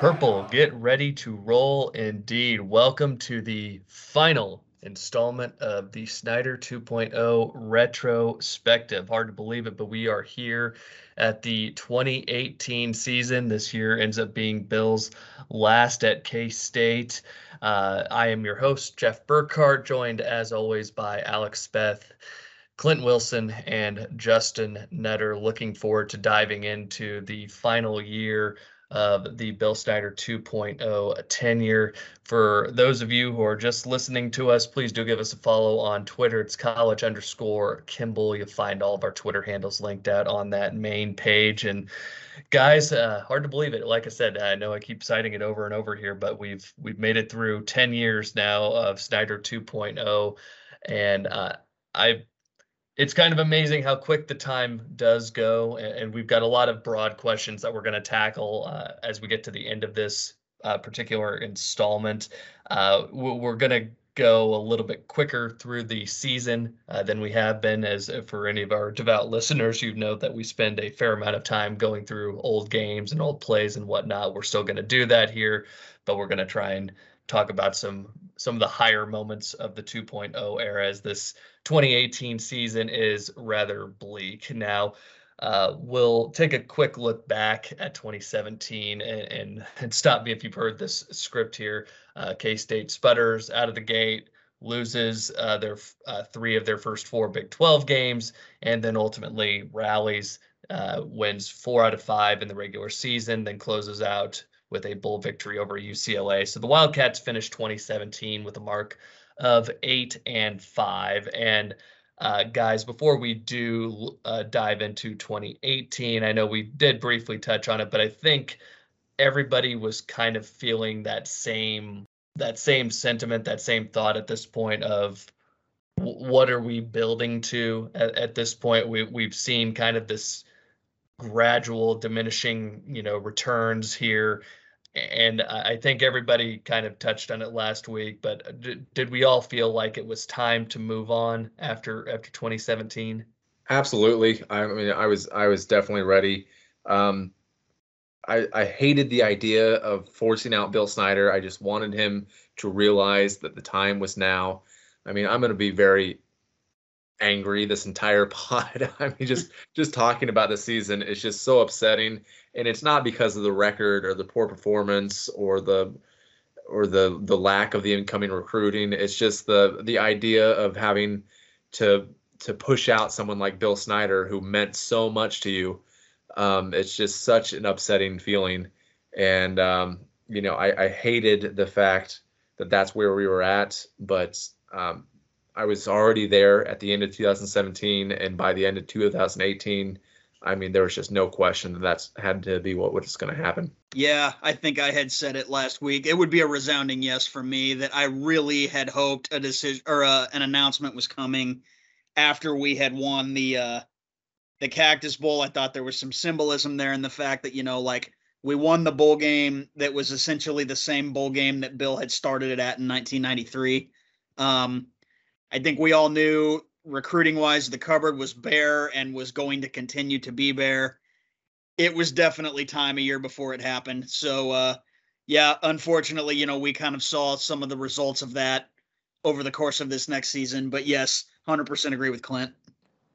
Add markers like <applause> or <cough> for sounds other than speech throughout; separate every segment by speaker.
Speaker 1: Purple, get ready to roll indeed. Welcome to the final installment of the Snyder 2.0 retrospective. Hard to believe it, but we are here at the 2018 season. This year ends up being Bill's last at K State. Uh, I am your host, Jeff Burkhart, joined as always by Alex Speth. Clint Wilson and Justin Netter looking forward to diving into the final year of the Bill Snyder 2.0 tenure. For those of you who are just listening to us, please do give us a follow on Twitter. It's college underscore Kimball. You'll find all of our Twitter handles linked out on that main page. And guys, uh, hard to believe it. Like I said, I know I keep citing it over and over here, but we've we've made it through 10 years now of Snyder 2.0. And uh, I it's kind of amazing how quick the time does go, and, we've got a lot of broad questions that we're going to tackle uh, as we get to the end of this uh, particular installment. Uh, we're going to go a little bit quicker through the season uh, than we have been. As uh, for any of our devout <laughs> listeners, you know that we spend a fair amount of time going through old games and old plays and whatnot. We're still going to do that here, but we're going to try and talk about some some of the higher moments of the 2.0 era as this 2018 season is rather bleak. Now, uh, we'll take a quick look back at 2017 and, and, and, stop me if you've heard this script here. Uh, K State sputters out of the gate, loses uh, their uh, three of their first four Big 12 games, and then ultimately rallies, uh, wins four out of five in the regular season, then closes out with a bowl victory over UCLA. So the Wildcats finished 2017 with a mark of eight and five. And uh, guys, before we do uh, dive into 2018, I know we did briefly touch on it, but I think everybody was kind of feeling that same that same sentiment, that same thought at this point of what are we building to at, at this point? We we've seen kind of this gradual diminishing, you know, returns here and I think everybody kind of touched on it last week, but did, did we all feel like it was time to move on after after 2017?
Speaker 2: Absolutely. I mean, I was I was definitely ready. Um, I, I hated the idea of forcing out Bill Snyder. I just wanted him to realize that the time was now. I mean, I'm going to be very angry this entire <laughs> pod. I mean, just just talking about the season is just so upsetting, and it's not because of the record or the poor performance or the or the the lack of the incoming recruiting. It's just the the idea of having to to push out someone like Bill Snyder who meant so much to you. Um, it's just such an upsetting feeling, and um, you know, I, I hated the fact that that's where we were at, but um, I was already there at the end of 2017, and by the end of 2018, I mean there was just no question that that's had to be what was going to happen.
Speaker 3: Yeah, I think I had said it last week. It would be a resounding yes for me that I really had hoped a decision or uh, an announcement was coming after we had won the uh, the Cactus Bowl. I thought there was some symbolism there in the fact that you know like we won the bowl game that was essentially the same bowl game that Bill had started it at in 1993. Um, I think we all knew recruiting wise the cupboard was bare and was going to continue to be bare. It was definitely time a year before it happened. So uh yeah, unfortunately, you know, we kind of saw some of the results of that over the course of this next season. But yes, 100% agree with Clint.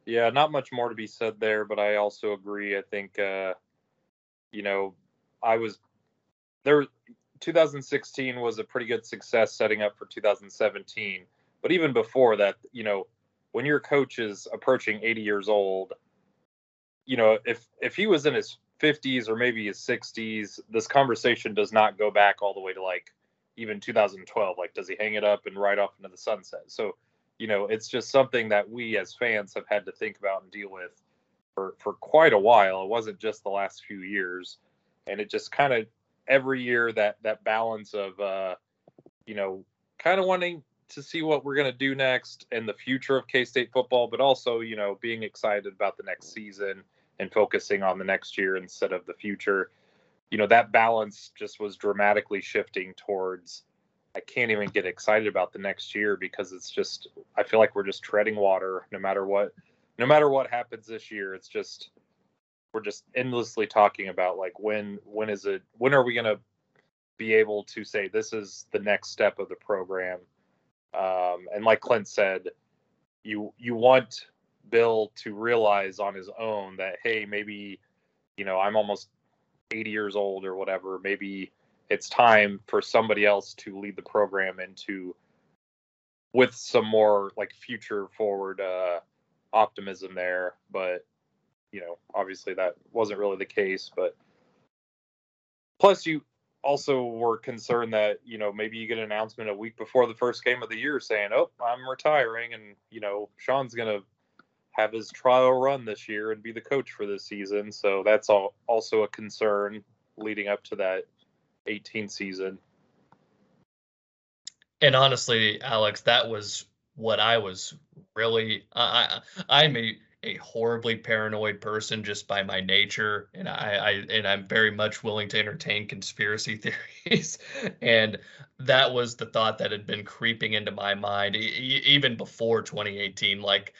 Speaker 4: Yeah, not much more to be said there, but I also agree. I think, uh, you know, I was there. 2016 was a pretty good success setting up for 2017. But even before that, you know, when your coach is approaching 80 years old, you know, if if he was in his 50s or maybe his 60s, this conversation does not go back all the way to like even 2012. Like, does he hang it up and ride off into the sunset? So, you know, it's just something that we as fans have had to think about and deal with for for quite a while. It wasn't just the last few years, and it just kind of every year that that balance of uh, you know, kind of wanting to see what we're going to do next and the future of K State football, but also, you know, being excited about the next season and focusing on the next year instead of the future. You know, that balance just was dramatically shifting towards I can't even get excited about the next year because it's just I feel like we're just treading water no matter what no matter what happens this year. It's just we're just endlessly talking about like when when is it when are we going to be able to say this is the next step of the program. Um, and like Clint said, you you want Bill to realize on his own that hey, maybe you know I'm almost 80 years old or whatever. Maybe it's time for somebody else to lead the program into with some more like future forward uh, optimism there. But you know, obviously that wasn't really the case. But plus, you also we were concerned that you know maybe you get an announcement a week before the first game of the year saying, "Oh, I'm retiring," and you know Sean's gonna have his trial run this year and be the coach for this season. So that's all also a concern leading up to that 18 season.
Speaker 1: And honestly, Alex, that was what I was really. I, I I'm a a horribly paranoid person just by my nature, and I, I and I'm very much willing to entertain conspiracy <laughs> theories. and that was the thought that had been creeping into my mind e- even before 2018. Like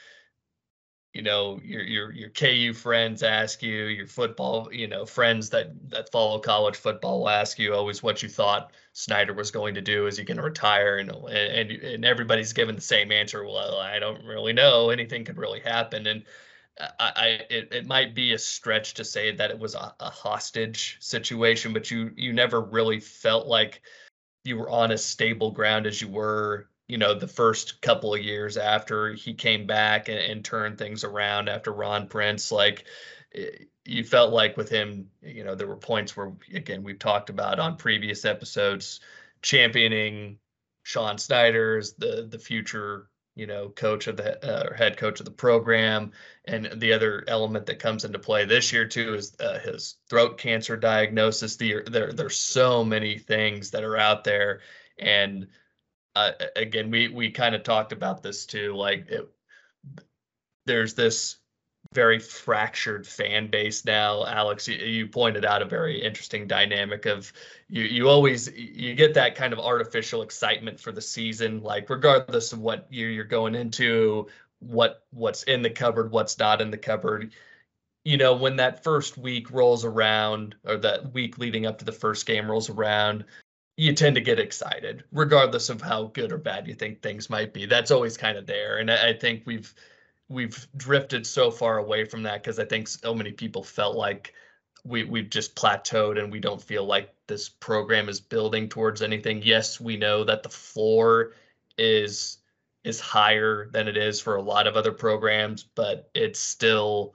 Speaker 1: you know your your your KU friends ask you, your football you know friends that that follow college football will ask you always what you thought Snyder was going to do. Is he going to retire? And and and everybody's given the same answer. Well, I don't really know. Anything could really happen. And I, I it, it might be a stretch to say that it was a, a hostage situation, but you you never really felt like you were on as stable ground as you were you know the first couple of years after he came back and, and turned things around after Ron Prince like eh, you felt like with him you know there were points where again we've talked about on previous episodes championing Sean Snyder's the the future you know coach of the uh, head coach of the program. And the other element that comes into play this year too is uh, his throat cancer diagnosis. The, there there's so many things that are out there. And uh, again, we we kind of talked about this too. Like, it, there's this very fractured fan base now. Alex, you, you, pointed out a very interesting dynamic of you. You always you get that kind of artificial excitement for the season, like regardless of what year you're going into, what what's in the cupboard, what's not in the cupboard. You know, when that first week rolls around, or that week leading up to the first game rolls around, you tend to get excited, regardless of how good or bad you think things might be. That's always kind of there, and I, I think we've we've drifted so far away from that because I think so many people felt like we we've just plateaued and we don't feel like this program is building towards anything. Yes, we know that the floor is is higher than it is for a lot of other programs, but it's still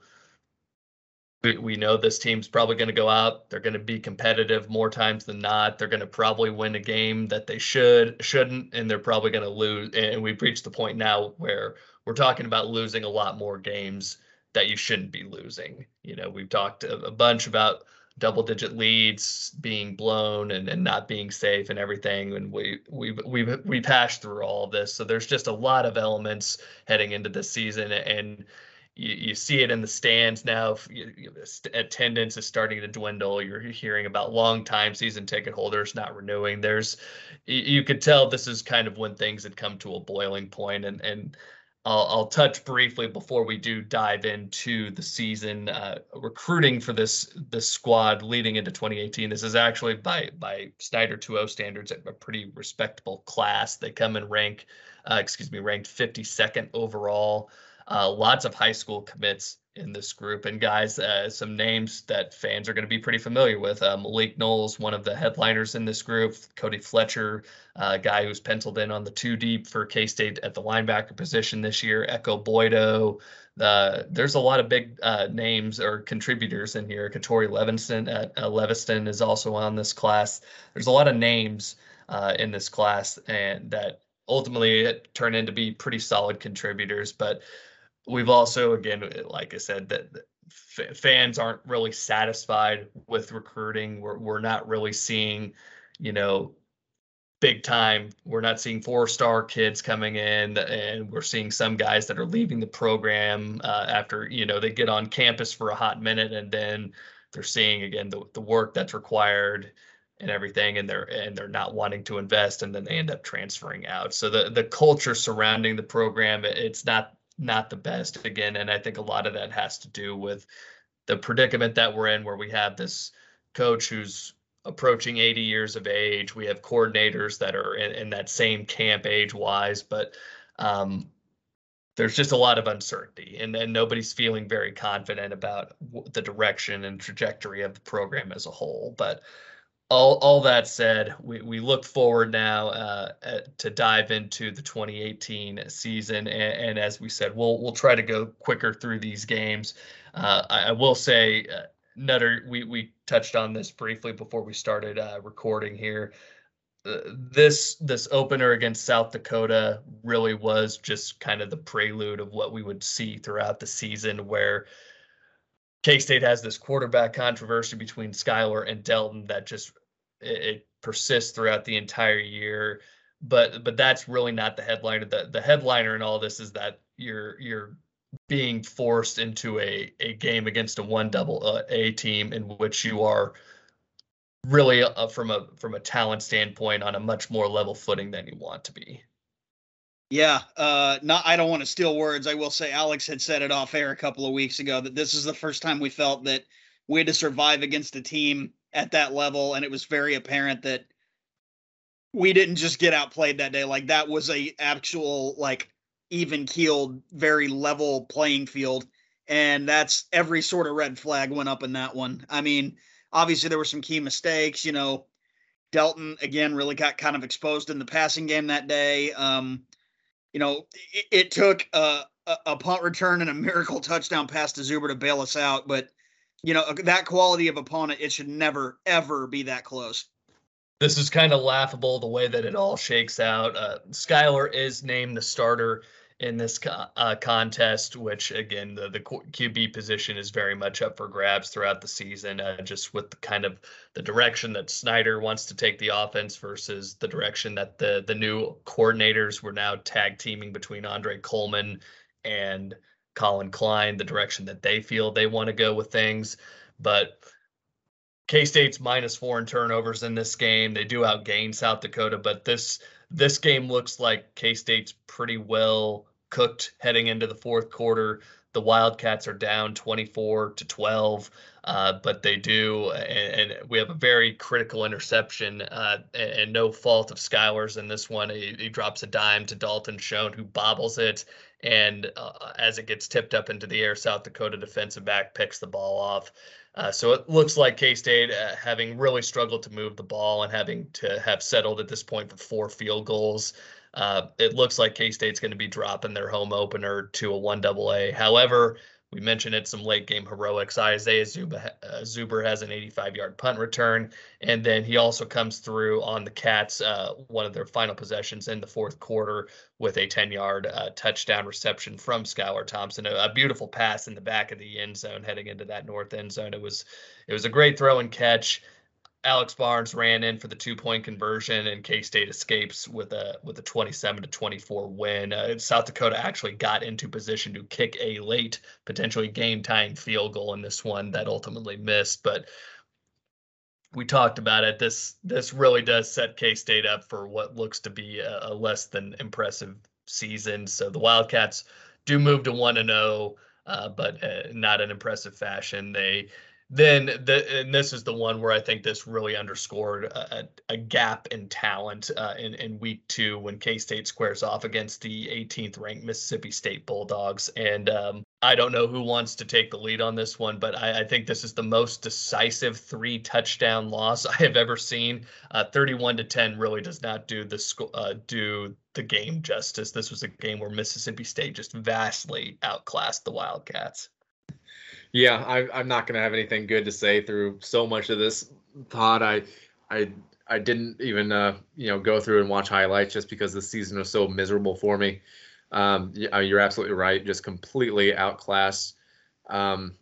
Speaker 1: we, we know this team's probably going to go out. They're going to be competitive more times than not. They're going to probably win a game that they should shouldn't, and they're probably going to lose. And we've reached the point now where we're talking about losing a lot more games that you shouldn't be losing. You know, we've talked a, a bunch about double digit leads being blown and, and not being safe and everything and we we've we've we've hashed through all of this so there's just a lot of elements heading into this season and you, you see it in the stands now. Attendance is starting to dwindle. You're hearing about long time season ticket holders not renewing. There's, you could tell this is kind of when things had come to a boiling point, and and I'll, I'll touch briefly before we do dive into the season uh, recruiting for this this squad leading into 2018. This is actually by by Snyder 2.0 standards a pretty respectable class. They come in rank, uh, excuse me, ranked 52nd overall. Uh, lots of high school commits in this group. And guys, uh, some names that fans are going to be pretty familiar with. Uh, Malik Knowles, one of the headliners in this group. Cody Fletcher, a uh, guy who's penciled in on the two deep for K State at the linebacker position this year. Ekow Boye-Doe. Uh, there's a lot of big uh, names or contributors in here. Katori Levinston at Leviston is also on this class. There's a lot of names in this class and that ultimately turn into be pretty solid contributors. But we've also again like i said that f- fans aren't really satisfied with recruiting. We're, we're not really seeing you know big time. We're not seeing four star kids coming in and we're seeing some guys that are leaving the program uh, after you know they get on campus for a hot minute and then they're seeing again the, the work that's required and everything and they're and they're not wanting to invest and then they end up transferring out. So the the culture surrounding the program it's not not the best again. And I think a lot of that has to do with the predicament that we're in, where we have this coach who's approaching 80 years of age. We have coordinators that are in, in that same camp age wise, but um, there's just a lot of uncertainty and, and nobody's feeling very confident about the direction and trajectory of the program as a whole. But all, all that said, we, we look forward now uh, at, to dive into the 2018 season. And, and, as we said, we'll we'll try to go quicker through these games. Uh, I, I, will say, uh, Nutter, we, we touched on this briefly before we started uh, recording here. Uh, this this opener against South Dakota really was just kind of the prelude of what we would see throughout the season, where K State has this quarterback controversy between Skylar and Delton that just it, it, persists throughout the entire year. But but that's really not the headliner. The the headliner in all this is that you're you're being forced into a a game against a one double uh, A team in which you are really uh, from a from a talent standpoint on a much more level footing than you want to be.
Speaker 3: Yeah, uh, not. I don't want to steal words. I will say Alex had said it off air a couple of weeks ago that this is the first time we felt that we had to survive against a team at that level, and it was very apparent that we didn't just get outplayed that day. Like that was a actual like even keeled, very level playing field, and that's every sort of red flag went up in that one. I mean, Obviously, there were some key mistakes. You know, Delton again really got kind of exposed in the passing game that day. Um, you know, it, it took a, a, punt return and a miracle touchdown pass to Zuber to bail us out. But you know, that quality of opponent, it should never ever be that close.
Speaker 1: This is kind of laughable the way that it all shakes out. Uh, Skylar is named the starter in this uh, contest, which again, the, the QB position is very much up for grabs throughout the season, uh, just with the kind of the direction that Snyder wants to take the offense versus the direction that the the new coordinators were now tag teaming between Andre Coleman and Collin Klein, the direction that they feel they want to go with things. But K State's minus four in turnovers in this game. They do outgain South Dakota, but this this game looks like K State's pretty well cooked heading into the fourth quarter. The Wildcats are down 24 to 12, uh, but they do, and, and, we have a very critical interception, uh, and, and, no fault of Skylar's in this one. He, he, drops a dime to Dalton Schoen, who bobbles it, and uh, as it gets tipped up into the air, South Dakota defensive back picks the ball off. Uh, so it looks like K State, uh, having really struggled to move the ball and having to have settled at this point for four field goals, uh, it looks like K State's going to be dropping their home opener to a one double A. However, we mentioned it some late game heroics. Isaiah Zuber, uh, Zuber has an 85 yard punt return, and then he also comes through on the Cats, uh, one of their final possessions in the fourth quarter, with a 10 yard uh, touchdown reception from Skylar Thompson. A, a, beautiful pass in the back of the end zone heading into that north end zone. It was it was a great throw and catch. Alex Barnes ran in for the two point conversion, and K State escapes with a with a 27 to 24 win. Uh, South Dakota actually got into position to kick a late, potentially game tying field goal in this one that ultimately missed. But we talked about it. This this really does set K State up for what looks to be a, a less than impressive season. So the Wildcats do move to one and zero, oh, uh, but uh, not an impressive fashion. They then the and this is the one where I think this really underscored a, a gap in talent uh, in in week two when K State squares off against the 18th ranked Mississippi State Bulldogs, and um, I don't know who wants to take the lead on this one, but I, I think this is the most decisive three touchdown loss <laughs> I have ever seen. Uh, 31 to 10 really does not do the sc- uh, do the game justice. This was a game where Mississippi State just vastly outclassed the Wildcats.
Speaker 2: Yeah, I, am not going to have anything good to say through so much of this pod. I, I, I didn't even uh, you know go through and watch highlights just because the season was so miserable for me. Um, you're absolutely right. Just completely outclassed. Um,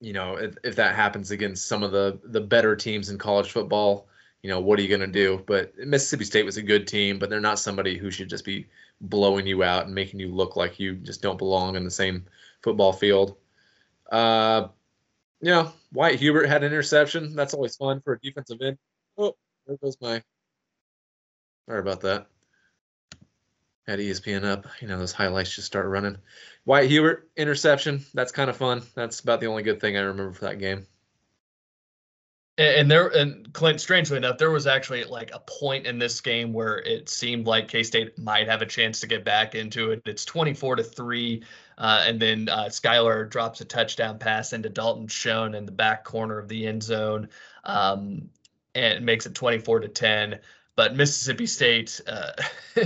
Speaker 2: you know, if, if that happens against some of the the better teams in college football, you know, what are you going to do? But Mississippi State was a good team, but they're not somebody who should just be blowing you out and making you look like you just don't belong in the same football field. Uh, you know, Wyatt Hubert had an interception. That's always fun for a defensive end. Oh, there goes my. Sorry about that. Had ESPN up. You know, those highlights just start running. Wyatt Hubert interception. That's kind of fun. That's about the only good thing I remember for that game.
Speaker 1: And there, and Clint, strangely enough, there was actually like a point in this game where it seemed like K State might have a chance to get back into it. It's 24 to 3. Uh, and then uh, Skylar drops a touchdown pass into Dalton Schoen in the back corner of the end zone um, and makes it 24 to 10. But Mississippi State, uh, <laughs>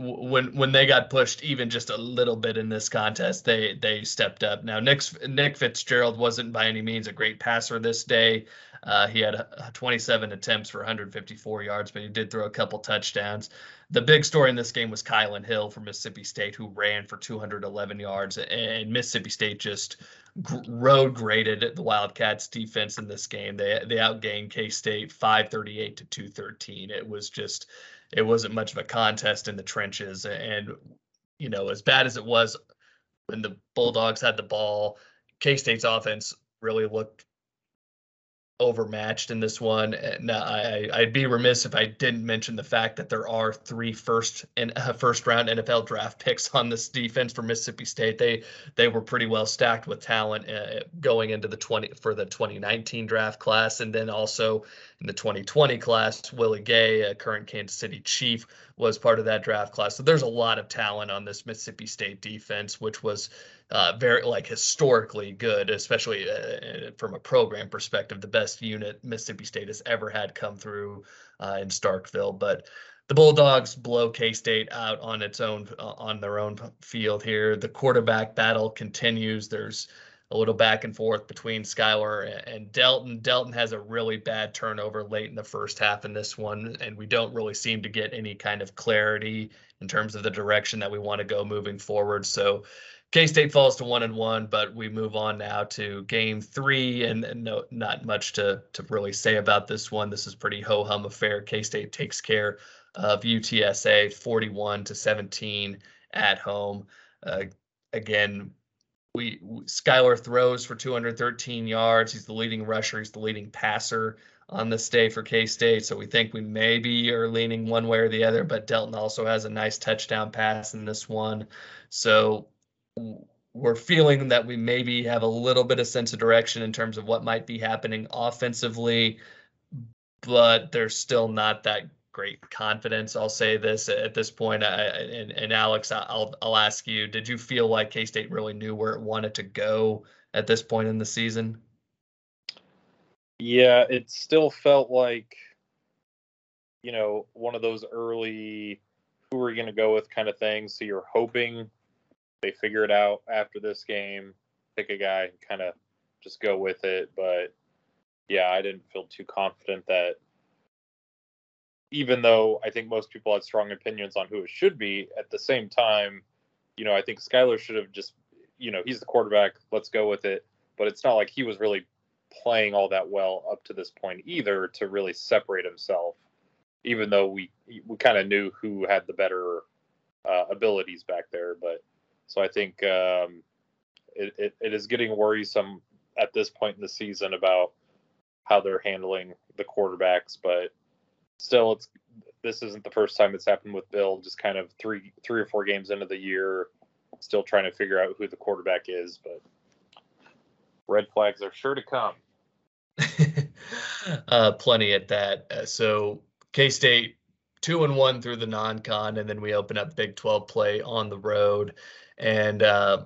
Speaker 1: when when they got pushed even just a little bit in this contest, they they stepped up. Now Nick Nick Fitzgerald wasn't by any means a great passer this day. Uh, he had 27 attempts for 154 yards, but he did throw a couple touchdowns. The big story in this game was Kylin Hill from Mississippi State, who ran for 211 yards, and Mississippi State just road graded the Wildcats defense in this game. They they outgained K State 538 to 213. It was just it wasn't much of a contest in the trenches. And, you know, as bad as it was when the Bulldogs had the ball, K State's offense really looked overmatched in this one. And I, I'd be remiss if I didn't mention the fact that there are three first and uh, first round NFL draft picks on this defense for Mississippi State. They they were pretty well stacked with talent uh, going into the 20 for the 2019 draft class, and then also in the 2020 class, Willie Gay, a current Kansas City Chief, was part of that draft class. So there's a lot of talent on this Mississippi State defense, which was uh, very like historically good, especially uh, from a program perspective, the best unit Mississippi State has ever had come through uh, in Starkville. But the Bulldogs blow K State out on its own uh, on their own field here. The quarterback battle continues. There's a little back and forth between Skylar and Delton. Delton has a really bad turnover late in the first half in this one, and we don't really seem to get any kind of clarity in terms of the direction that we want to go moving forward. So K State falls to one and one, but we move on now to game three, and, and no, not much to to really say about this one. This is pretty ho hum affair. K State takes care of UTSA, forty-one to seventeen at home. Uh, again, we Skylar throws for 213 yards. He's the leading rusher. He's the leading passer on this day for K State. So we think we maybe are leaning one way or the other. But Delton also has a nice touchdown pass in this one. So we're feeling that we maybe have a little bit of sense of direction in terms of what might be happening offensively, but there's still not that great confidence. I'll say this at this point, I, and, and Alex, I'll I'll ask you: Did you feel like K State really knew where it wanted to go at this point in the season?
Speaker 4: Yeah, it still felt like, you know, one of those early who are you going to go with kind of things. So you're hoping they figure it out after this game, pick a guy kind of just go with it. But yeah, I didn't feel too confident that even though I think most people had strong opinions on who it should be, at the same time, you know, I think Skylar should have just, you know, he's the quarterback. Let's go with it. But it's not like he was really playing all that well up to this point either to really separate himself. Even though we we kind of knew who had the better uh, abilities back there, but so I think um, it, it, it is getting worrisome at this point in the season about how they're handling the quarterbacks, but still, it's this isn't the first time it's happened with Bill. Just kind of three three or four games into the year, still trying to figure out who the quarterback is, but red flags are sure to come. <laughs>
Speaker 1: uh, plenty at that. Uh, so K State two and one through the non-con, and then we open up Big Twelve play on the road and uh,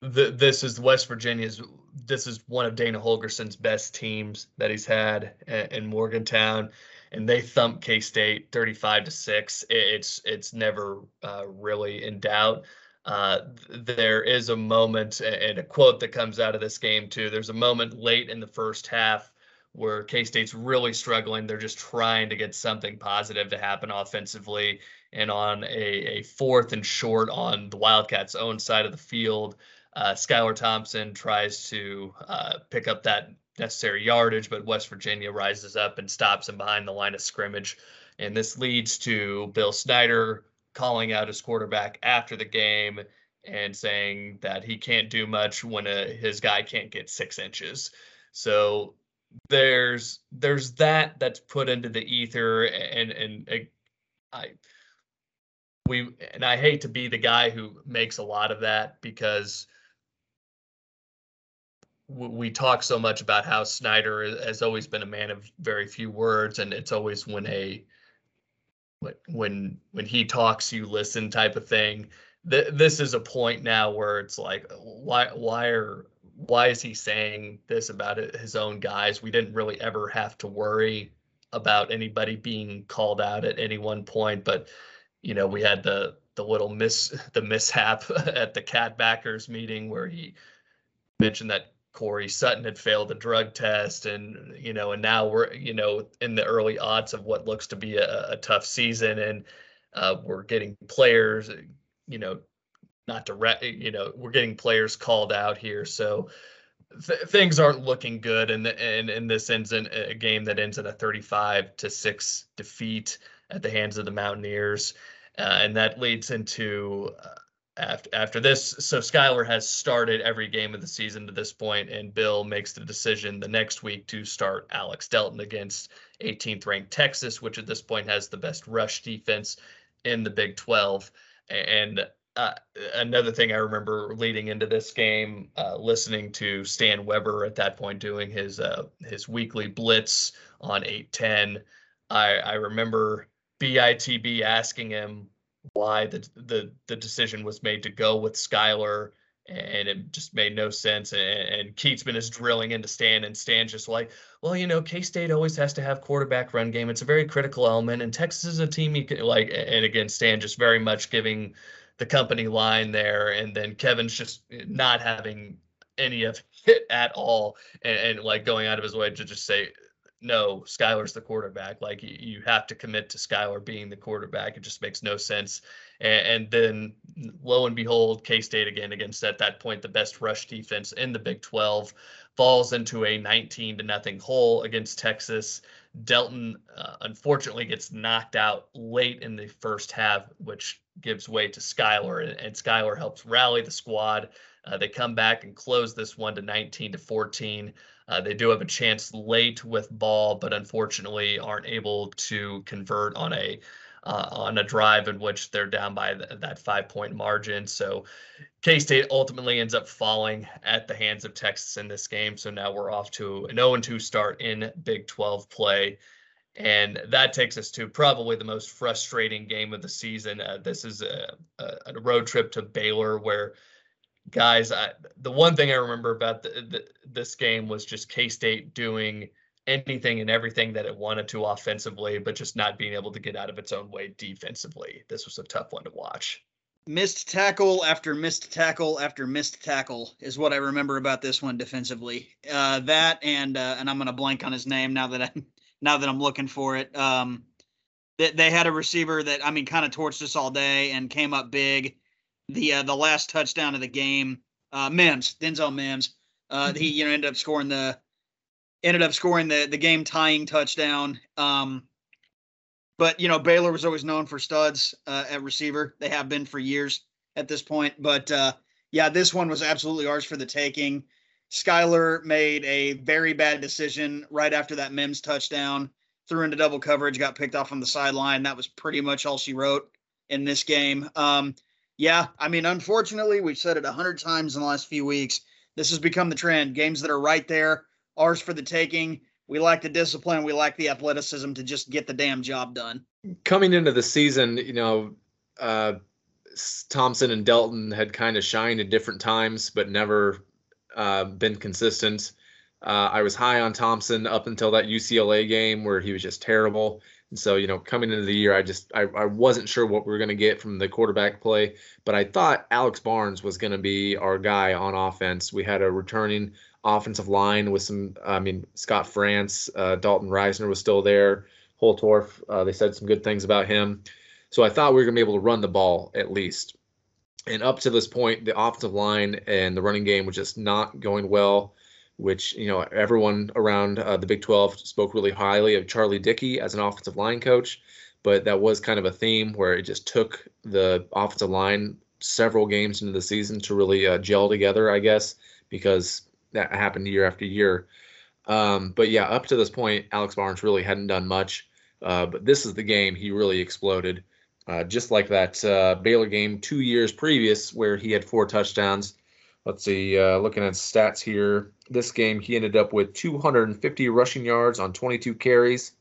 Speaker 1: this is West Virginia's. This is one of Dana Holgorsen's best teams that he's had in Morgantown, and they thump K State 35 to six. It's it's never uh, really in doubt. Uh, there is a moment and a quote that comes out of this game too. There's a moment late in the first half where K State's really struggling. They're just trying to get something positive to happen offensively. And on a, a fourth and short on the Wildcats' own side of the field, uh, Skylar Thompson tries to uh, pick up that necessary yardage, but West Virginia rises up and stops him behind the line of scrimmage. And this leads to Bill Snyder calling out his quarterback after the game and saying that he can't do much when a, his guy can't get six inches. So there's there's that that's put into the ether and and, and I we and I hate to be the guy who makes a lot of that because we talk so much about how Snyder has always been a man of very few words, and it's always when a when when he talks, you listen type of thing. This is a point now where it's like, why why are why is he saying this about his own guys? We didn't really ever have to worry about anybody being called out at any one point, but you know, we had the the little miss <laughs> the mishap <laughs> at the cat backers meeting where he mentioned that Corey Sutton had failed a drug test and you know and now we're you know in the early odds of what looks to be a, a tough season and uh, we're getting players you know not direct you know we're getting players called out here. So th- things aren't looking good and and and this ends in a game that ends in a 35 to 6 defeat at the hands of the Mountaineers. Uh, and that leads into uh, after after this. So Skylar has started every game of the season to this point, and Bill makes the decision the next week to start Alex Delton against 18th ranked Texas, which at this point has the best rush defense in the Big 12. And uh, another thing I remember leading into this game, uh, listening to Stan Weber at that point doing his uh, his weekly blitz on 810. I I remember BITB asking him why the the the decision was made to go with Skylar, and it just made no sense. And, and Kietzman is drilling into Stan, and Stan's just like, well, you know, K State always has to have quarterback run game. It's a very critical element, and Texas is a team you can like. And again, Stan just very much giving the company line there, and then Kevin's just not having any of it at all, and, and like going out of his way to just say no, Skylar's the quarterback. Like you, have to commit to Skylar being the quarterback. It just makes no sense. And, and then lo and behold, K State again against at that point the best rush defense in the Big 12 falls into a 19 to nothing hole against Texas. Delton uh, unfortunately gets knocked out late in the first half, which gives way to Skylar, and, and Skylar helps rally the squad. Uh, they come back and close this one to 19 to 14. Uh, they do have a chance late with ball, but unfortunately aren't able to convert on a uh, on a drive in which they're down by th- that five point margin. So K State ultimately ends up falling at the hands of Texas in this game. So now we're off to an 0 2 start in Big 12 play. And that takes us to probably the most frustrating game of the season. Uh, this is a, a, a road trip to Baylor where guys, I, the one thing I remember about the, the, this game was just K State doing anything and everything that it wanted to offensively, but just not being able to get out of its own way defensively. This was a tough one to watch.
Speaker 3: Missed tackle after missed tackle after missed tackle is what I remember about this one defensively. Uh, that and uh, and I'm gonna blank on his name now that I'm <laughs> now that I'm looking for it. Um, they, they had a receiver that I mean kind of torched us all day and came up big the uh, the last touchdown of the game. Uh, Mims, Denzel Mims, uh, mm-hmm. he you know ended up scoring the ended up scoring the the game tying touchdown. Um, but you know Baylor was always known for studs uh, at receiver. They have been for years at this point. But uh, yeah, this one was absolutely ours for the taking. Skylar made a very bad decision right after that Mims touchdown. Threw into double coverage, got picked off on the sideline. That was pretty much all she wrote in this game. Um, yeah, I mean, unfortunately, we've said it a hundred times in the last few weeks. This has become the trend. Games that are right there, ours for the taking. We like the discipline. We like the athleticism to just get the damn job done.
Speaker 2: Coming into the season, you know, uh, Thompson and Delton had kind of shined at different times, but never uh, been consistent. Uh, I was high on Thompson up until that UCLA game where he was just terrible. And so, you know, coming into the year, I just I, I wasn't sure what we were going to get from the quarterback play, but I thought Alex Barnes was going to be our guy on offense. We had a returning offensive line with some, I mean, Scott Frantz, uh, Dalton Risner was still there, Holtorf. Uh, they said some good things about him. So I thought we were going to be able to run the ball at least. And up to this point, the offensive line and the running game was just not going well which you know everyone around uh, the Big 12 spoke really highly of Charlie Dickey as an offensive line coach, but that was kind of a theme where it just took the offensive line several games into the season to really uh, gel together, I guess, because that happened year after year. Um, but yeah, up to this point, Alex Barnes really hadn't done much. Uh, but this is the game he really exploded, uh, just like that uh, Baylor game two years previous, where he had four touchdowns let's see, uh, looking at stats here, this game he ended up with 250 rushing yards on 22 carries.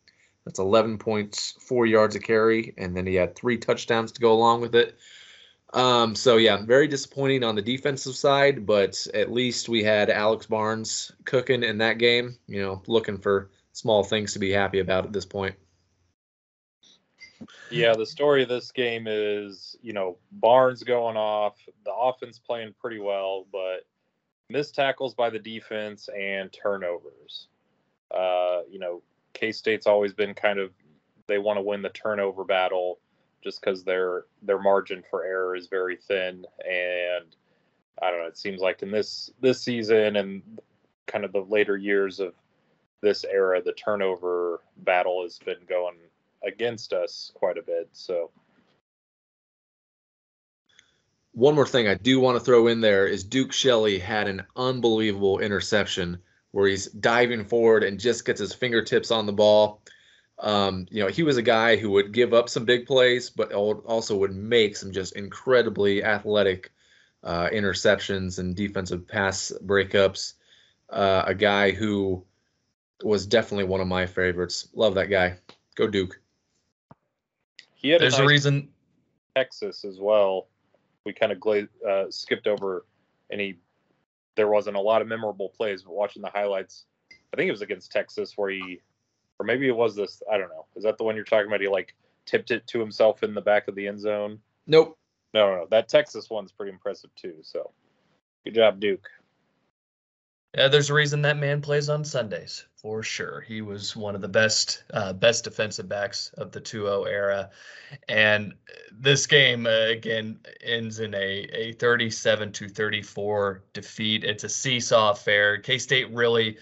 Speaker 2: That's 11.4 yards a carry, and then he had three touchdowns to go along with it. Um, so yeah, very disappointing on the defensive side, but at least we had Alex Barnes cooking in that game. You know, looking for small things to be happy about at this point.
Speaker 4: Yeah, the story of this game is, you know, Barnes going off, the offense playing pretty well, but missed tackles by the defense and turnovers. Uh, you know, K State's always been kind of they want to win the turnover battle just because their their margin for error is very thin and I don't know. It seems like in this this season and kind of the later years of this era, the turnover battle has been going against us quite a bit. So
Speaker 2: one more thing I do want to throw in there is Duke Shelley had an unbelievable interception where he's diving forward and just gets his fingertips on the ball. Um, you know, he was a guy who would give up some big plays, but also would make some just incredibly athletic uh, interceptions and defensive pass breakups. Uh, a guy who was definitely one of my favorites. Love that guy. Go Duke.
Speaker 4: He had
Speaker 1: There's a,
Speaker 4: nice
Speaker 1: a reason.
Speaker 4: Texas as well. We kind of gla- uh, skipped over any. There wasn't a lot of memorable plays, but watching the highlights, I think it was against Texas where he, or maybe it was this. I don't know. Is that the one you're talking about? He like tipped it to himself in the back of the end zone.
Speaker 2: Nope.
Speaker 4: No, no, no. That Texas one's pretty impressive too. So, good job, Duke.
Speaker 1: Yeah, there's a reason that man plays on Sundays for sure. He was one of the best uh, best defensive backs of the 2-0 era, and this game uh, again ends in a a 37 to 34 defeat. It's a seesaw affair. K State really,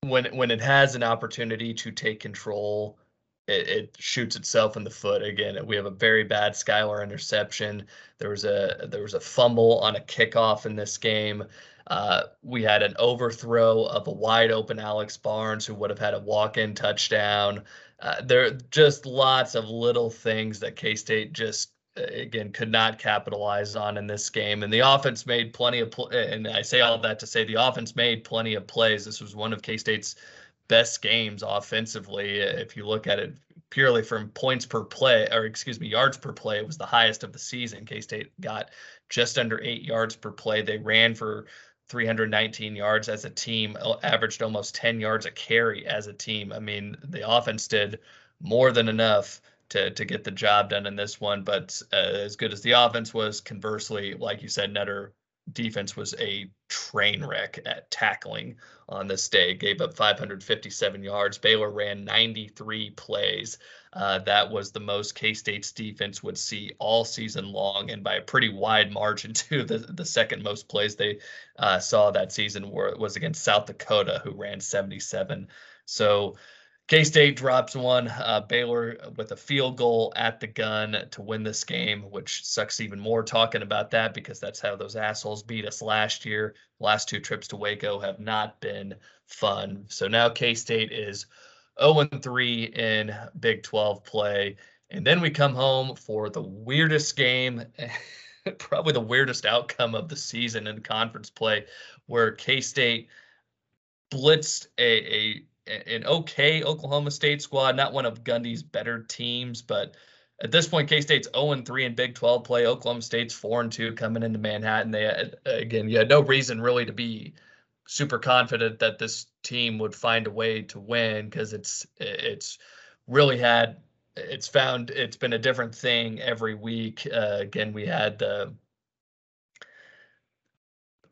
Speaker 1: when when it has an opportunity to take control. It, it, shoots itself in the foot again. We have a very bad Skylar interception. There was a there was a fumble on a kickoff in this game. Uh, we had an overthrow of a wide open Alex Barnes who would have had a walk in touchdown. Uh, there are just lots of little things that K State just again could not capitalize on in this game and the offense made plenty of pl- and I say all that to say the offense made plenty of plays this was one of K-State's best games offensively if you look at it purely from points per play or excuse me yards per play it was the highest of the season K-State got just under 8 yards per play they ran for 319 yards as a team, averaged almost 10 yards a carry as a team. I mean, the offense did more than enough to to get the job done in this one. But uh, as good as the offense was, conversely, like you said, Netter defense was a train wreck at tackling on this day. Gave up 557 yards. Baylor ran 93 plays. Uh, that was the most K State's defense would see all season long, and by a pretty wide margin, <laughs> too. The, the second most plays they uh, saw that season were, was against South Dakota, who ran 77. So K State drops one. Uh, Baylor with a field goal at the gun to win this game, which sucks even more talking about that because that's how those assholes beat us last year. Last two trips to Waco have not been fun. So now K State is 0 3 in Big 12 play. And then we come home for the weirdest game, <laughs> probably the weirdest outcome of the season in conference play, where K State blitzed a, a an okay Oklahoma State squad, not one of Gundy's better teams, but at this point, K State's 0 3 in Big 12 play. Oklahoma State's 4 2 coming into Manhattan. They had, again, you had no reason really to be super confident that this team would find a way to win because it's it's really had it's found it's been a different thing every week. Uh, again, we had the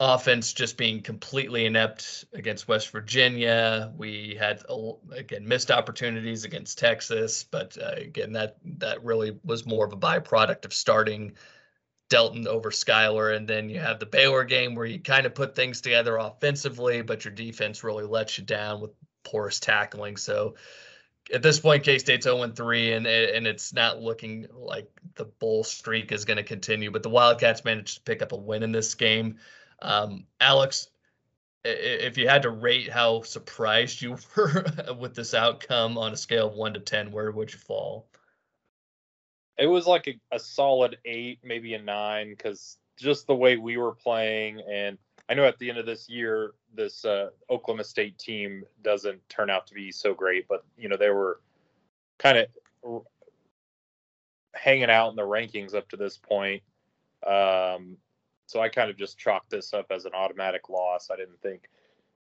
Speaker 1: offense just being completely inept against West Virginia. We had again missed opportunities against Texas, but uh, again that that really was more of a byproduct of starting Delton over Skylar. And then you have the Baylor game where you kind of put things together offensively, but your defense really lets you down with porous tackling. So at this point, K State's 0 3, and and it's not looking like the bowl streak is going to continue. But the Wildcats managed to pick up a win in this game. Um, Alex, if you had to rate how surprised you <laughs> were with this outcome on a scale of one to 10, where would you fall?
Speaker 4: It was like a, a solid eight, maybe a nine, because just the way we were playing, and I know at the end of this year, this uh, Oklahoma State team doesn't turn out to be so great, but you know they were kind of hanging out in the rankings up to this point. Um, so I kind of just chalked this up as an automatic loss. I didn't think,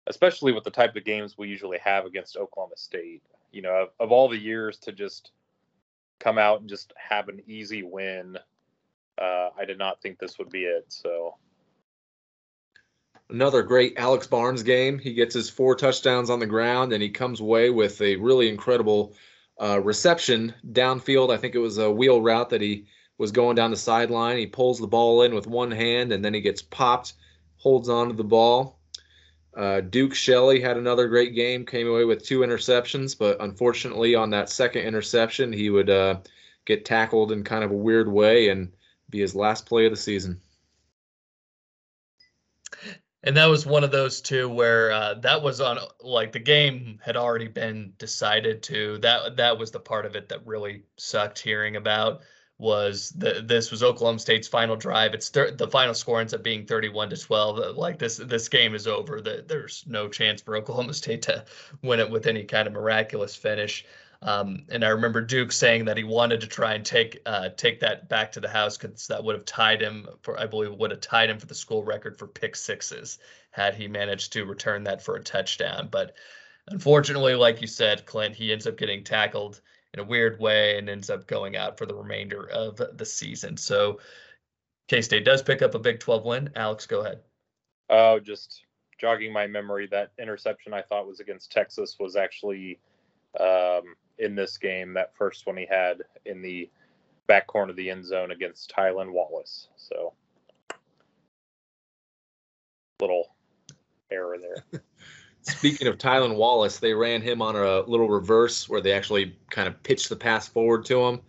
Speaker 4: especially with the type of games we usually have against Oklahoma State, you know, of, of all the years to just come out and just have an easy win, uh, I did not think this would be it. So
Speaker 2: another great Alex Barnes game. He gets his four touchdowns on the ground and he comes away with a really incredible uh, reception downfield. I think it was a wheel route that he was going down the sideline. He pulls the ball in with one hand and then he gets popped, holds on to the ball. Uh, Duke Shelley had another great game, came away with two interceptions, but unfortunately, on that second interception, he would uh, get tackled in kind of a weird way and be his last play of the season.
Speaker 1: And that was one of those two where uh, that was on like the game had already been decided to. That that was the part of it that really sucked hearing about was the this was Oklahoma State's final drive. It's thir- the final score ends up being 31 to 12. Like this this game is over. The, there's no chance for Oklahoma <laughs> State to win it with any kind of miraculous finish. Um, and I remember Duke saying that he wanted to try and take uh, take that back to the house because that would have tied him for I believe would have tied him for the school record for pick sixes had he managed to return that for a touchdown. But unfortunately, like you said, Clint, he ends up getting tackled in a weird way and ends up going out for the remainder of the season. So K State does pick up a Big 12 win. Alex, go ahead.
Speaker 4: Oh, just jogging my memory, that interception I thought was against Texas was actually um, in this game. That first one he had in the back corner of the end zone against Tylan Wallace. So little error there. <laughs>
Speaker 2: Speaking of Tylan Wallace, they ran him on a little reverse where they actually kind of pitched the pass forward to him.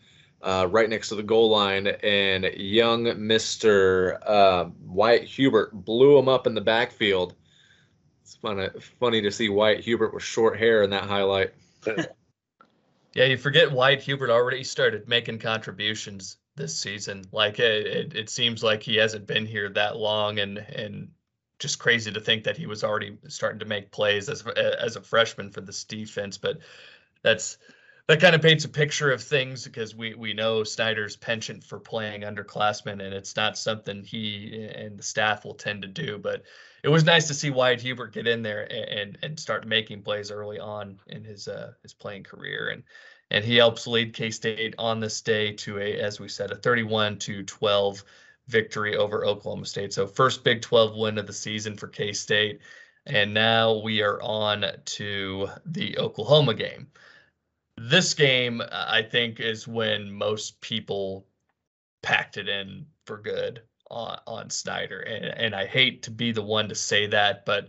Speaker 2: Uh, right next to the goal line, and young Mister uh, Wyatt Hubert blew him up in the backfield. It's funny, funny to see Wyatt Hubert with short hair in that highlight. <laughs>
Speaker 1: Yeah, you forget Wyatt Hubert already started making contributions this season. Like it, it, it, seems like he hasn't been here that long, and and just crazy to think that he was already starting to make plays as as a freshman for this defense. But that's that kind of paints a picture of things because we we know Snyder's penchant for playing underclassmen, and it's not something he and the staff will tend to do. But it was nice to see Wyatt Hubert get in there and and start making plays early on in his uh, his playing career, and and he helps lead K State on this day to a, as we said, a 31 to 12 victory over Oklahoma State. So first Big 12 win of the season for K State, and now we are on to the Oklahoma game. This game, I think, is when most people packed it in for good on, on Snyder. And, and I hate to be the one to say that, but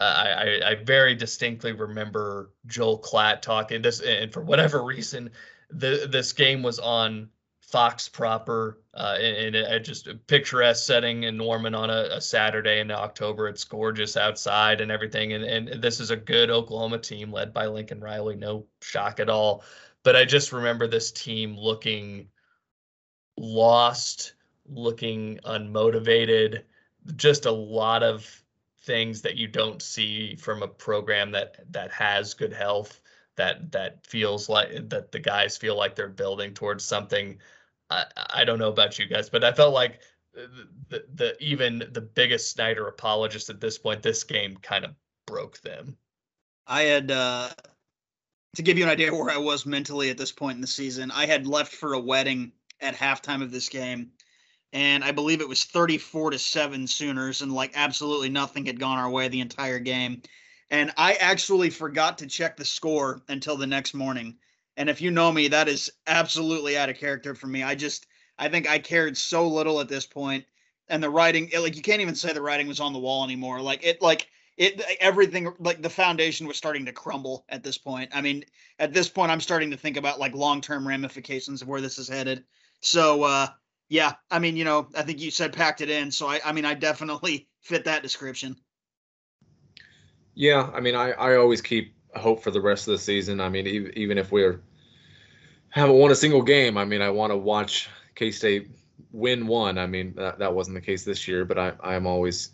Speaker 1: uh, I, I, I very distinctly remember Joel Klatt talking this, and for whatever reason, the, this game was on Fox proper uh, in, in a just a picturesque setting in Norman on a, a, Saturday in October. It's gorgeous outside and everything. And, and this is a good Oklahoma team led by Lincoln Riley. No shock at all. But I just remember this team looking lost looking unmotivated, just a lot of things that you don't see from a program that that has good health that that feels like that the guys feel like they're building towards something i don't know about you guys but i felt like the, the even the biggest snyder apologist at this point this game kind of broke them
Speaker 3: i had uh to give you an idea where i was mentally at this point in the season i had left for a wedding at halftime of this game and I believe it was 34 to 7 Sooners, and like absolutely nothing had gone our way the entire game. And I actually forgot to check the score until the next morning. And if you know me, that is absolutely out of character for me. I just, I think I cared so little at this point, and the writing, it, like you can't even say the writing was on the wall anymore. Like it, like it, everything, like the foundation was starting to crumble at this point. I mean, at this point, I'm starting to think about like long term ramifications of where this is headed. So, uh, yeah, I mean, you know, I think you said packed it in, so I, I mean, I definitely <laughs> fit that description.
Speaker 2: Yeah, I mean, I, I always keep hope for the rest of the season. I mean, even, even if we're haven't won a single game, I mean, I want to watch K State win one. I mean, that, that wasn't the case this year, but I, I'm always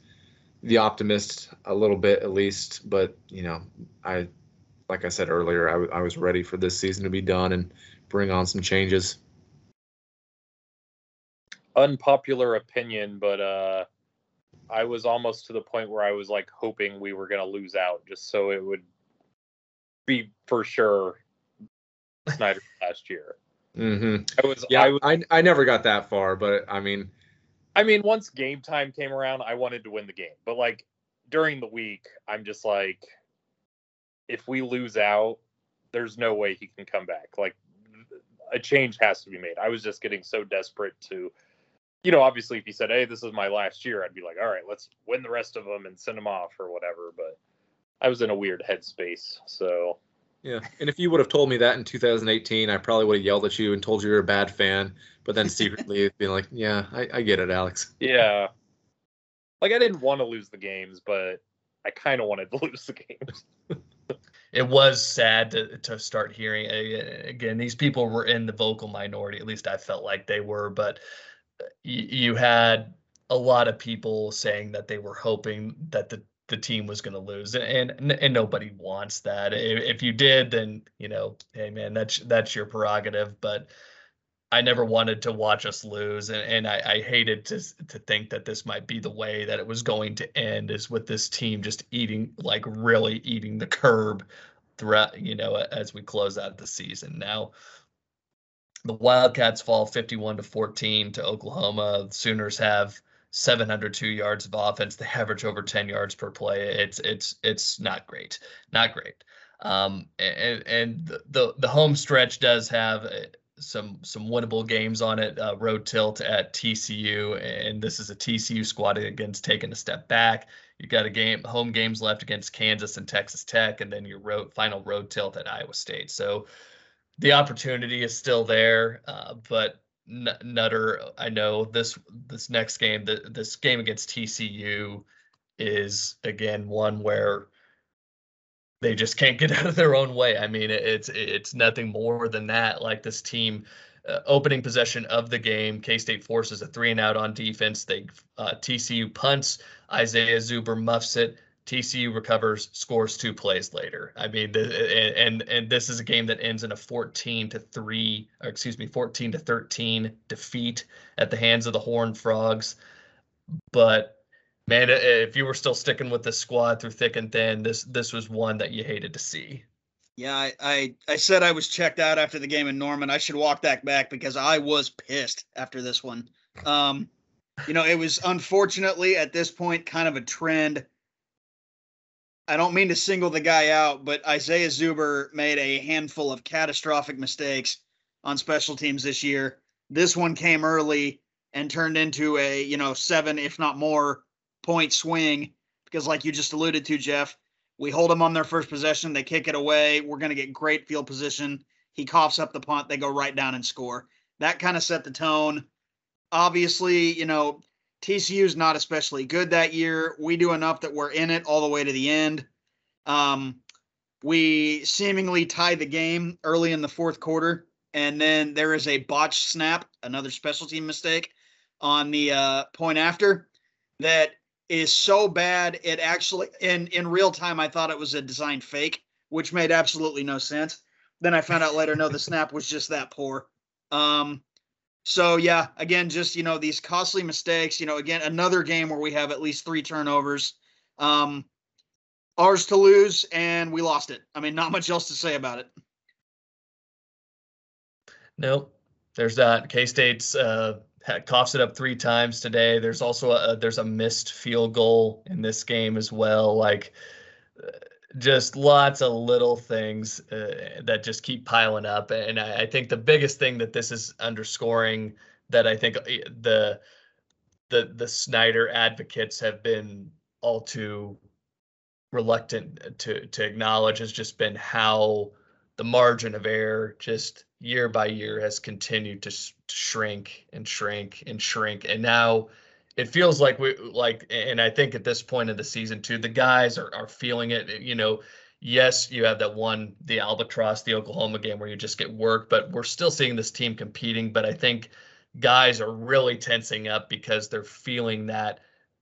Speaker 2: the optimist a little bit at least. But, you know, I, like I said earlier, I, w- I was ready for this season to be done and bring on some changes.
Speaker 4: Unpopular opinion, but uh, I was almost to the point where I was like hoping we were going to lose out just so it would be for sure Snyder <laughs> last year.
Speaker 2: Mm-hmm.
Speaker 4: I was,
Speaker 2: Yeah,
Speaker 4: I was,
Speaker 2: I, I never got that far, but I mean,
Speaker 4: I mean, once game time came around, I wanted to win the game, but like during the week, I'm just like, if we lose out, there's no way he can come back. Like, a change has to be made. I was just getting so desperate to, you know, obviously, if he said, "Hey, this is my last year," I'd be like, "All right, let's win the rest of them and send them off or whatever." But I was in a weird headspace, so
Speaker 2: yeah. And if you would have told me that in 2018, I probably would have yelled at you and told you you're a bad fan. But then secretly <laughs> being like, yeah, I, I get it, Alex.
Speaker 4: yeah. Like I didn't want to lose the games, but I kind of wanted to <laughs> lose the games.
Speaker 1: it was sad to, to start hearing again these people were in the vocal minority at least i felt like they were but uh, you, you had a lot of people saying that they were hoping that the the team was going to lose and, and and nobody wants that if, if you did then you know hey man that's that's your prerogative but I never wanted to watch us lose, and, and I, I hated to to think that this might be the way that it was going to end, is with this team just eating like really eating the curb throughout, you know, as we close out the season. Now, the Wildcats fall 51 to 14 to Oklahoma. The Sooners have 702 yards of offense. They average over 10 yards per play. It's it's it's not great, not great. Um, and and the the, home stretch does have some some winnable games on it. Uh, road tilt at TCU, and this is a TCU squad against taking a step back. You got a game home games left against Kansas and Texas Tech, and then your road final road tilt at Iowa State. So the opportunity is still there, uh, but Nutter, I know this this next game, the, this game against TCU, is again one where they just can't get <laughs> out of their own way. I mean, it's it's nothing more than that. Like this team, uh, opening possession of the game, K State forces a three and out on defense. They uh, TCU punts, Isaiah Zuber muffs it. TCU recovers, scores two plays later. I mean, the, and and this is a game that ends in a 14 to three, or excuse me, 14 to 13 defeat at the hands of the Horned Frogs. But man, if you were still sticking with the squad through thick and thin, this this was one that you hated to see.
Speaker 3: Yeah, I, I, I said I was checked out after the game in Norman. I should walk that back because I was pissed after this one. Um, you know, it was unfortunately at this point kind of a trend. I don't mean to single the guy out, but Isaiah Zuber made a handful of catastrophic mistakes on special teams this year. This one came early and turned into a, you know, seven, if not more, point swing because, like you just alluded to, Jeff, we hold them on their first possession. They kick it away. We're going to get great field position. He coughs up the punt. They go right down and score. That kind of set the tone. Obviously, you know, TCU is not especially good that year. We do enough that we're in it all the way to the end. Um, we seemingly tie the game early in the fourth quarter, and then there is a botched snap, another special team mistake on the uh, point after that is so bad it actually in in real time I thought it was a design fake, which made absolutely no sense. Then I found out later no the snap was just that poor. Um so yeah, again just you know these costly mistakes, you know again another game where we have at least 3 turnovers. Um ours to lose and we lost it. I mean not much else to say about it.
Speaker 1: Nope. There's that. K-State's uh coughs it up three times today. There's also a there's a missed field goal in this game as well. Like just lots of little things uh, that just keep piling up. And I, I, think the biggest thing that this is underscoring that I think uh, the the the Snyder advocates have been all too reluctant to to acknowledge has just been how the margin of error just year by year has continued to shrink and shrink and shrink and now it feels like we like and i think at this point of the season too the guys are, are feeling it you know yes you have that one the albatross the oklahoma game where you just get worked but we're still seeing this team competing but i think guys are really tensing up because they're feeling that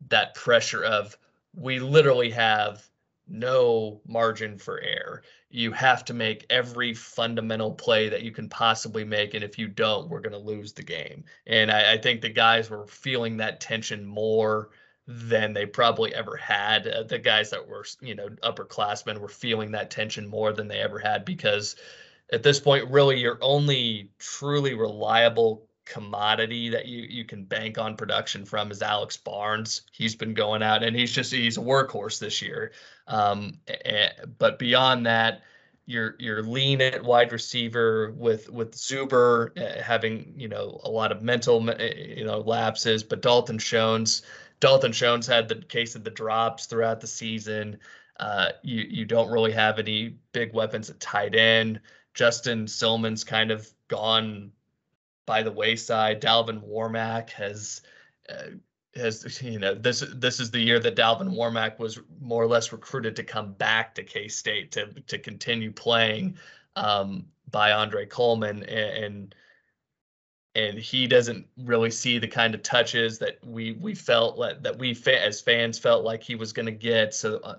Speaker 1: that pressure of we literally have no margin for error. You have to make every fundamental play that you can possibly make. And if you don't, we're going to lose the game. And I, I, think the guys were feeling that tension more than they probably ever had. Uh, the guys that were, you know, upperclassmen were feeling that tension more than they ever had because at this point, really, your only truly reliable commodity that you you can bank on production from is Alex Barnes. He's been going out and he's just he's a workhorse this year. Um, but beyond that, you're you're lean at wide receiver with with Zuber uh, having you know a lot of mental uh, you know lapses, but Dalton Schoen's Dalton Schoen's had the case of the drops throughout the season. Uh, you you don't really have any big weapons at tight end. Justin Silmon's kind of gone by the wayside. Dalvin Warmack has uh, has you know this this is the year that Dalvin Warmack was more or less recruited to come back to K State to to continue playing um, by Andre Coleman and, and and he doesn't really see the kind of touches that we we felt like, that we as fans felt like he was going to get. So uh,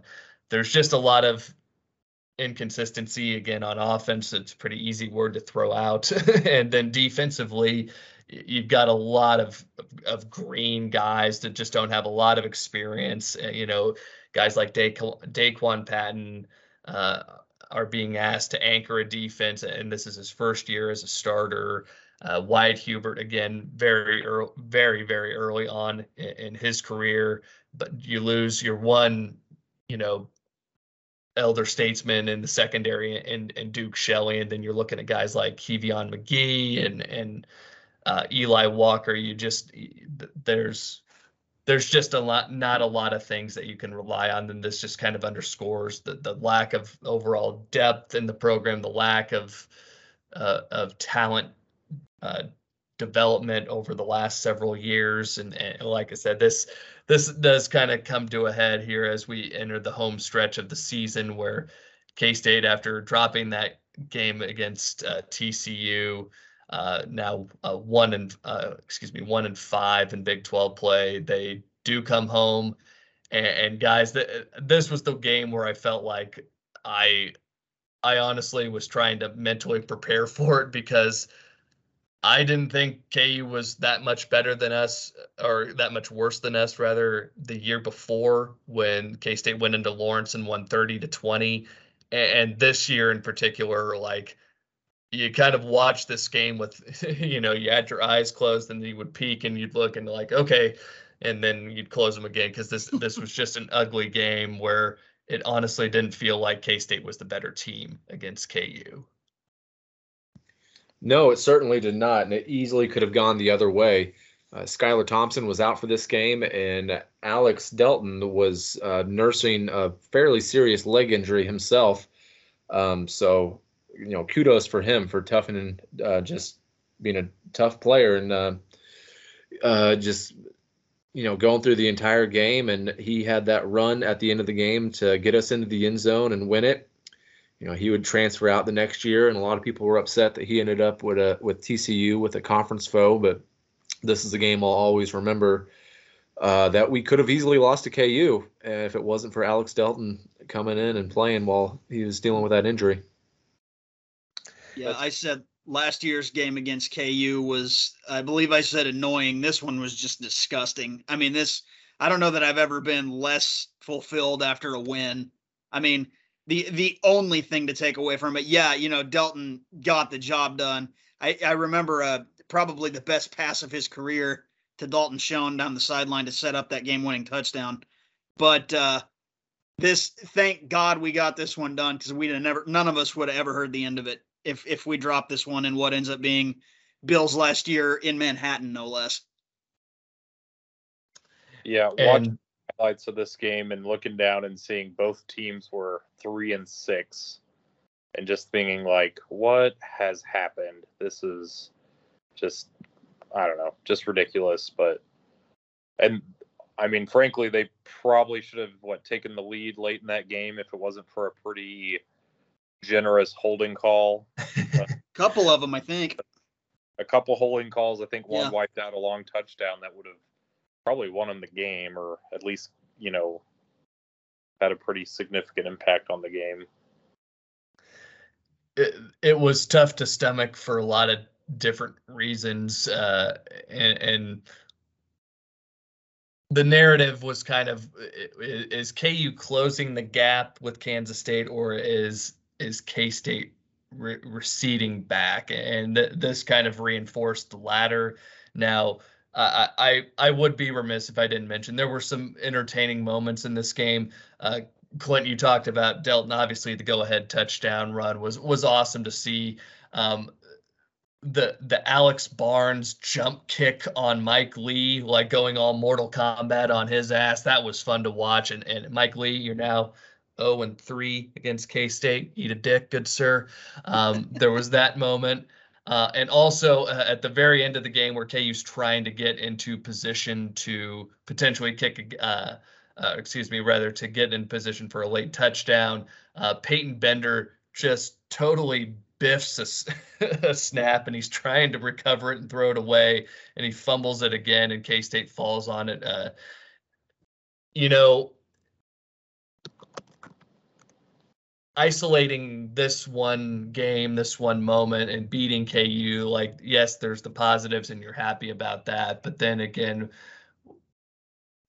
Speaker 1: there's just a lot of inconsistency again on offense. It's a pretty easy word to throw out, <laughs> and then defensively, you've got a lot of of green guys that just don't have a lot of experience. Uh, you know, guys like da- Daquan Patton. Uh, are being asked to anchor a defense, and this is his first year as a starter. Uh, Wyatt Hubert again, very early, very very early on in, in, his career, but you lose your one, you know, elder statesman in the secondary and and Duke Shelley, and then you're looking at guys like Kevion McGee and and uh, Eli Walker. You just there's there's just a lot not a lot of things that you can rely on and this just kind of underscores the the lack of overall depth in the program the lack of uh, of talent uh, development over the last several years. And, and, like I said, this this does kind of come to a head here as we enter the home stretch of the season, where K State, after dropping that game against uh, TCU, uh, now uh, one and uh, excuse me one and five in Big 12 play, they do come home. And, and guys, th- this was the game where I felt like I I honestly was trying to mentally prepare <laughs> for it because I didn't think KU was that much better than us, or that much worse than us, rather, the year before when K State went into Lawrence and won 30 to 20. And this year in particular, like, you kind of watch this game with, <laughs> you know, you had your eyes closed and you would peek and you'd look and like, okay, and then you'd close them again because this this was just an ugly game where it honestly didn't feel like K State was the better team against KU.
Speaker 2: No, it certainly did not, and it easily could have gone the other way. Uh, Skylar Thompson was out for this game, and Alex Delton was uh, nursing a fairly serious leg injury himself. Um, so, you know, kudos for him for toughening, uh, just being a tough player and uh, uh, just, you know, going through the entire game. And he had that run at the end of the game to get us into the end zone and win it you know he would transfer out the next year, and a lot of people were upset that he ended up with a with TCU with a conference foe. But this is a game I'll always remember uh, that we could have easily lost to KU if it wasn't for Alex Delton coming in and playing while he was dealing with that injury.
Speaker 3: Yeah, I said last year's game against KU was, I believe I said annoying. This one was just disgusting. I mean, this, I don't know that I've ever been less fulfilled after a win. I mean, the the only thing to take away from it. Yeah, you know, Delton got the job done. I, I remember uh, probably the best pass of his career to Dalton Schoen down the sideline to set up that game winning touchdown. But uh, this, thank God we got this one done because we'd have never, none of us would have ever heard the end of it if if we dropped this one in what ends up being Bill's last year in Manhattan, no less.
Speaker 4: Yeah, and, highlights of this game and looking down and seeing both teams were three and six, and just thinking like, what has happened? This is just, I don't know, just ridiculous. But, and I mean, frankly, they probably should have what taken the lead late in that game if it wasn't for a pretty generous holding call.
Speaker 3: A <laughs> couple of them, I think.
Speaker 4: a couple holding calls. I think one
Speaker 3: Yeah.
Speaker 4: wiped out a long touchdown that would have probably won him the game, or at least you know had a pretty significant impact on the game.
Speaker 1: it, it was tough to stomach for a lot of different reasons uh and, and the narrative was kind of is KU closing the gap with Kansas State or is is K-State re- receding back and th- this kind of reinforced the latter now I, I would be remiss if I didn't mention there were some entertaining moments in this game. Uh, Clint, you talked about Delton. Obviously, the go-ahead touchdown run was was awesome to see. Um, the the Alex Barnes jump kick on Mike Lee, like going all Mortal Kombat on his ass. That was fun to watch. And and Mike Lee, you're now 0 and 3 against K State. Eat a dick, good sir. Um, there was that moment. Uh, and also uh, at the very end of the game where KU's trying to get into position to potentially kick a, uh, uh, excuse me, rather to get in position for a late touchdown. Uh, Peyton Bender just totally biffs <laughs> a snap and he's trying to recover it and throw it away and he fumbles it again and K State falls on it. Uh, you know, isolating this one game, this one moment, and beating KU, like, yes, there's the positives and you're happy about that. But then again,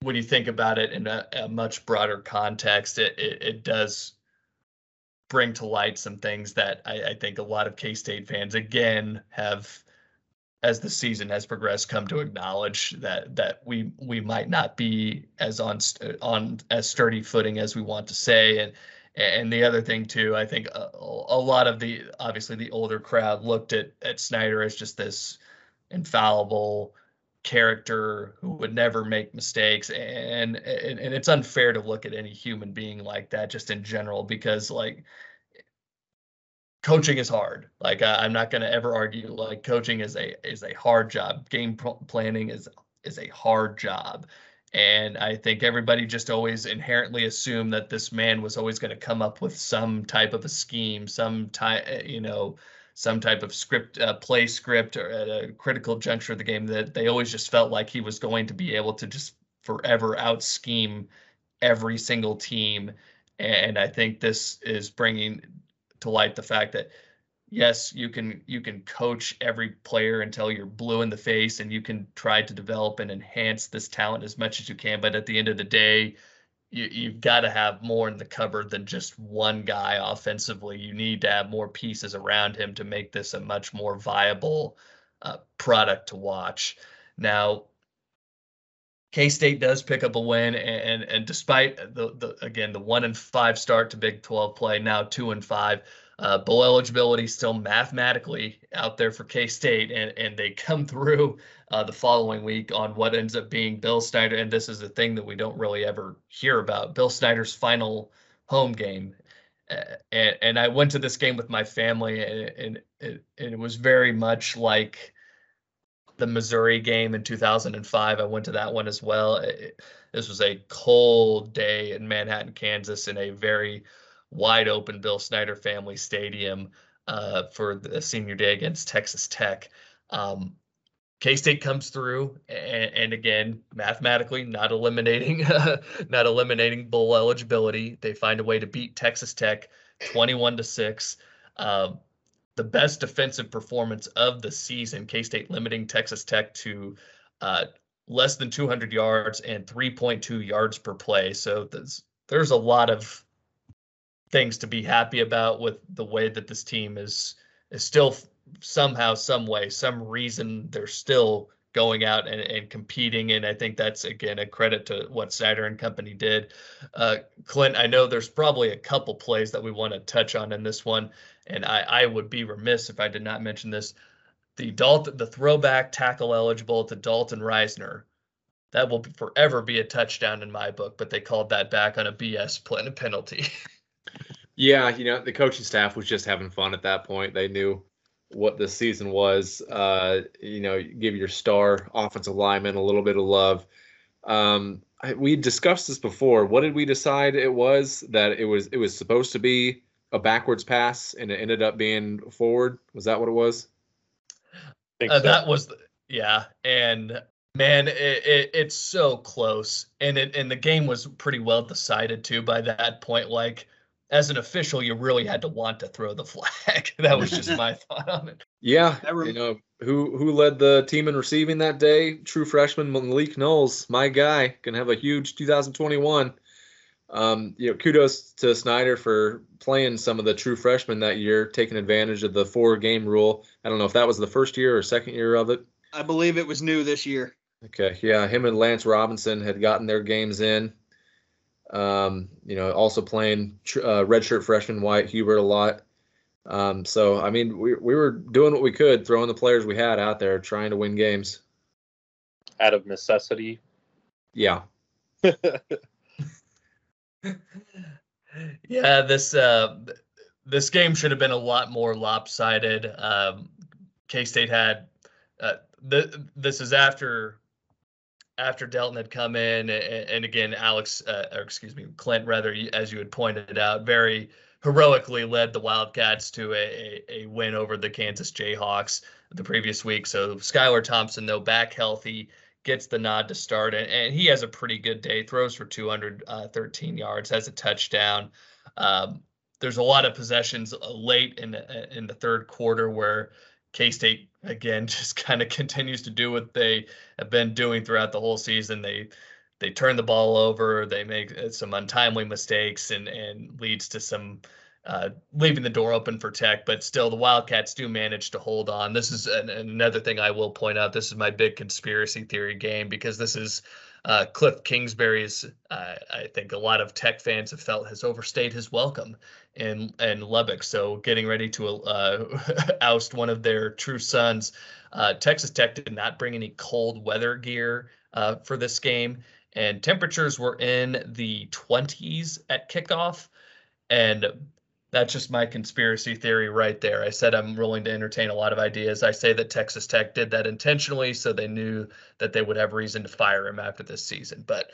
Speaker 1: when you think about it in a, a much broader context, it, it, it does bring to light some things that I, I think a lot of K State fans, again, have. As the season has progressed, come to acknowledge that that we we might not be as on on as sturdy footing as we want to say, and and the other thing too, I think uh, a, a lot of the obviously the older crowd looked at at Snyder as just this infallible character who would never make mistakes and, and and it's unfair to look at any human being like that just in general because like coaching is hard. Like I, i'm not going to ever argue like coaching is a is a hard job. Game pl- planning is is a hard job and I think everybody just always inherently assumed that this man was always going to come up with some type of a scheme, some type, you know, some type of script, uh, play script, or at a critical juncture of the game. That they always just felt like he was going to be able to just forever out scheme every single team. And I think this is bringing to light the fact that yes, you can you can coach every player until you're blue in the face and you can try to develop and enhance this talent as much as you can, but at the end of the day, you, you've got to have more in the cupboard than just one guy offensively. You need to have more pieces around him to make this a much more viable uh, product to watch. Now, K State does pick up a win, and, and and despite the the again the one and five start to Big Twelve play, now two and five, uh, bowl eligibility still mathematically out there for K State, and and they come through uh, the following week on what ends up being Bill Snyder, and this is a thing that we don't really ever hear about. Bill Snyder's final home game, uh, and and I went to this game with my family, and and it, and it was very much like the Missouri game in 2005. I went to that one as well. It, this was a cold day in Manhattan, Kansas, in a very wide open Bill Snyder family stadium uh, for the senior day against Texas Tech. Um, K State comes through, and, and, again, mathematically, not eliminating, <laughs> not eliminating bowl eligibility. They find a way to beat Texas Tech, 21 to six. Um, the best defensive performance of the season. K State limiting Texas Tech to uh, less than 200 yards and 3.2 yards per play. So there's there's a lot of things to be happy about with the way that this team is is still somehow, some way, some reason they're still going out and, and competing. And I think that's again a credit to what Snyder and company did. Uh, Clint, I know there's probably a couple plays that we want to touch on in this one, and I, I would be remiss if I did not mention this. The Dalton, the throwback tackle eligible to Dalton Risner, that will forever be a touchdown in my book. But they called that back on a BS penalty. <laughs>
Speaker 2: yeah, you know the coaching staff was just having fun at that point. They knew what the season was. Uh, you know, give your star offensive lineman a little bit of love. Um, I, we discussed this before. What did we decide it was that it was? It was supposed to be a backwards pass, and it ended up being forward. Was that what it was?
Speaker 1: Uh,
Speaker 4: so.
Speaker 1: that was, the, yeah, and man, it, it, it's so close, and it and the game was pretty well decided too by that point. Like, as an official, you really had to want to throw the flag. <laughs> that was just my <laughs> thought on it.
Speaker 2: Yeah,
Speaker 3: rem-
Speaker 2: you know who who led the team in receiving that day? True freshman Malik Knowles, my guy, gonna have a huge 2021. Um, you know, kudos to Snyder for playing some of the true freshmen that year, taking advantage of the four game rule. I don't know if that was the first year or second year of it.
Speaker 3: I believe it was new this year.
Speaker 2: Okay, yeah, him and Lance Robinson had gotten their games in. Um, you know, also playing tr- uh, redshirt freshman Wyatt Hubert a lot. Um, so I mean, we we were doing what we could, throwing the players we had out there, trying to win games.
Speaker 4: out of necessity.
Speaker 2: Yeah, <laughs>
Speaker 1: yeah, this uh, this game should have been a lot more lopsided. Um, K State had uh, the this is after after Delton had come in, and, and again, Alex, uh, or excuse me, Clint, rather, as you had pointed out, very heroically led the Wildcats to a, a, a win over the Kansas Jayhawks the previous week. So Skylar Thompson, though back healthy, gets the nod to start, and, and he has a pretty good day. Throws for 213 yards, has a touchdown. Um, there's a lot of possessions uh, late in the, in the third quarter where K State again <laughs> just kind of continues to do what they have been doing throughout the whole season. They they turn the ball over, they make uh, some untimely mistakes, and and leads to some uh, leaving the door open for Tech. But still, the Wildcats do manage to hold on. This is an, another thing I will point out. This is my big conspiracy theory game because this is uh, Cliff Kingsbury's. Uh, I think a lot of Tech fans have felt has overstayed his welcome in in Lubbock. So getting ready to uh, <laughs> oust one of their true sons. Uh, Texas Tech did not bring any cold weather gear uh, for this game, and temperatures were in the 20s at kickoff. And that's just my conspiracy theory right there. I said I'm willing to entertain a lot of ideas. I say that Texas Tech did that intentionally so they knew that they would have reason to fire him after this season. But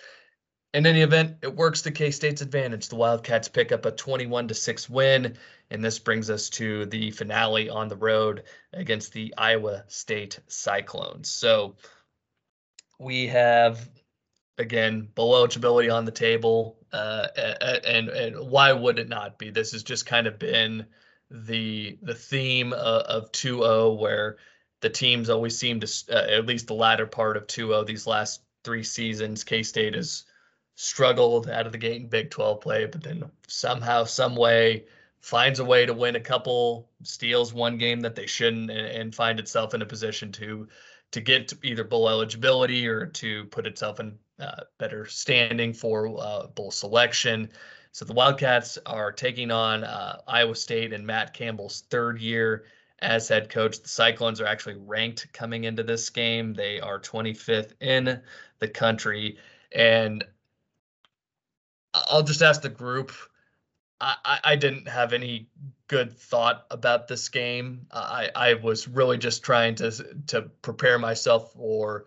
Speaker 1: in any event, it works to K State's advantage. The Wildcats pick up a 21 to 6 win, and this brings us to the finale on the road against the Iowa State Cyclones. So we have again bowl eligibility on the table, uh, and and why would it not be? This has just kind of been the the theme of, of 2-0 where the teams always seem to uh, at least the latter part of 2-0 these last three seasons k-state has struggled out of the gate in big 12 play but then somehow some way finds a way to win a couple steals one game that they shouldn't and, and find itself in a position to to get to either bowl eligibility or to put itself in uh, better standing for uh, bowl selection so the Wildcats are taking on uh, Iowa State and Matt Campbell's third year as head coach. The Cyclones are actually ranked coming into this game. They are 25th in the country. And I'll just ask the group. I, I, I didn't have any good thought about this game. I, I was really just trying to to prepare myself for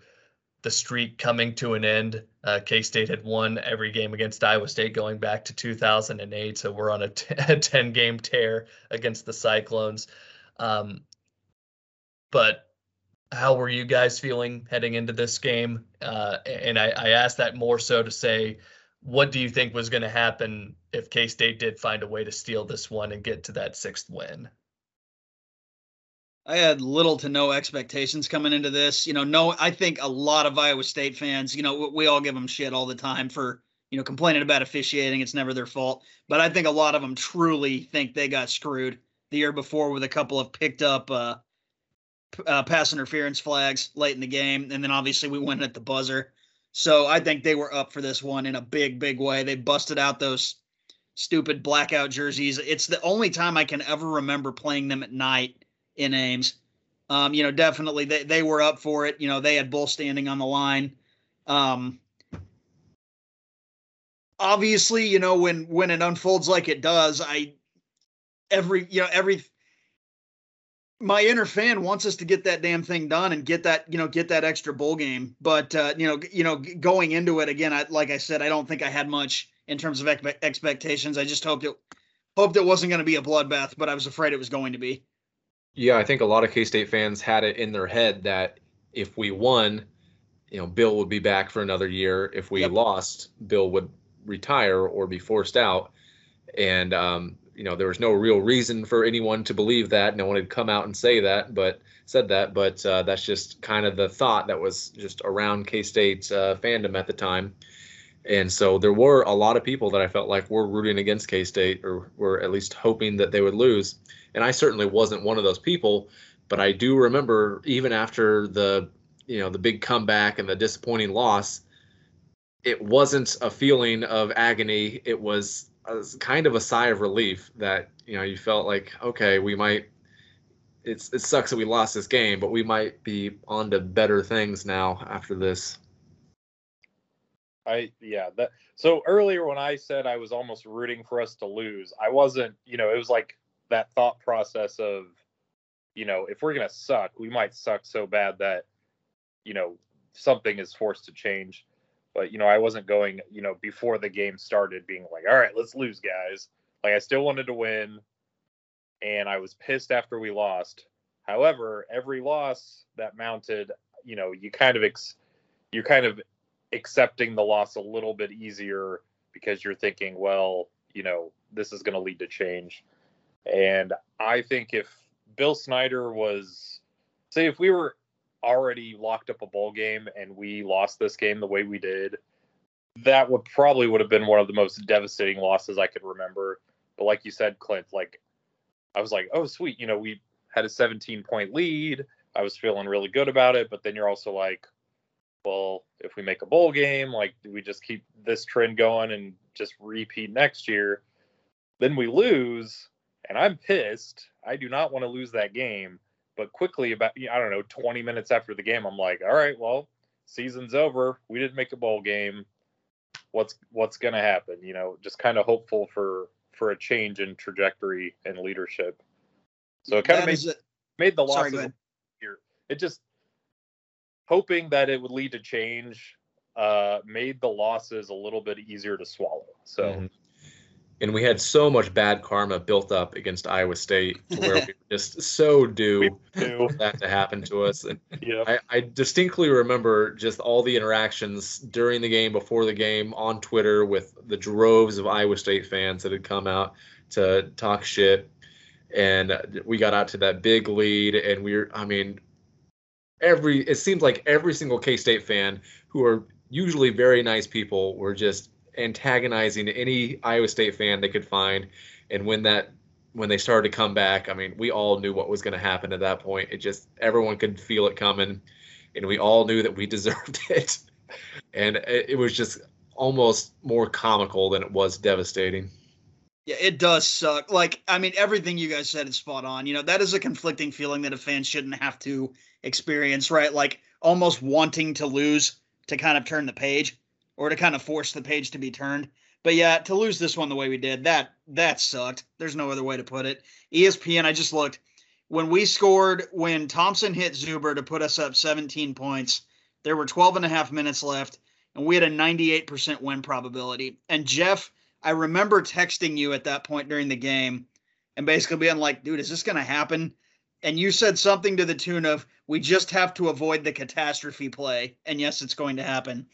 Speaker 1: the streak coming to an end. Uh, K State had won every game against Iowa State going back to 2008, so we're on a, t- <laughs> a 10 game tear against the Cyclones. Um, but how were you guys feeling heading into this game? Uh, and I, I asked that more so to say, what do you think was going to happen if K State did find a way to steal this one and get to that sixth win?
Speaker 3: I had little to no expectations coming into this. You know, no, I think a lot of Iowa State fans, you know, we all give them shit all the time for, you know, complaining about officiating. It's never their fault. But I think a lot of them truly think they got screwed the year before with a couple of picked up uh, uh, pass interference flags late in the game. And then obviously we went at the buzzer. So I think they were up for this one in a big, big way. They busted out those stupid blackout jerseys. It's the only time I can ever remember playing them at night in Ames. Um, you know, definitely they, they were up for it. You know, they had bull standing on the line. Um, obviously, you know, when when it unfolds like it does, I every you know every my inner fan wants us to get that damn thing done and get that you know get that extra bowl game. But uh, you know you know going into it again, I, like I said, I don't think I had much in terms of expectations. I just hoped it hoped it wasn't going to be a bloodbath, but I was afraid it was going to be.
Speaker 2: Yeah, I think a lot of K State fans had it in their head that if we won, you know, Bill would be back for another year. If we
Speaker 3: Yep.
Speaker 2: lost, Bill would retire or be forced out. And um, you know, there was no real reason for anyone to believe that. No one had come out and say that, but said that. But uh, that's just kind of the thought that was just around K State's uh, fandom at the time. And so there were a lot of people that I felt like were rooting against K State or were at least hoping that they would lose. And I certainly wasn't one of those people, but I do remember even after the you know the big comeback and the disappointing loss, it wasn't a feeling of agony. It was uh, a, kind of a sigh of relief that you know you felt like okay, we might. It's it sucks that we lost this game, but we might be on to better things now after this.
Speaker 4: I yeah that so earlier when I said I was almost rooting for us to lose, I wasn't, you know, it was like that thought process of, you know, if we're gonna suck, we might suck so bad that, you know, something is forced to change. But you know, I wasn't going, you know, before the game started being like, all right, let's lose, guys. Like I still wanted to win, and I was pissed after we lost. However, every loss that mounted, you know, you kind of ex- you're kind of accepting the loss a little bit easier because you're thinking, well, you know, this is going to lead to change. And I think if Bill Snyder was, say, if we were already locked up a bowl game and we lost this game the way we did, that would probably would have been one of the most devastating losses I could remember. But like you said, Clint, like I was like, oh sweet, you know, we had a 17 point lead. I was feeling really good about it, but then you're also like, well, if we make a bowl game, like do we just keep this trend going and just repeat next year? Then we lose, and I'm pissed. I do not want to lose that game. But quickly, about I don't know, 20 minutes after the game, I'm like, all right, well, season's over. We didn't make a bowl game. What's what's gonna happen? You know, just kind of hopeful for for a change in trajectory and leadership. So it kind of made
Speaker 3: a-
Speaker 4: made the
Speaker 3: Sorry,
Speaker 4: losses
Speaker 3: go ahead.
Speaker 4: here. It just hoping that it would lead to change uh, made the losses a little bit easier to swallow. So
Speaker 2: Mhm. And we had so much bad karma built up against Iowa State to where we were just <laughs> so due for that to happen to us. And
Speaker 4: yeah.
Speaker 2: I, I distinctly remember just all the interactions during the game, before the game, on Twitter with the droves of Iowa State fans that had come out to talk shit. And we got out to that big lead, and we were, I mean, every, it seems like every single K State fan who are usually very nice people were just antagonizing any Iowa State fan they could find. And when that when they started to come back, I mean, we all knew what was going to happen at that point. It just everyone could feel it coming, and we all knew that we <laughs> deserved it. And it, it was just almost more comical than it was devastating.
Speaker 3: Yeah, it does suck. Like, I mean, everything you guys said is spot on. You know, that is a conflicting feeling that a fan shouldn't have to experience, right? Like, almost wanting to lose to kind of turn the page or to kind of force the page to be turned. But yeah, to lose this one the way we did, that that sucked. There's no other way to put it. ESPN, I just looked. When we scored, when Thompson hit Zuber to put us up 17 points, there were 12 and a half minutes left, and we had a 98% win probability. And Jeff, I remember texting you at that point during the game and basically being like, dude, is this going to happen? And you said something to the tune of, we just have to avoid the catastrophe play. And yes, it's going to happen.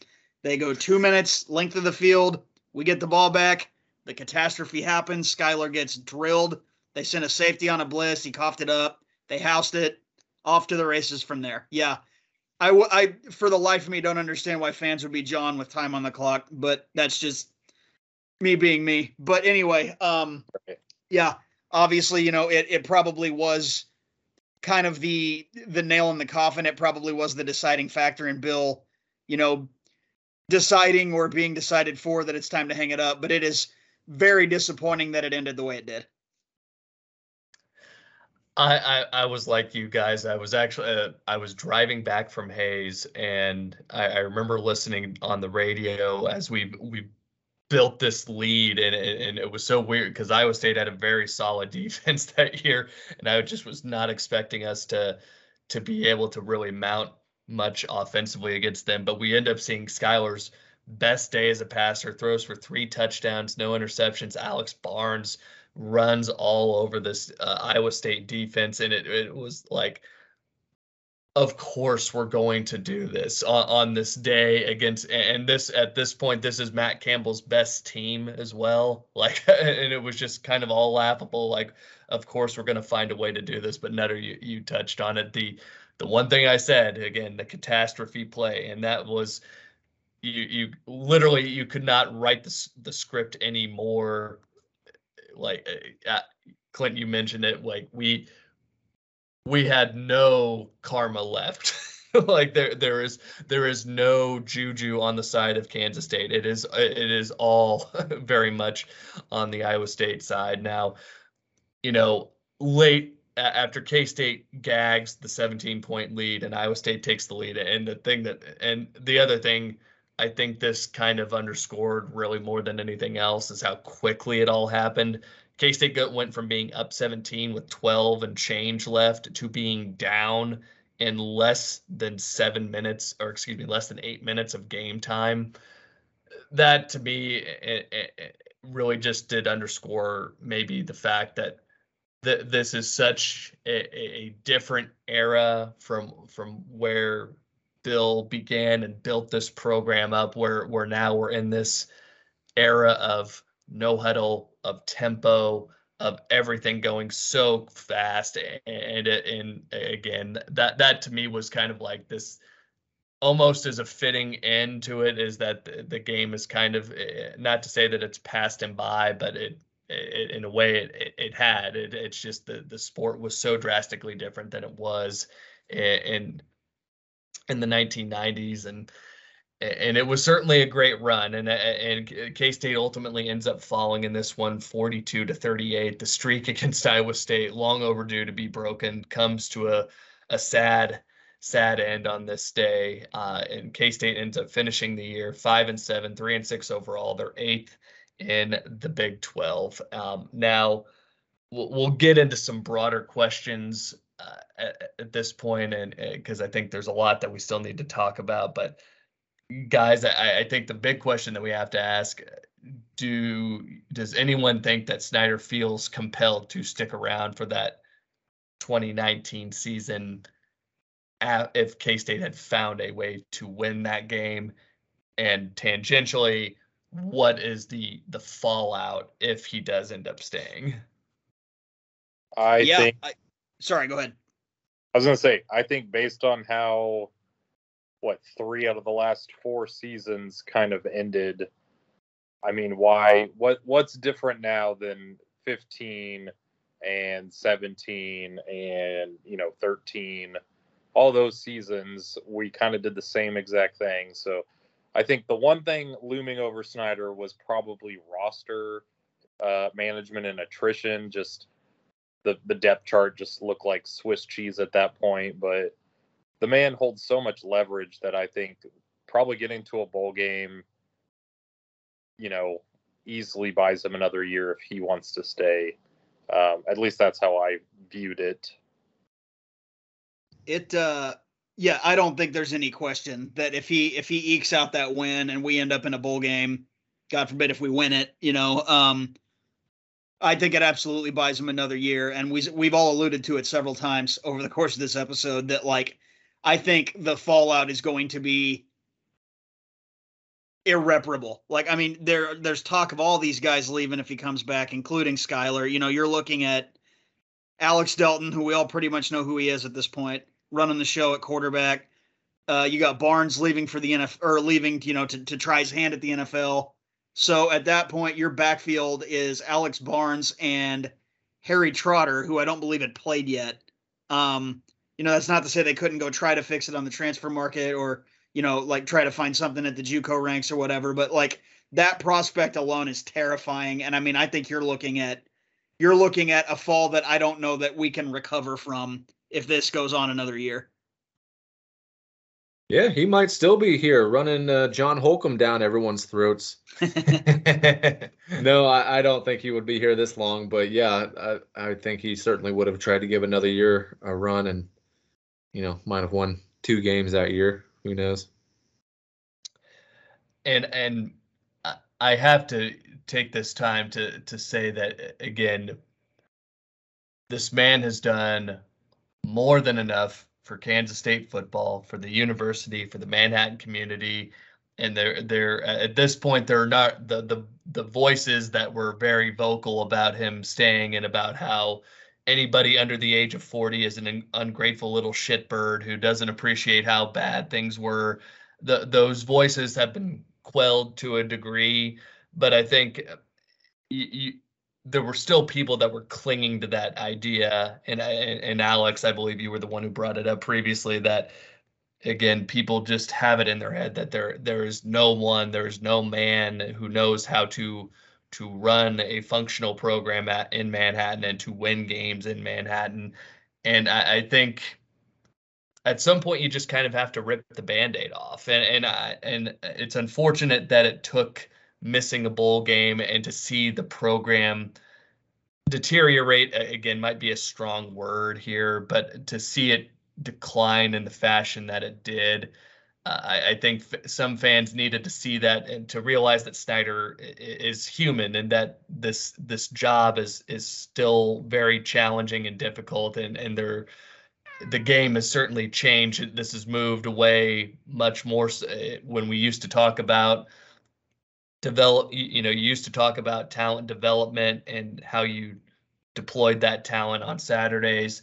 Speaker 3: They go two minutes, length of the field. We get the ball back. The catastrophe happens. Skylar gets drilled. They sent a safety on a bliss. He coughed it up. They housed it. Off to the races from there. Yeah. I, w- I, for the life of me, don't understand why fans would be John with time on the clock, but that's just me being me. But anyway, um, yeah, obviously, you know, it, it probably was kind of the the nail in the coffin. It probably was the deciding factor in Bill, you know, deciding or being decided for that it's time to hang it up. But it is very disappointing that it ended the way it did.
Speaker 1: I, I I was like you guys. I was actually uh, I was driving back from Hays, and I, I remember listening on the radio as we we built this lead, and and it was so weird because Iowa State had a very solid <laughs> defense that year, and I just was not expecting us to to be able to really mount much offensively against them. But we end up seeing Skylar's best day as a passer, throws for three touchdowns, no interceptions. Alex Barnes runs all over this uh, Iowa State defense, and it, it was like of course we're going to do this on, on, this day against and this at this point this is matt campbell's best team as well <laughs> like and it was just kind of all laughable like of course we're going to find a way to do this but nutter you, you touched on it the the one thing i said again the catastrophe play and that was you you literally you could not write the, the script anymore like uh, clint you mentioned it like we we had no karma left. <laughs> like there there is there is no juju on the side of Kansas State. It is it is all <laughs> very much on the Iowa State side. Now, you know, late after K State gags the 17 point lead and Iowa State takes the lead. And the thing that and the other thing I think this kind of underscored really more than anything else is how quickly it all happened. K State went from being up 17 with 12 and change left to being down in less than seven minutes, or excuse me, less than eight minutes of game time. That to me it, it really just did underscore maybe the fact that th- this is such a, a different era from from where Bill began and built this program up. Where where now we're in this era of no huddle, of tempo, of everything going so fast. And and again, that that to me was kind of like this almost as a fitting end to it is that the, the game is kind of eh, not to say that it's passed him by, but it, it in a way it, it, it had it, it's just the the sport was so drastically different than it was in in the 1990s and and it was certainly a great run. And and K State ultimately ends up falling in this one, 42 to 38. The streak <laughs> against Iowa State, long overdue to be broken, comes to a a sad sad end on this day. Uh, and K State ends up finishing the year five and seven, three and six overall. They're eighth in the Big 12. Um, now we'll, we'll get into some broader questions uh, at, at, this point, and because I think there's a lot that we still need to talk about, but guys, I, I think the big question that we have to ask do does anyone think that Snyder feels compelled to stick around for that 2019 season if K State had found a way to win that game? And tangentially, what is the the fallout if he does end up staying?
Speaker 4: I
Speaker 3: yeah,
Speaker 4: think.
Speaker 3: I, sorry, go ahead.
Speaker 4: I was going to say, I think based on how what three out of the last four seasons kind of ended. I mean, why? What what's different now than 15 and 17 and you know 13? All those seasons, we kind of did the same exact thing. So, I think the one thing looming over Snyder was probably roster uh, management and attrition. Just the the depth chart just looked like Swiss cheese at that point, but the man holds so much leverage that I think probably getting to a bowl game, you know, easily buys him another year if he wants to stay. Um, at least that's how I viewed it.
Speaker 3: It, uh, yeah, I don't think there's any question that if he if he ekes out that win and we end up in a bowl game, God forbid if we win it, you know, um, I think it absolutely buys him another year. And we we've all alluded to it several times over the course of this episode that like I think the fallout is going to be irreparable. Like, I mean, there there's talk of all these guys leaving if he comes back, including Skylar. You know, you're looking at Alex Delton, who we all pretty much know who he is at this point, running the show at quarterback. Uh, you got Barnes leaving for the NFL or leaving, you know, to, to try his hand at the NFL. So at that point, your backfield is Alex Barnes and Harry Trotter, who I don't believe had played yet. Um, you know, that's not to say they couldn't go try to fix it on the transfer market or, you know, like try to find something at the JUCO ranks or whatever. But like that prospect alone is terrifying. And I mean, I think you're looking at you're looking at a fall that I don't know that we can recover from if this goes on another year.
Speaker 2: Yeah, he might still be here running uh, John Holcomb down everyone's throats. <laughs> <laughs> no, I, I, don't think he would be here this long, but yeah, I, I think he certainly would have tried to give another year a run and you know, might have won two games that year. Who knows?
Speaker 1: And and I I have to take this time to to say that again. This man has done more than enough for Kansas State football, for the university, for the Manhattan community, and they're they're at this point they're not the the the voices that were very vocal about him staying and about how anybody under the age of 40 is an ungrateful little shitbird who doesn't appreciate how bad things were. The those voices have been quelled to a degree but i think uh, you, you, there were still people that were clinging to that idea. And, and alex i believe you were the one who brought it up previously that again people just have it in their head that there there is no one there's no man who knows how to to run a functional program at in manhattan and to win games in manhattan. And i, I think at some point you just kind of have to rip the band-aid off. And and I, and it's unfortunate that it took missing a bowl game and to see the program deteriorate again might be a strong word here but to see it decline in the fashion that it did. Uh, I, I, think f- some fans needed to see that and to realize that Snyder is human and that this this job is is still very challenging and difficult and and there the game has certainly changed. This has moved away much more when we used to talk about develop. You know, you used to talk about talent development and how you deployed that talent on Saturdays.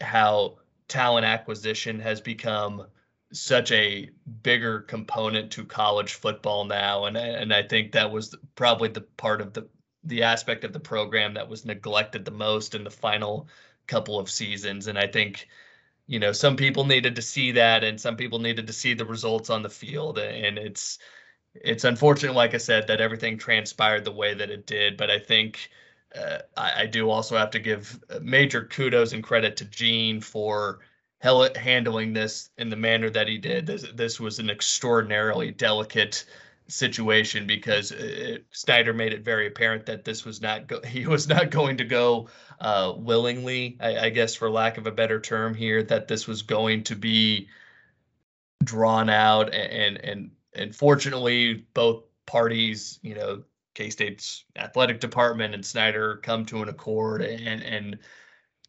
Speaker 1: How talent acquisition has become such a bigger component to college football now and and I think that was probably the part of the the aspect of the program that was neglected the most in the final couple of seasons and I think you know some people needed to see that and some people needed to see the results on the field and it's it's unfortunate like I said that everything transpired the way that it did but I think uh, I, I, do also have to give major kudos and credit to Gene for hell, handling this in the manner that he did. This, this was an extraordinarily delicate situation because it, uh, Snyder made it very apparent that this was not go- <laughs> he was not going to go uh, willingly. I, I, guess, for lack of a better term here, that this was going to be drawn out and and and, and fortunately both parties, you know, K State's athletic department and Snyder come to an accord, and and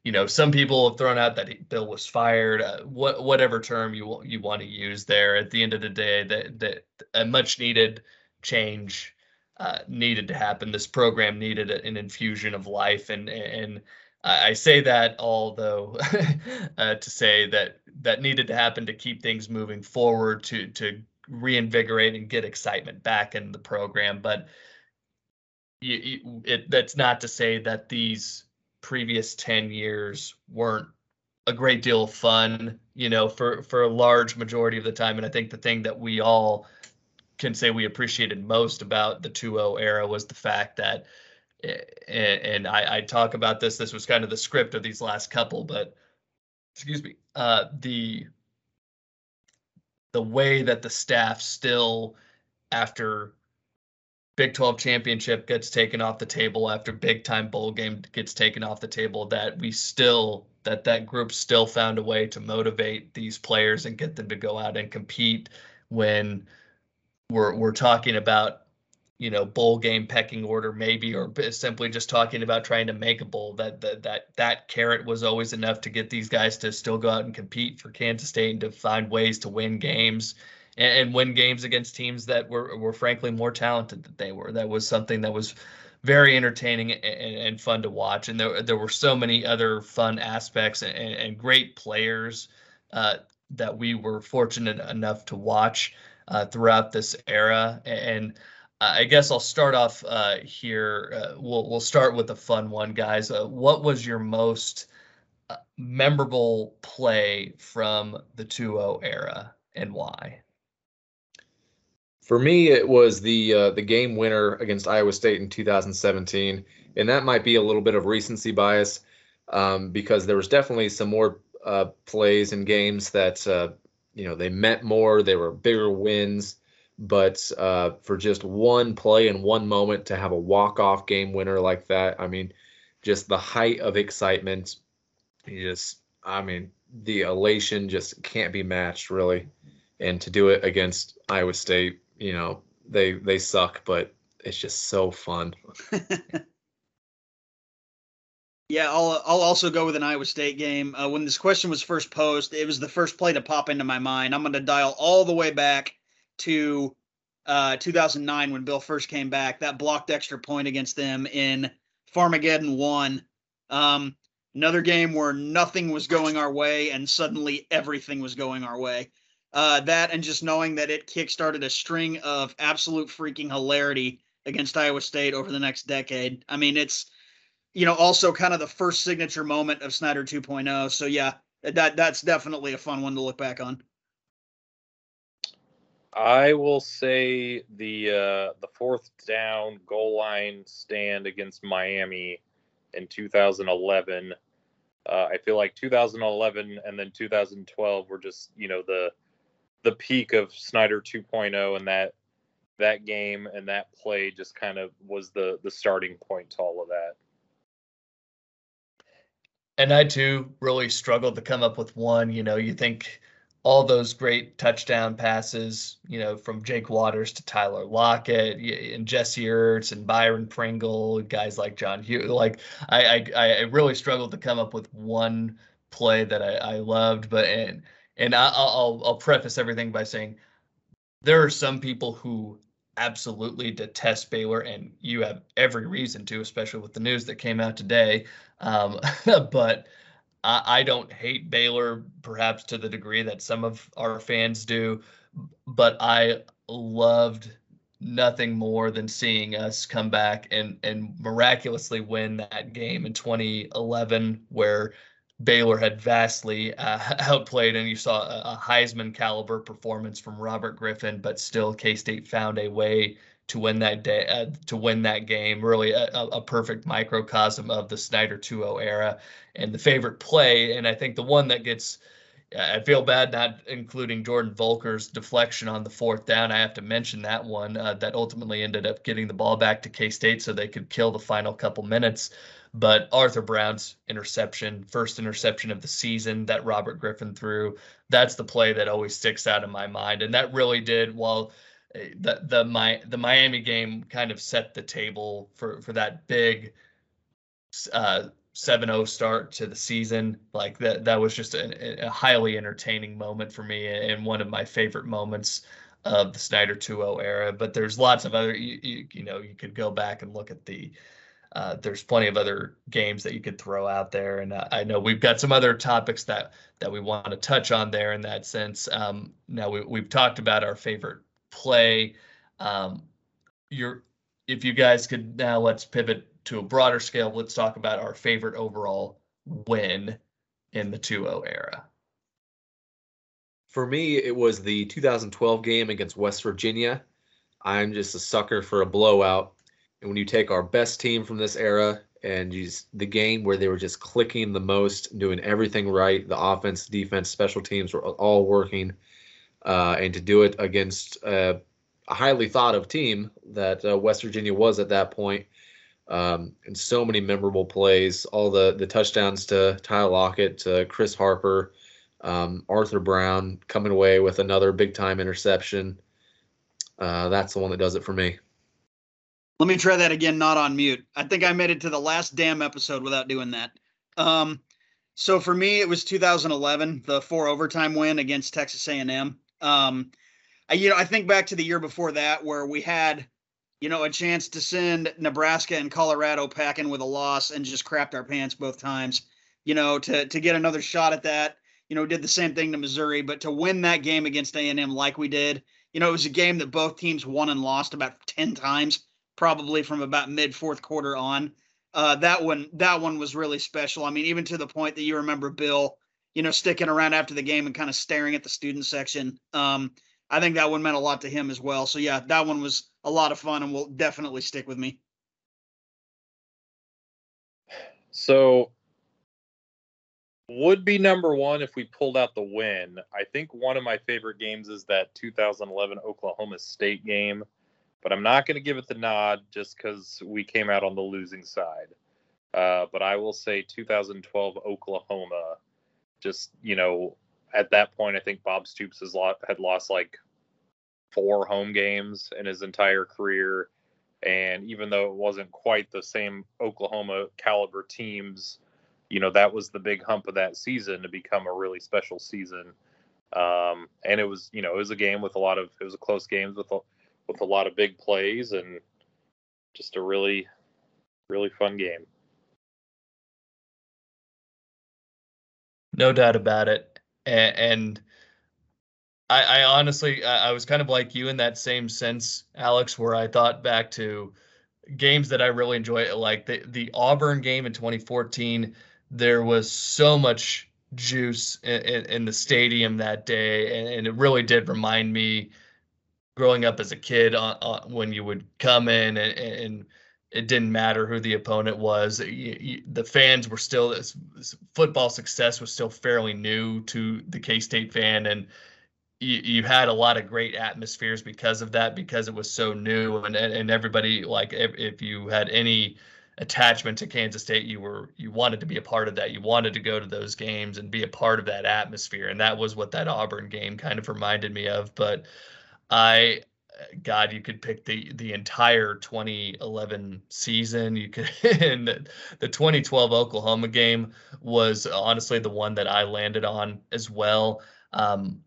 Speaker 1: you know some people have thrown out that Bill was fired. Uh, what whatever term you you want to use there. At the end of the day, that that a much needed change uh, needed to happen. This program needed an infusion of life, and and I say that although <laughs> uh, to say that that needed to happen to keep things moving forward, to to reinvigorate and get excitement back in the program, but you, you, it, that's not to say that these previous 10 years weren't a great deal of fun, you know, for for a large majority of the time. And I think the thing that we all can say we appreciated most about the 2-0 era was the fact that and, I, I talk about this. This was kind of the script of these last couple, but excuse me, uh, the the way that the staff still, after Big 12 championship gets taken off the table after big time bowl game gets taken off the table that we still that that group still found a way to motivate these players and get them to go out and compete when we're we're talking about you know bowl game pecking order maybe or simply just talking about trying to make a bowl that that that that carrot was always enough to get these guys to still go out and compete for Kansas State and to find ways to win games and, and win games against teams that were were frankly more talented than they were. That was something that was very entertaining and, and, fun to watch. And there there were so many other fun aspects and, and great players uh, that we were fortunate enough to watch uh, throughout this era. And I guess I'll start off uh, here. Uh, we'll we'll start with a fun one, guys. Uh, what was your most uh, memorable play from the 2-0 era and why?
Speaker 2: For me, it was the uh, the game winner against Iowa State in 2017, and that might be a little bit of recency bias um, because there was definitely some more uh, plays and games that you know they meant more, they were bigger wins, but uh, for just one play and one moment to have a walk off game winner like that, I mean, just the height of excitement, you just, I mean, the elation just can't be matched really, and to do it against Iowa State you know they they suck, but it's just so fun. <laughs>
Speaker 3: yeah, I'll I'll also go with an Iowa State game. Uh, when this question was first posed, it was the first play to pop into my mind. I'm going to dial all the way back to uh, 2009 when Bill first came back. That blocked extra point against them in Farmageddon one. Um, another game where nothing was going our way and suddenly everything was going our way. Uh, that and just knowing that it kickstarted a string of absolute freaking hilarity against Iowa State over the next decade. I mean, it's you know also kind of the first signature moment of Snyder 2.0. So yeah, that that's definitely a fun one to look back on.
Speaker 4: I will say the uh, the fourth down goal line stand against Miami in 2011. Uh, I feel like 2011 and then 2012 were just you know the the peak of Snyder 2.0 and that that game and that play just kind of was the the starting point to all of that.
Speaker 1: And I too really struggled to come up with one. You know, you think all those great touchdown passes, you know, from Jake Waters to Tyler Lockett and Jesse Ertz and Byron Pringle, guys like John Hughes. Like I, I, I really struggled to come up with one play that I, I loved, but and and I, will I'll preface everything by saying there are some people who absolutely detest Baylor, and you have every reason to, especially with the news that came out today. Um, <laughs> but I, I don't hate Baylor, perhaps to the degree that some of our fans do. But I loved nothing more than seeing us come back and and miraculously win that game in 2011 where Baylor had vastly uh, <laughs> outplayed, and you saw a, a, Heisman caliber performance from Robert Griffin, but still K State found a way to win that day, uh, to win that game. Really, a, a, perfect microcosm of the Snyder 2-0 era, and the favorite play, and I think the one that gets. I feel bad not including Jordan Voelker's deflection on the fourth down. I have to mention that one uh, that ultimately ended up getting the ball back to K State so they could kill the final couple minutes. But Arthur Brown's interception, first interception of the season that Robert Griffin threw, that's the play that always sticks out in my mind. And that really did, while the the my the Miami game kind of set the table for for that big uh 7-0 start to the season. Like that that was just a, a highly entertaining moment for me and one of my favorite moments of the Snyder 2-0 era. But there's lots of other you, you, you know you could go back and look at the uh, there's plenty of other games that you could throw out there, and uh, I know we've got some other topics that that we want to touch on there in that sense. Um, now we, we've talked about our favorite play. Um, your, if you guys could now let's pivot to a broader scale. Let's talk about our favorite overall win in the 2-0 era.
Speaker 2: For me, it was the 2012 game against West Virginia. I'm just a sucker for a blowout. And when you take our best team from this era and use the game where they were just clicking the most, doing everything right, the offense, defense, special teams were all working, uh, and to do it against a highly thought of team that uh, West Virginia was at that point, um, and so many memorable plays, all the the touchdowns to Tyler Lockett, to Chris Harper, um, Arthur Brown coming away with another big time interception. Uh, that's the one that does it for me.
Speaker 3: Let me try that again, not on mute. I think I made it to the last damn episode without doing that. Um, so for me, it was 2011, the four overtime win against Texas A&M. Um, I, you know, I think back to the year before that where we had, you know, a chance to send Nebraska and Colorado packing with a loss and just crapped our pants both times. You know, to to get another shot at that. You know, did the same thing to Missouri, but to win that game against A&M like we did, you know, it was a game that both teams won and lost about 10 times probably from about mid fourth quarter on. Uh, that one, that one was really special. I mean, even to the point that you remember Bill, you know, sticking around after the game and kind of staring at the student section. Um, I think that one meant a lot to him as well. So yeah, that one was a lot of fun and will definitely stick with me.
Speaker 4: So would be number one if we pulled out the win. I think one of my favorite games is that 2011 Oklahoma State game but I'm not going to give it the nod just because we came out on the losing side. Uh, but I will say 2012 Oklahoma, just you know, at that point, I think Bob Stoops has lot, had lost like four home games in his entire career. And even though it wasn't quite the same Oklahoma caliber teams, you know, that was the big hump of that season to become a really special season. Um, and it was, you know, it was a game with a lot of, it was a close games with a, with a lot of big plays and just a really, really fun game.
Speaker 1: No doubt about it. And, and I, I, honestly, I, I was kind of like you in that same sense, Alex, where I thought back to games that I really enjoy, like the, the Auburn game in 2014. There was so much juice in, in, in the stadium that day, and, and, it really did remind me growing up as a kid on, on when you would come in and, and it didn't matter who the opponent was. The fans were still football success was still fairly new to the K State fan, and you, you had a lot of great atmospheres because of that, because it was so new, and and, and everybody like if, if you had any attachment to Kansas State, you were you wanted to be a part of that. You wanted to go to those games and be a part of that atmosphere, and that was what that Auburn game kind of reminded me of. But I God, you could pick the the entire 2011 season. You could, <laughs> and the, the 2012 Oklahoma game was honestly the one that I landed on as well. Um,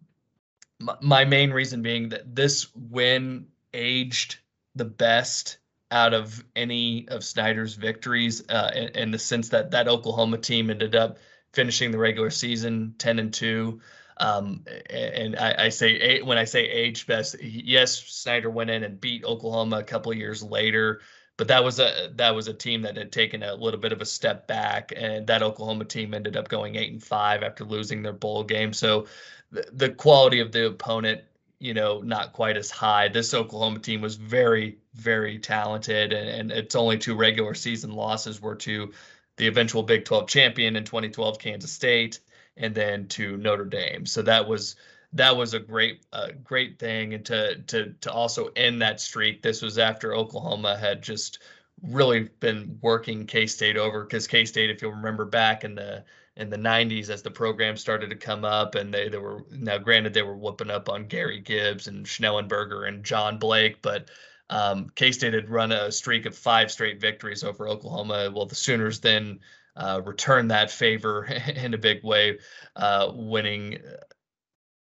Speaker 1: my, my main reason being that this win aged the best out of any of Snyder's victories, uh, in, in the sense that that Oklahoma team ended up finishing the regular season 10 and two. Um, and I, I say when I say age best, yes, Snyder went in and beat Oklahoma a couple years later, but that was a that was a team that had taken a little bit of a step back, and that Oklahoma team ended up going eight and five after losing their bowl game. So the, the quality of the opponent, you know, not quite as high. This Oklahoma team was very very talented, and, and its only two regular season losses were to the eventual Big 12 champion in 2012 Kansas State and then to Notre Dame. So that was that was a great great thing, and to to to also end that streak. This was after Oklahoma had just really been working K State over because K State, if you'll remember back in the in the 90s as the program started to come up and they, they were now granted they were whooping up on Gary Gibbs and Schnellenberger and John Blake, but um, K State had run a streak of five straight victories over Oklahoma. Well, the Sooners then uh, return that favor <laughs> in a big way, uh, winning. Uh,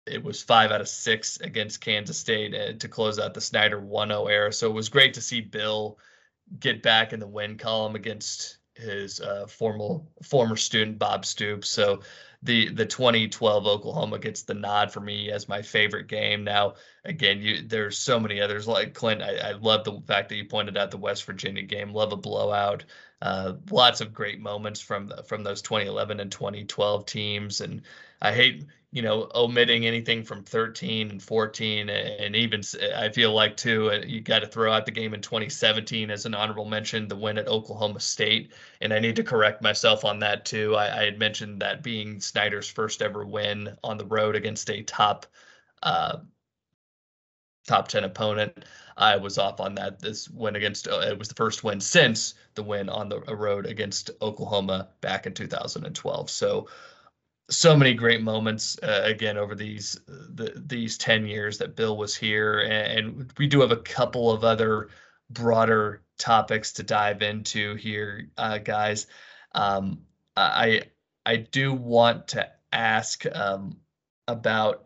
Speaker 1: it was five out of six against Kansas State uh, to close out the Snyder 1 0 era. So it was great to see Bill get back in the win column against his uh, former former student Bob Stoops. So the the 2012 Oklahoma gets the nod for me as my favorite game. Now, again, you there's so many others like Clint. I, I love the fact that you pointed out the West Virginia game. Love a blowout. Uh, lots of great moments from from those 2011 and 2012 teams, and I hate you know omitting anything from 13 and 14, and even I feel like too uh, you got to throw out the game in 2017 as an honorable mention, the win at Oklahoma State, and I need to correct myself on that too. I, I had mentioned that being Snyder's first ever win on the road against a top. Uh, top 10 opponent. I was off on that. This win against uh, it was the first win since the win on the road against Oklahoma back in 2012. So so many great moments uh, again over these the, these 10 years that Bill was here and, we do have a couple of other broader topics to dive into here uh, guys. Um, I I do want to ask um, about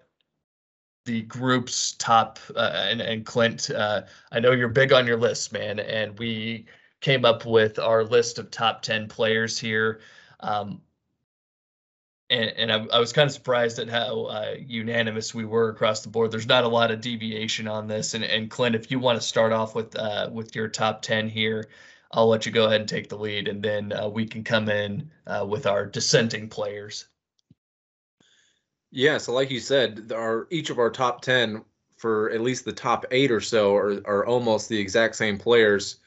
Speaker 1: the group's top uh, and, and Clint, uh, I know you're big on your list, man, and we came up with our list of top 10 players here. Um, and, and I, I, was kind of surprised at how uh, unanimous we were across the board. There's not a lot of deviation on this. And, and Clint, if you want to start off with uh, with your top 10 here, I'll let you go ahead and take the lead, and then uh, we can come in uh, with our dissenting players.
Speaker 2: Yeah, so like you said, our each of our top ten for at least the top eight or so are are almost the exact same players.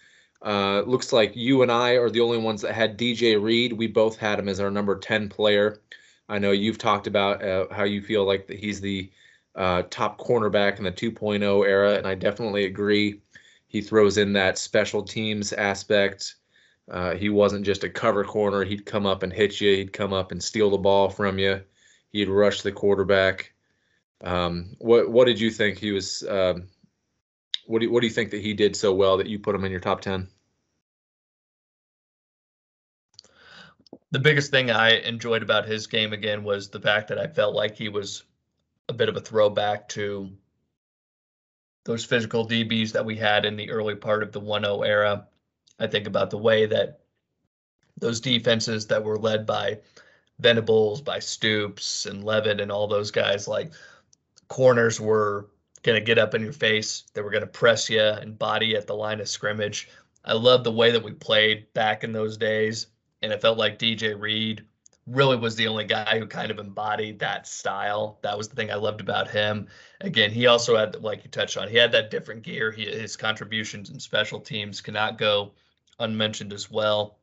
Speaker 2: Uh, looks like you and I are the only ones that had DJ Reed. We both had him as our number ten player. I know you've talked about uh, how you feel like that he's the uh, top cornerback in the 2.0 era, and I definitely agree. He throws in that special teams aspect. Uh, he wasn't just a cover corner. He'd come up and hit you. He'd come up and steal the ball from you. He'd rush the quarterback. Um, what what did you think he was? Um, What do you, what do you think that he did so well that you put him in your top ten?
Speaker 1: The biggest thing I enjoyed about his game again was the fact that I felt like he was a bit of a throwback to those physical DBs that we had in the early part of the 1-0 era. I think about the way that those defenses that were led by Venables, by Stoops and Leavitt and all those guys, like corners were going to get up in your face. They were going to press you and body at the line of scrimmage. I love the way that we played back in those days. And it felt like DJ Reed really was the only guy who kind of embodied that style. That was the thing I loved about him. Again, he also had, like you touched on, he had that different gear. He, his contributions and special teams cannot go unmentioned as well.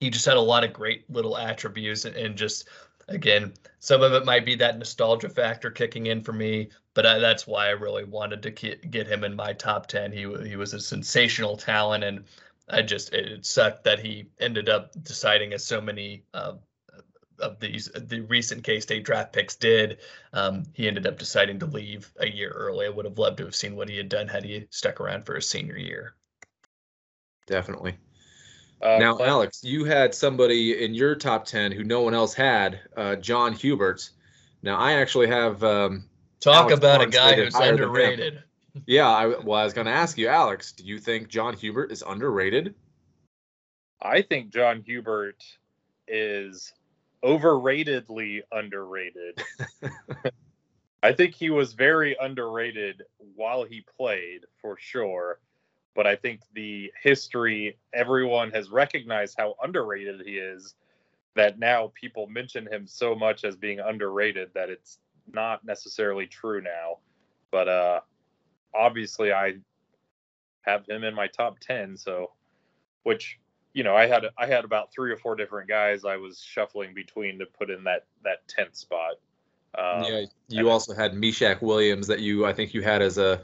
Speaker 1: He just had a lot of great little attributes and, and just again, some of it might be that nostalgia factor kicking in for me, but I, that's why I really wanted to get him in my top 10. He, he was a sensational talent, and I just, it sucked that he ended up deciding, as so many uh, of these, the recent K State draft picks did, um, he ended up deciding to leave a year early. I would have loved to have seen what he had done had he stuck around for his senior year.
Speaker 2: Definitely. Uh, now, Alex, you had somebody in your top 10 who no one else had, uh, John Hubert. Now, I actually have. Um,
Speaker 1: Talk Alex about Barnes a guy who's underrated.
Speaker 2: Yeah, I, well, I was going to ask you, Alex, do you think John Hubert is underrated?
Speaker 4: I think John Hubert is overratedly underrated. <laughs> I think he was very underrated while he played, for sure but I think the history, everyone has recognized how underrated he is. That now people mention him so much as being underrated that it's not necessarily true now. But uh, obviously, I have him in my top ten. So, which you know, I had I had about three or four different guys I was shuffling between to put in that that tenth spot.
Speaker 2: Um, yeah, you also had Meshak Williams that you I think you had as a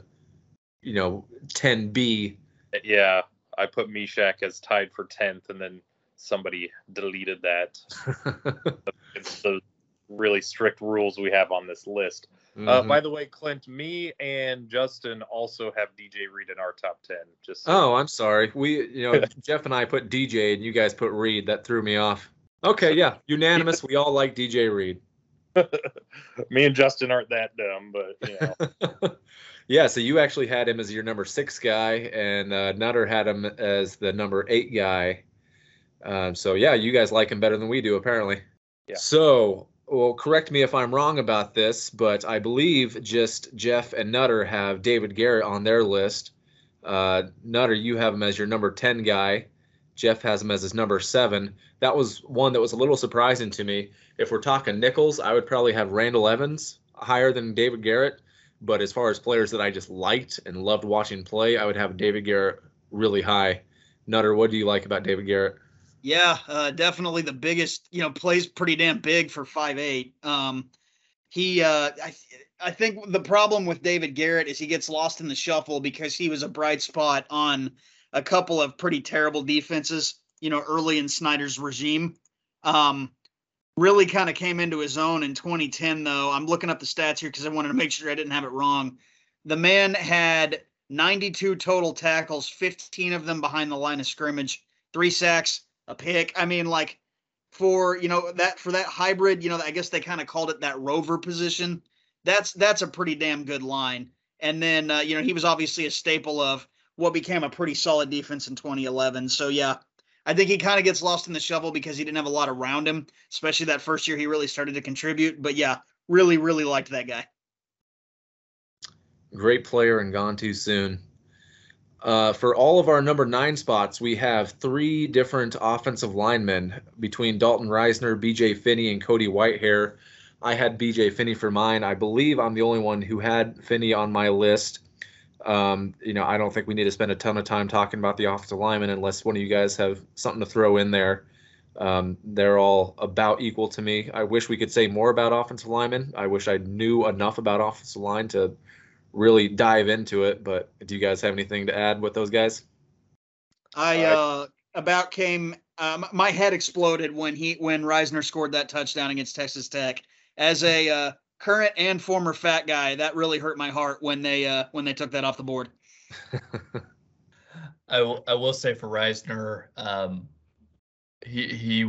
Speaker 2: you know 10B
Speaker 4: yeah, I put Meshak as tied for tenth, and then somebody deleted that. <laughs> it's the really strict rules we have on this list. Uh, mm-hmm. Uh, by the way, Clint, me and Justin also have DJ Reed in our top ten. Just
Speaker 2: so oh, I'm sorry. We, you know, <laughs> Jeff and I put DJ, and you guys put Reed. That threw me off. Okay, yeah, <laughs> unanimous. we all like DJ Reed. <laughs>
Speaker 4: me and Justin aren't that dumb, but you know.
Speaker 2: Yeah, so you actually had him as your number six guy, and uh, Nutter had him as the number eight guy. Um, so yeah, you guys like him better than we do, apparently. Yeah. So, well, correct me if I'm wrong about this, but I believe just Jeff and Nutter have David Garrett on their list. Uh, Nutter, you have him as your number ten guy. Jeff has him as his number seven. That was one that was a little surprising to me. If we're talking nickels, I would probably have Randall Evans higher than David Garrett. But as far as players that I just liked and loved watching play, I would have David Garrett really high. Nutter, what do you like about David Garrett?
Speaker 3: Yeah, uh, definitely the biggest. You know, plays pretty damn big for five eight. Um, he, uh, I, I think the problem with David Garrett is he gets lost in the shuffle because he was a bright spot on a couple of pretty terrible defenses. You know, early in Snyder's regime. Um, really kind of came into his own in 2010 though i'm looking up the stats here because i wanted to make sure i didn't have it wrong the man had 92 total tackles 15 of them behind the line of scrimmage three sacks a pick i mean like for you know that for that hybrid you know i guess they kind of called it that rover position that's that's a pretty damn good line and then uh, you know he was obviously a staple of what became a pretty solid defense in 2011 so yeah I think he kind of gets lost in the shovel because he didn't have a lot around him, especially that first year he really started to contribute. But yeah, really, really liked that guy.
Speaker 2: Great player and gone too soon. Uh, for all of our number nine spots, we have three different offensive linemen between Dalton Risner, BJ Finney, and Cody Whitehair. I had BJ Finney for mine. I believe I'm the only one who had Finney on my list. Um, you know, I don't think we need to spend a ton of time talking about the offensive linemen unless one of you guys have something to throw in there. Um, they're all about equal to me. I wish we could say more about offensive linemen. I wish I knew enough about offensive line to really dive into it. But do you guys have anything to add with those guys?
Speaker 3: I uh, about came. Um, my head exploded when he when Risner scored that touchdown against Texas Tech. As a uh, current and former fat guy, that really hurt my heart when they uh when they took that off the board. <laughs>
Speaker 1: I will, I will say for Risner, um, he he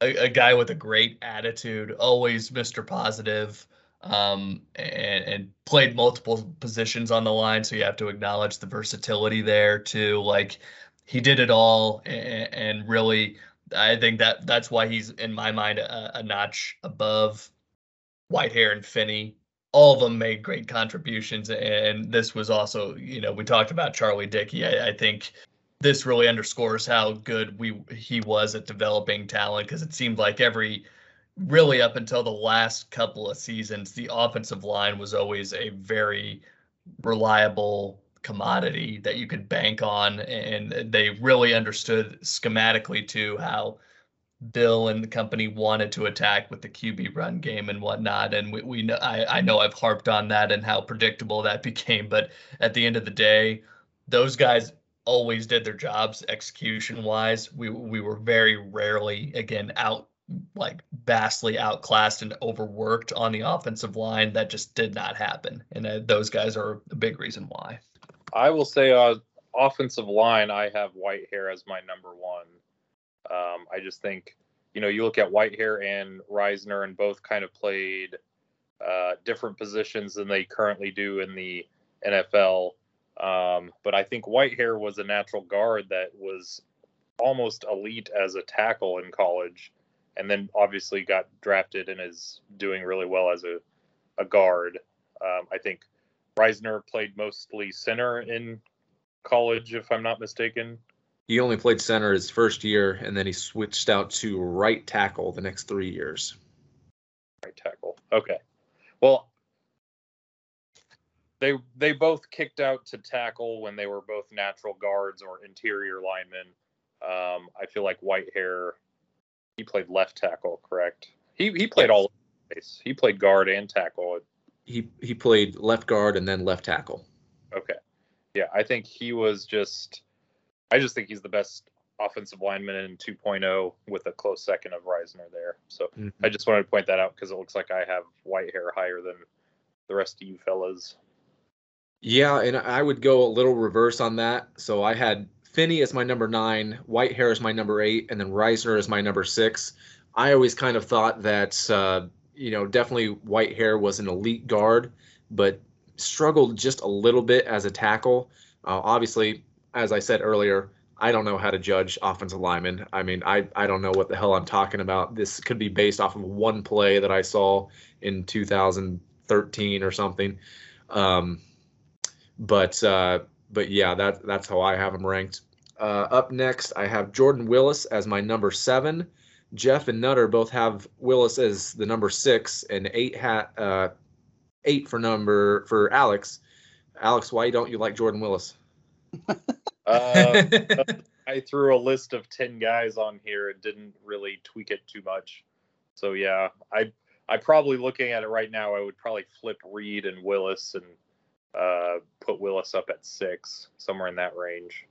Speaker 1: a, a, guy with a great attitude, always Mr. Positive, um, and, and played multiple positions on the line. So you have to acknowledge the versatility there too. Like he did it all, and, and really, I think that that's why he's in my mind a, a notch above Whitehair and Finney all of them made great contributions. And this was also, you know, we talked about Charlie Dickey. I, I think this really underscores how good we he was at developing talent because it seemed like every really up until the last couple of seasons, the offensive line was always a very reliable commodity that you could bank on and they really understood schematically too how Bill and the company wanted to attack with the QB run game and whatnot. And we, we know, I, I know I've harped on that and how predictable that <laughs> became. But at the end of the day, those guys always did their jobs execution wise. We, we were very rarely, again, out like vastly outclassed and overworked on the offensive line. That just did not happen. And uh, those guys are a big reason why.
Speaker 4: I will say, uh, offensive line, I have Whitehair as my number one. Um, I just think, you know, you look at Whitehair and Risner, and both kind of played uh, different positions than they currently do in the NFL. Um, but I think Whitehair was a natural guard that was almost elite as a tackle in college, and then obviously got drafted and is doing really well as a, a guard. Um, I think Risner played mostly center in college, if I'm not mistaken.
Speaker 2: He only played center his first year, and then he switched out to right tackle the next three years.
Speaker 4: Right tackle. Okay. Well, they they both kicked out to tackle when they were both natural guards or interior linemen. Um, I feel like Whitehair, he played left tackle, correct? He he played all place. He played guard and tackle.
Speaker 2: He he played left guard and then left tackle.
Speaker 4: Okay. Yeah, I think he was just I just think he's the best offensive lineman in 2.0 with a close second of Risner there. So mm-hmm. I just wanted to point that out because it looks like I have Whitehair higher than the rest of you fellas.
Speaker 2: Yeah, and I would go a little reverse on that. So I had Finney is my number nine, Whitehair is my number eight, and then Risner is my number six. I always kind of thought that, uh, you know, definitely Whitehair was an elite guard, but struggled just a little bit as a tackle. Uh, obviously, as I said earlier, I don't know how to judge offensive linemen. I mean, I, I don't know what the hell I'm talking about. This could be based off of one play that I saw in 2013 or something. Um, but uh, but yeah, that that's how I have them ranked. Uh, up next, I have Jordan Willis as my number seven. Jeff and Nutter both have Willis as the number six, and eight hat uh, eight for number for Alex. Alex, why don't you like Jordan Willis? <laughs>
Speaker 4: uh, I threw a list of ten guys on here and didn't really tweak it too much. So yeah, I I probably looking at it right now. I would probably flip Reed and Willis and uh, put Willis up at six, somewhere in that range.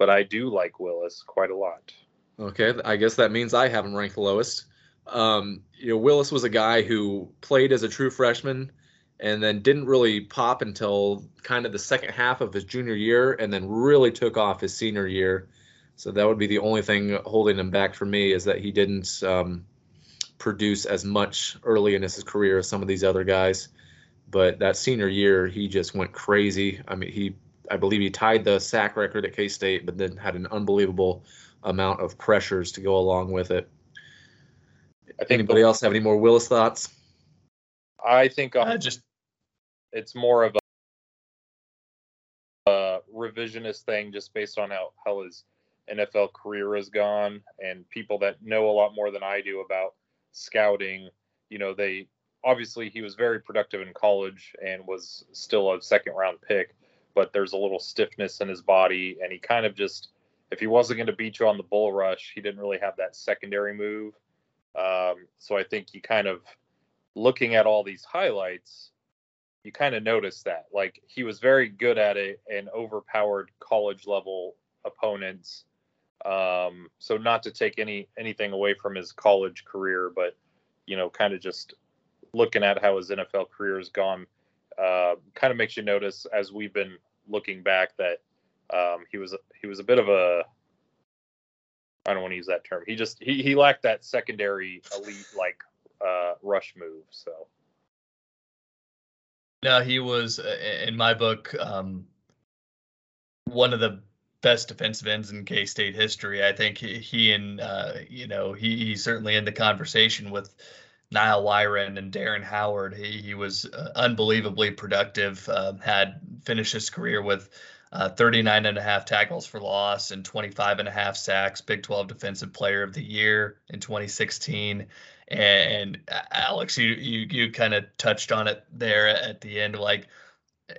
Speaker 4: But I do like Willis quite a lot.
Speaker 2: Okay, I guess that means I have him ranked lowest. Um, you know, Willis was a guy who played as a true freshman and then didn't really pop until kind of the second half of his junior year and then really took off his senior year. So that would be the only thing holding him back for me is that he didn't um, produce as much early in his career as some of these other guys. But that senior year, he just went crazy. I mean, he, I believe he tied the sack record at K State, but then had an unbelievable amount of pressures to go along with it. I think Anybody the, else have any more Willis thoughts?
Speaker 4: I think uh, just it's more of a, a, revisionist thing just based on how, how his NFL career has gone and people that know a lot more than I do about scouting, you know, they obviously he was very productive in college and was still a second round pick, but there's a little stiffness in his body and he kind of just if he wasn't going to beat you on the bull rush, he didn't really have that secondary move. Um, so I think you kind of looking at all these highlights, you kind of notice that like he was very good at it and overpowered college level opponents um, so not to take any anything away from his college career but you know kind of just looking at how his nfl career has gone uh, kind of makes you notice as we've been looking back that um, he was he was a bit of a I don't want to use that term. He just he he lacked that secondary elite like uh, rush move. So
Speaker 1: No, he was uh, in my book um, one of the best defensive ends in K State history. I think he, he and uh, you know he, he's certainly in the conversation with Nyle Wiren and Darren Howard. He he was uh, unbelievably productive. Uh, had finished his career with uh, 39 and a half tackles for loss and 25 and a half sacks. Big 12 Defensive Player of the Year in 2016. And, uh, Alex, you you you kind of touched on it there at the end, like,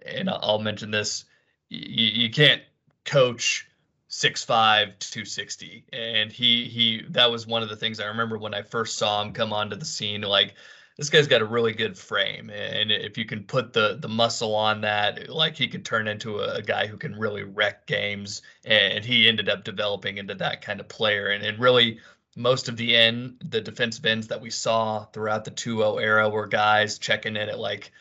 Speaker 1: and I'll mention this: you, you can't coach six five two sixty, and he he that was one of the things I remember when I first saw him come onto the scene. Like this guy's got a really good frame, and if you can put the the muscle on that, like he could turn into a, a guy who can really wreck games. And he ended up developing into that kind of player, and and really most of the end the defensive ends that we saw throughout the 2-0 era were guys checking in at like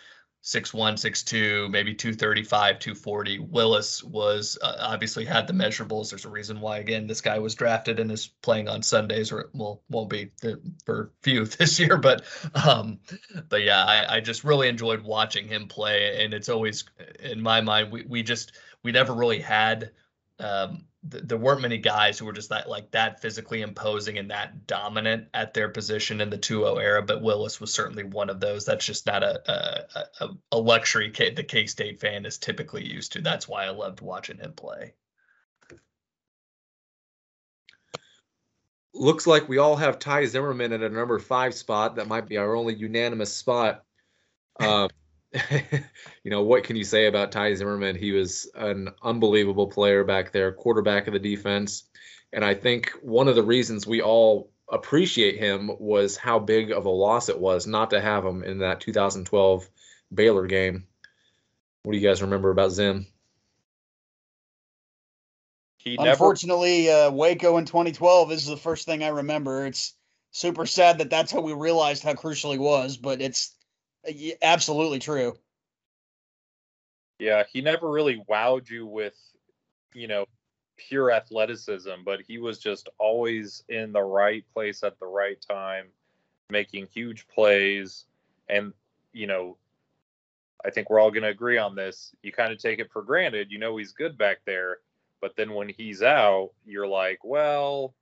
Speaker 1: six one, six two, maybe 235, 240. Willis was uh, obviously had the measurables. There's a reason why, again, this guy was drafted and is playing on Sundays, or well, won't be for few <laughs> this year. But, um, but yeah, I, I just really enjoyed watching him play, and it's always in my mind we we just we never really had um, th- there weren't many guys who were just that like that physically imposing and that dominant at their position in the 2-0 era but willis was certainly one of those. That's just not a a, a luxury K- the k-state fan is typically used to. That's why i loved watching him play.
Speaker 2: Looks like we all have ty zimmerman at a number five spot. That might be our only unanimous spot. Um, <laughs> you know, what can you say about Ty Zimmerman? He was an unbelievable player back there, quarterback of the defense. And I think one of the reasons we all appreciate him was how big of a loss it was not to have him in that 2012 Baylor game. What do you guys remember about Zim?
Speaker 3: He Unfortunately, never... uh, Waco in 2012 is the first thing I remember. It's super sad that that's how we realized how crucial he was, but it's absolutely true.
Speaker 4: Yeah, he never really wowed you with, you know, pure athleticism, but he was just always in the right place at the right time, making huge plays. And, you know, I think we're all going to agree on this. You kind of take it for granted. You know, he's good back there. But then when he's out, you're like, well,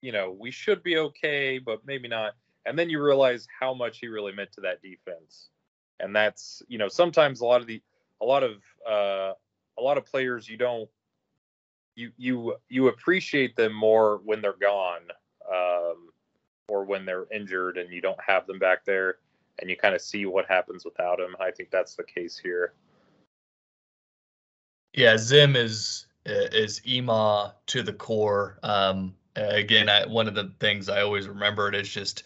Speaker 4: you know, we should be okay, but maybe not and then you realize how much he really meant to that defense. And that's you know sometimes a lot of the a lot of uh, a lot of players you don't you you you appreciate them more when they're gone um, or when they're injured and you don't have them back there and you kind of see what happens without him. I think that's the case here.
Speaker 1: Yeah zim is is EMAW to the core. Um, again I, one of the things i always remembered is just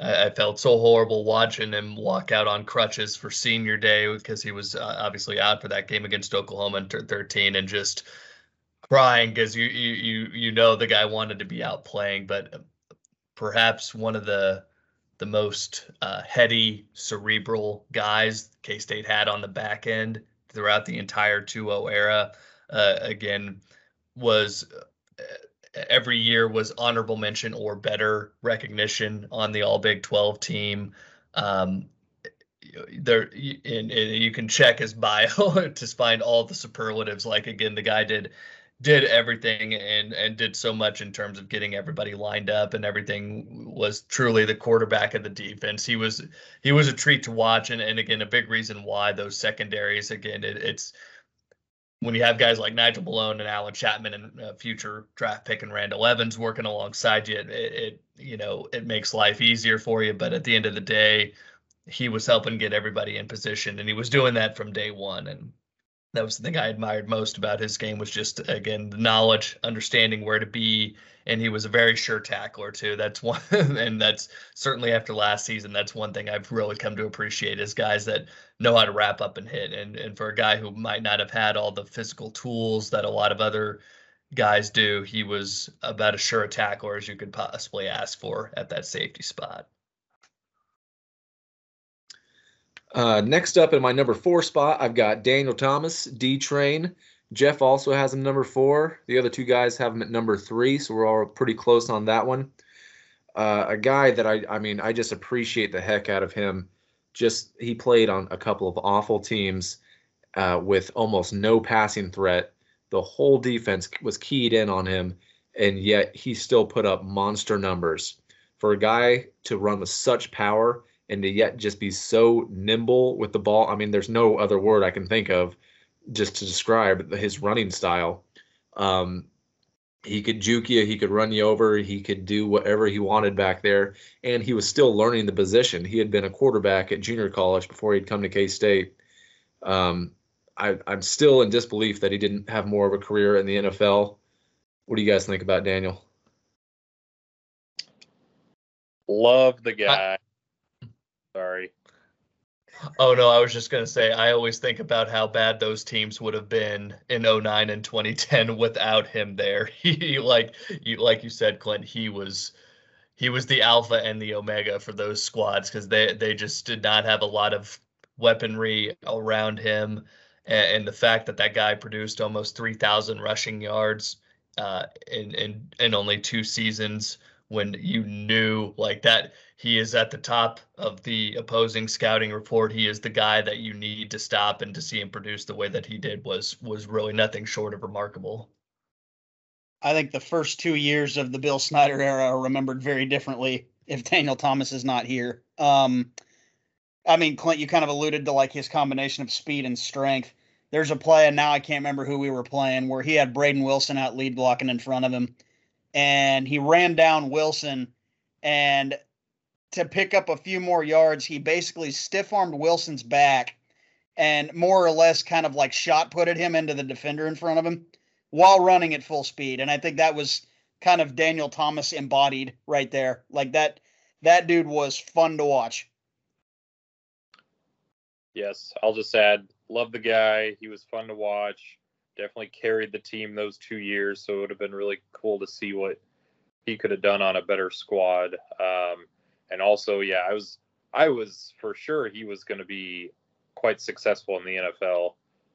Speaker 1: I, I, felt so horrible watching him walk out on crutches for senior day because he was uh, obviously out for that game against Oklahoma in 13 and just crying because you, you you you know the guy wanted to be out playing, but perhaps one of the the most uh, heady, cerebral guys K State had on the back end throughout the entire 2-0 era. Uh, again, was uh, every year was honorable mention or better recognition on the All Big 12 team. Um, there, and, and you can check his bio <laughs> to find all the superlatives. Like again, the guy did did everything and and did so much in terms of getting everybody lined up and everything was truly the quarterback of the defense he was he was a treat to watch and, and again a big reason why those secondaries again it, it's when you have guys like Nigel Malone and Allen Chapman and uh, future draft pick and Randall Evans working alongside you, it, it, you know it makes life easier for you. But at the end of the day, he was helping get everybody in position, and he was doing that from day one. And that was the thing I admired most about his game was just again the knowledge, understanding where to be, and he was a very sure tackler too. That's one, <laughs> and that's certainly after last season. That's one thing I've really come to appreciate is guys that know how to wrap up and hit. And and for a guy who might not have had all the physical tools that a lot of other guys do, he was about as sure a tackler as you could possibly ask for at that safety spot.
Speaker 2: Uh, next up in my number four spot, I've got Daniel Thomas, D Train. Jeff also has him number four. The other two guys have him at number three, so we're all pretty close on that one. Uh, a guy that I, I mean, I just appreciate the heck out of him. Just he played on a couple of awful teams uh, with almost no passing threat. The whole defense was keyed in on him, and yet he still put up monster numbers. For a guy to run with such power and to yet just be so nimble with the ball, I mean, there's no other word I can think of just to describe his running style. Um, he could juke you, he could run you over, he could do whatever he wanted back there, and he was still learning the position. He had been a quarterback at junior college before he'd come to K State. Um, I, I'm still in disbelief that he didn't have more of a career in the NFL. What do you guys think about Daniel?
Speaker 4: Love the guy. Sorry.
Speaker 1: Oh no, I was just gonna say I always think about how bad those teams would have been in 09 and 2010 without him there. <laughs> He like you like you said, Clint, he was he was the alpha and the omega for those squads because they they just did not have a lot of weaponry around him, and, and the fact that that guy produced almost 3,000 rushing yards uh, in in in only two seasons when you knew like that he is at the top of the opposing scouting report. He is the guy that you need to stop and to see him produce the way that he did was was really nothing short of remarkable.
Speaker 3: I think the first two years of the Bill Snyder era are remembered very differently if Daniel Thomas is not here. Um, I mean, Clint, you kind of alluded to like his combination of speed and strength. There's a play, and now I can't remember who we were playing, where he had Braden Wilson out lead blocking in front of him, and he ran down Wilson, and to pick up a few more yards, he basically stiff armed Wilson's back and more or less kind of like shot putted him into the defender in front of him while running at full speed. And I think that was kind of Daniel Thomas embodied right there. Like that that dude was fun to watch.
Speaker 4: Yes, I'll just add, love the guy. He was fun to watch. Definitely carried the team those two years, so it would have been really cool to see what he could have done on a better squad. Um, and also, yeah, I was I was for sure he was going to be quite successful in the NFL.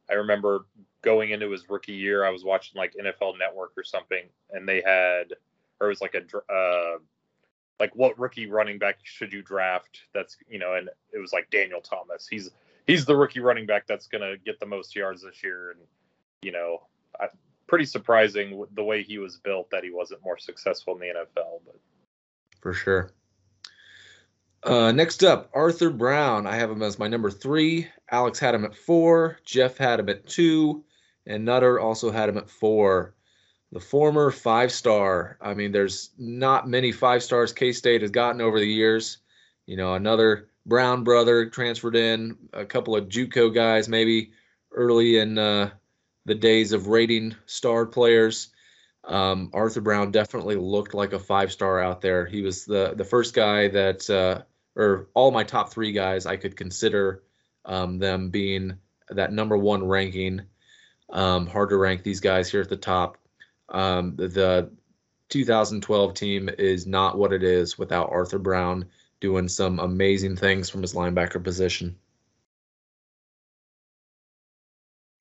Speaker 4: I remember going into his rookie year, I was watching like NFL Network or something, and they had, or it was like a, uh, like what rookie running back should you draft? That's you know, and it was like Daniel Thomas. He's he's the rookie running back that's going to get the most yards this year, and you know, I, pretty surprising the way he was built that he wasn't more successful in the NFL. But
Speaker 2: for sure. Uh, next up, Arthur Brown. I have him as my number three. Alex had him at four. Jeff had him at two. And Nutter also had him at four. The former five star. I mean, there's not many five stars K State has gotten over the years. You know, another Brown brother transferred in, a couple of Juco guys maybe early in uh, the days of rating star players. Um, Arthur Brown definitely looked like a five star out there. He was the the first guy that uh, or all my top three guys, I could consider um, them being that number one ranking. Um, hard to rank these guys here at the top. Um, the, the 2012 team is not what it is without Arthur Brown doing some amazing things from his linebacker position.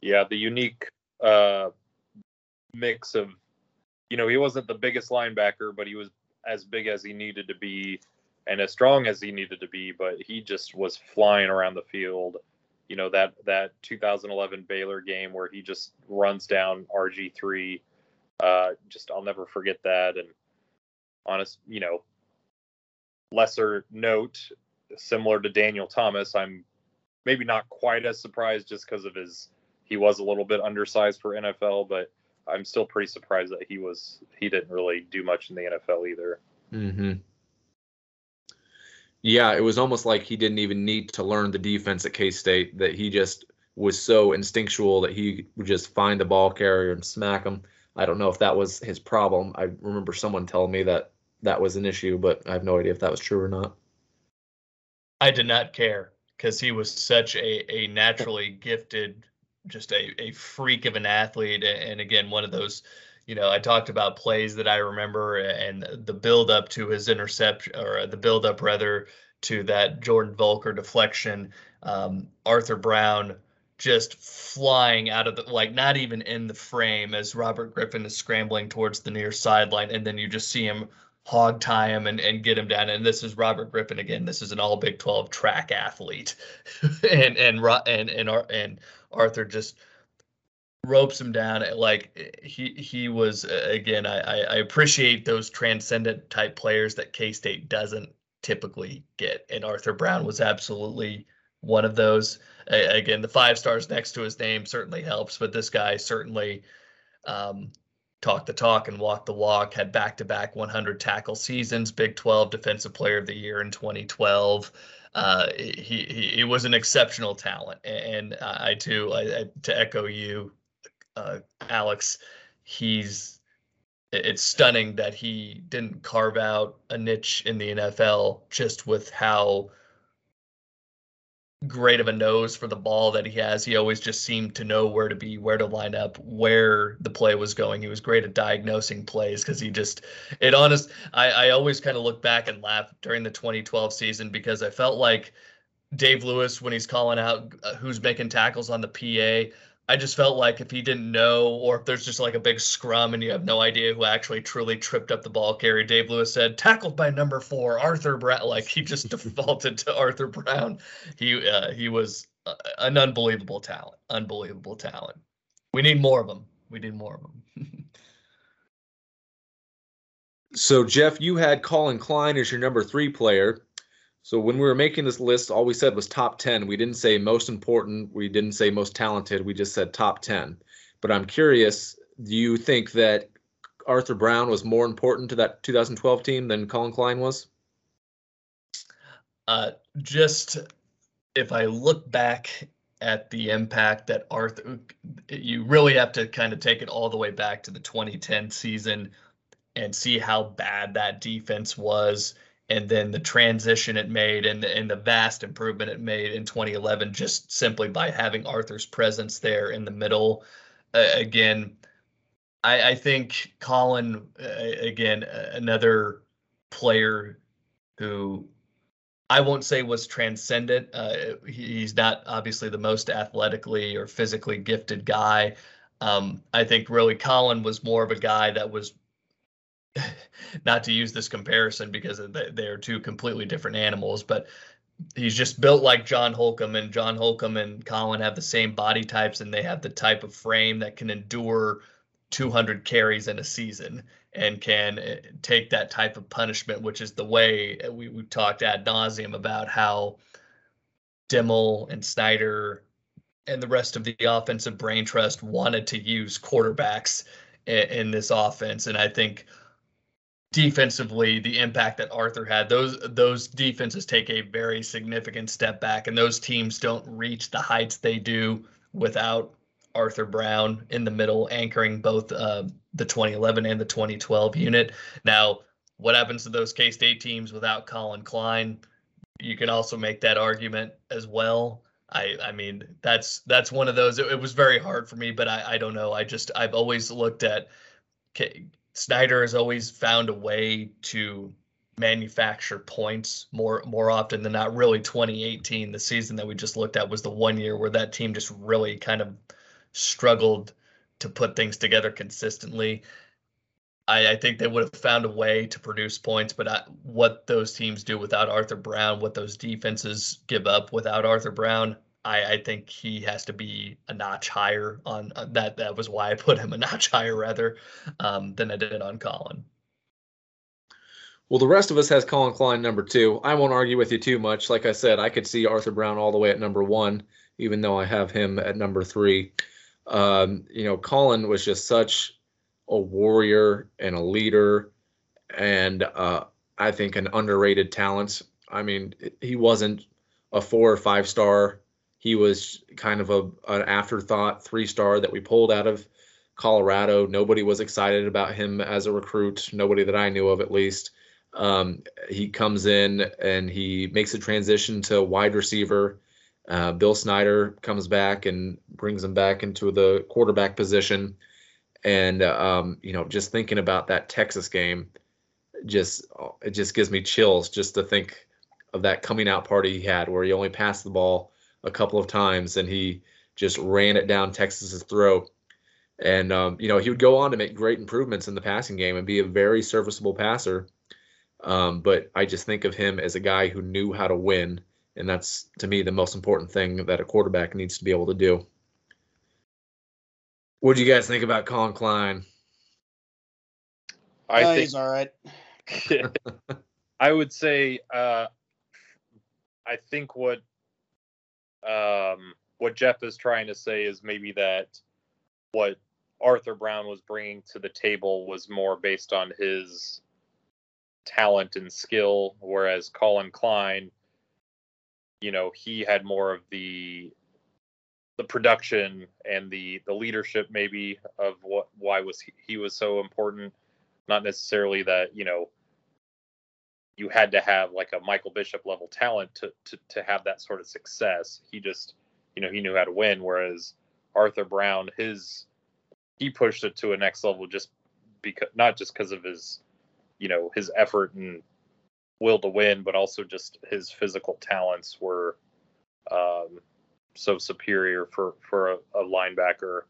Speaker 4: Yeah, the unique uh, mix of, you know, he wasn't the biggest linebacker, but he was as big as he needed to be and as strong as he needed to be, but he just was flying around the field. You know that that 2011 Baylor game where he just runs down RG3. Uh, just I'll never forget that. And honest, you know, lesser note, similar to Daniel Thomas, I'm maybe not quite as surprised just because of his he was a little bit undersized for NFL, but I'm still pretty surprised that he was he didn't really do much in the NFL either.
Speaker 2: Mm-hmm. Yeah, it was almost like he didn't even need to learn the defense at K State. That he just was so instinctual that he would just find the ball carrier and smack him. I don't know if that was his problem. I remember someone telling me that that was an issue, but I have no idea if that was true or not.
Speaker 1: I did not care because he was such a, a naturally gifted, just a, a freak of an athlete. And again, one of those you know, I talked about plays that I remember and the build up to his interception or the build up rather to that Jordan Voelker deflection Um, Arthur Brown just flying out of the like not even in the frame as Robert Griffin is scrambling towards the near sideline, and then you just see him hog tie him and, and get him down. And this is Robert Griffin again. This is an all Big 12 track athlete. <laughs> and and and and and Arthur just ropes him down like he he was again I I appreciate those transcendent type players that K-State doesn't typically get and Arthur Brown was absolutely one of those again the five stars next to his name certainly helps but this guy certainly um, talk the talk and walked the walk, had back to back 100 tackle seasons, Big 12 Defensive Player of the Year in 2012. Uh, he, he, he was an exceptional talent. And I too, I, I, to echo you, uh, Alex, he's it's stunning that he didn't carve out a niche in the NFL just with how great of a nose for the ball that he has. He always just seemed to know where to be, where to line up, where the play was going. He was great at diagnosing plays because he just it honest. I, I always kind of look back and laugh during the 2012 season because I felt like Dave Lewis when he's calling out uh, who's making tackles on the PA. I just felt like if he didn't know, or if there's just like a big scrum and you have no idea who actually truly tripped up the ball carrier, Dave Lewis said, tackled by number four, Arthur Brown. <laughs> Like he just defaulted to Arthur Brown. He uh, he was uh, an unbelievable talent, unbelievable talent. We need more of them. We need more of them. <laughs>
Speaker 2: so Jeff, you had Collin Klein as your number three player. So when we were making this list, all we said was top 10. We didn't say most important. We didn't say most talented. We just said top 10. But I'm curious, do you think that Arthur Brown was more important to that 2012 team than Collin Klein was?
Speaker 1: Uh, just if I look back at the impact that Arthur, you really have to kind of take it all the way back to the 2010 season and see how bad that defense was and then the transition it made and the, and the vast improvement it made in 2011 just simply by having Arthur's presence there in the middle. Uh, again, I, I, think Collin uh, again, another player who I won't say was transcendent. Uh, he's not obviously the most athletically or physically gifted guy. Um, I think really Collin was more of a guy that was <laughs> not to use this comparison because they are two completely different animals, but he's just built like John Holcomb, and John Holcomb and Collin have the same body types, and they have the type of frame that can endure 200 carries in a season and can eh, take that type of punishment, which is the way eh, we, we talked ad nauseum about how Dimel and Snyder and the rest of the offensive brain trust wanted to use quarterbacks in, in this offense. And I think defensively the impact that Arthur had those those defenses take a very significant step back and those teams don't reach the heights they do without Arthur Brown in the middle anchoring both uh, the 2011 and the 2012 unit. Now what happens to those K-State teams without Collin Klein? You can also make that argument as well. I I mean that's that's one of those. It, it was very hard for me but I I don't know. I just I've always looked at K, Snyder has always found a way to manufacture points more more often than not. Really, 2018, the season that we just looked at, was the one year where that team just really kind of struggled to put things together consistently. I, I think they would have found a way to produce points, but I, what those teams do without Arthur Brown, what those defenses give up without Arthur Brown, I, I think he has to be a notch higher on uh, that. That was why I put him a <laughs> notch higher rather um, than I did on Collin.
Speaker 2: Well, the rest of us has Collin Klein number two. I won't argue with you too much. Like I said, I could see Arthur Brown all the way at number one, even though I have him at number three. Um, you know, Collin was just such a warrior and a leader, and uh, I think an underrated talent. I mean, he wasn't a four or five star he was kind of a an afterthought three star that we pulled out of Colorado. Nobody was excited about him as a recruit. Nobody that I knew of, at least. Um, he comes in and he makes a transition to wide receiver. Uh, Bill Snyder comes back and brings him back into the quarterback position. And um, you know, just thinking about that Texas game, just it just gives me chills just to think of that coming out party he had, where he only passed the ball a couple of times, and he just ran it down Texas's throat. And um, you know he would go on to make great improvements in the passing game and be a very serviceable passer. Um, but I just think of him as a guy who knew how to win, and that's to me the most important thing that a quarterback needs to be able to do. What do you guys think about Collin Klein?
Speaker 4: I
Speaker 3: Uh,
Speaker 4: think
Speaker 3: he's all right. <laughs>
Speaker 4: I would say uh, I think what um, what Jeff is trying to say is maybe that what Arthur Brown was bringing to the table was more based on his talent and skill, whereas Collin Klein, you know, he had more of the the production and the the leadership maybe of what why was he, he was so important. Not necessarily that you know you had to have like a Michael Bishop level talent to, to to have that sort of success. He just, you know, he knew how to win. Whereas Arthur Brown, his he pushed it to a next level just because not just because of his, you know, his effort and will to win, but also just his physical talents were um, so superior for for a, a linebacker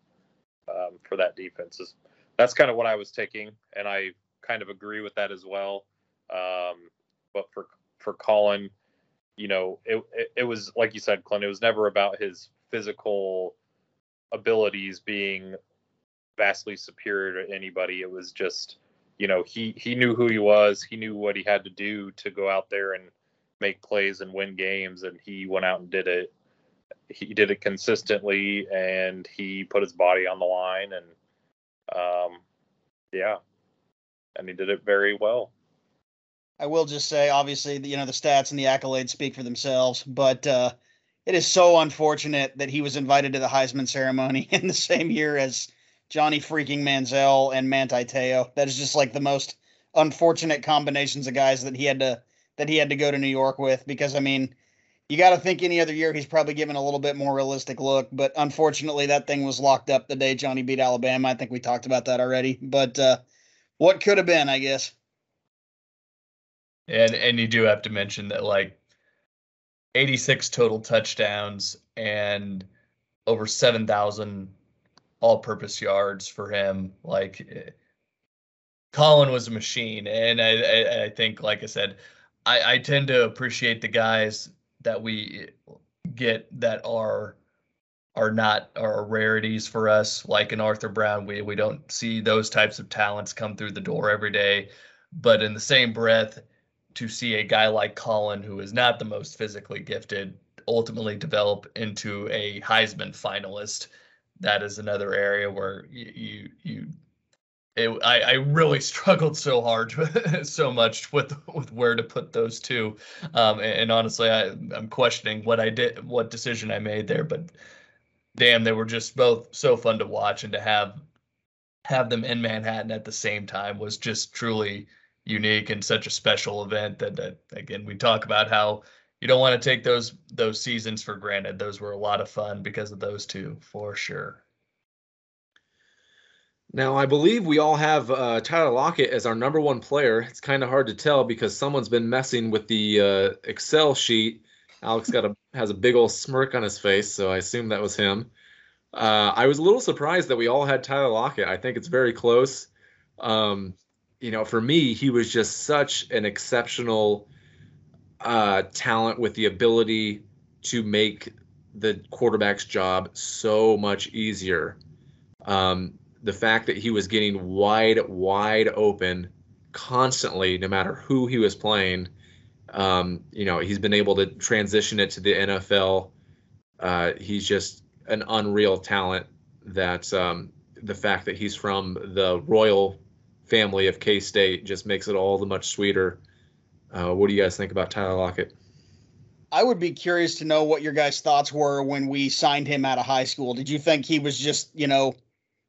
Speaker 4: um, for that defense. Is that's kind of what I was taking, and I kind of agree with that as well. Um, but for for Collin, you know, it, it, it was like you said, Clint. It was never about his physical abilities being vastly superior to anybody. It was just, you know, he he knew who he was. He knew what he had to do to go out there and make plays and win games, and he went out and did it. He did it consistently, and he put his body on the line, and um, yeah, and he did it very well.
Speaker 3: I will just say, obviously, you know, the stats and the accolades speak for themselves, but uh, it is so unfortunate that he was invited to the Heisman ceremony <laughs> in the same year as Johnny freaking Manziel and Manti Te'o. That is just like the most unfortunate combinations of guys that he had to that he had to go to New York with. Because I mean, you got to think any other year he's probably given a little bit more realistic look, but unfortunately, that thing was locked up the day Johnny beat Alabama. I think we talked about that already, but uh, what could have been, I guess.
Speaker 1: And and you do have to mention that like 86 total touchdowns and over 7,000 all-purpose yards for him. Like eh, Collin was a machine, and I, I, I think, like I said, I, I tend to appreciate the guys that we get that are are not are rarities for us. Like in Arthur Brown, we we don't see those types of talents come through the door every day. But in the same breath, to see a guy like Collin, who is not the most physically gifted, ultimately develop into a Heisman finalist, that is another area where you you, it, I, I really <laughs> struggled so hard, <laughs> so much with with where to put those two, um, and, and honestly, I I'm questioning what I did, what decision I made there. But damn, they were just both so fun to watch, and to have have them in Manhattan at the same time was just truly unique and such a special event that, that again we talk about how you don't want to take those those seasons for granted those were a lot of fun because of those two for sure
Speaker 2: Now, I believe we all have uh, Tyler Lockett as our number one player. It's kind of hard to tell because someone's been messing with the uh, Excel sheet. Alex got a has a big old smirk on his face, so I assume that was him. Uh, I was a little surprised that we all had Tyler Lockett. I think it's very close. Um, you know, for me, he was just such an exceptional uh, talent with the ability to make the quarterback's job so much easier. Um, the fact that he was getting wide, wide open constantly, no matter who he was playing. Um, you know, he's been able to transition it to the NFL. Uh, he's just an unreal talent. That um, the fact that he's from the royal family of K State just makes it all the much sweeter. Uh, what do you guys think about Tyler Lockett?
Speaker 3: I would be curious to know what your guys' thoughts were when we signed him out of high school. Did you think he was just, you know,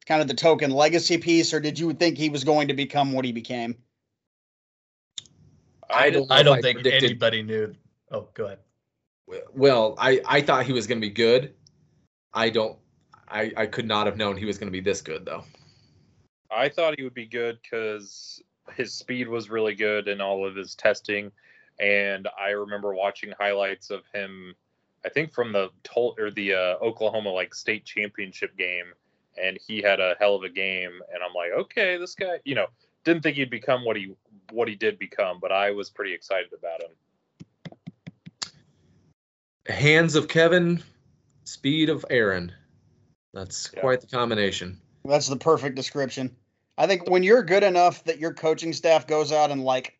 Speaker 3: kind of the token legacy piece, or did you think he was going to become what he became?
Speaker 2: I don't.
Speaker 1: i don't think
Speaker 2: predicted-
Speaker 1: anybody knew oh go ahead
Speaker 2: Well, I I thought he was going to be good. I don't. I I could not have known he was going to be this good though.
Speaker 4: I thought he would be good because his speed was really good in all of his testing, and I remember watching highlights of him I think from the Tol- or the uh, Oklahoma like state championship game, and he had a hell of a game. And I'm like, okay, this guy, you know, didn't think he'd become what he what he did become, but I was pretty excited about him.
Speaker 2: Hands of Kevin, speed of Aaron. That's
Speaker 4: Yeah.
Speaker 2: quite the combination.
Speaker 3: That's the perfect description. I think when you're good enough that your coaching staff goes out and like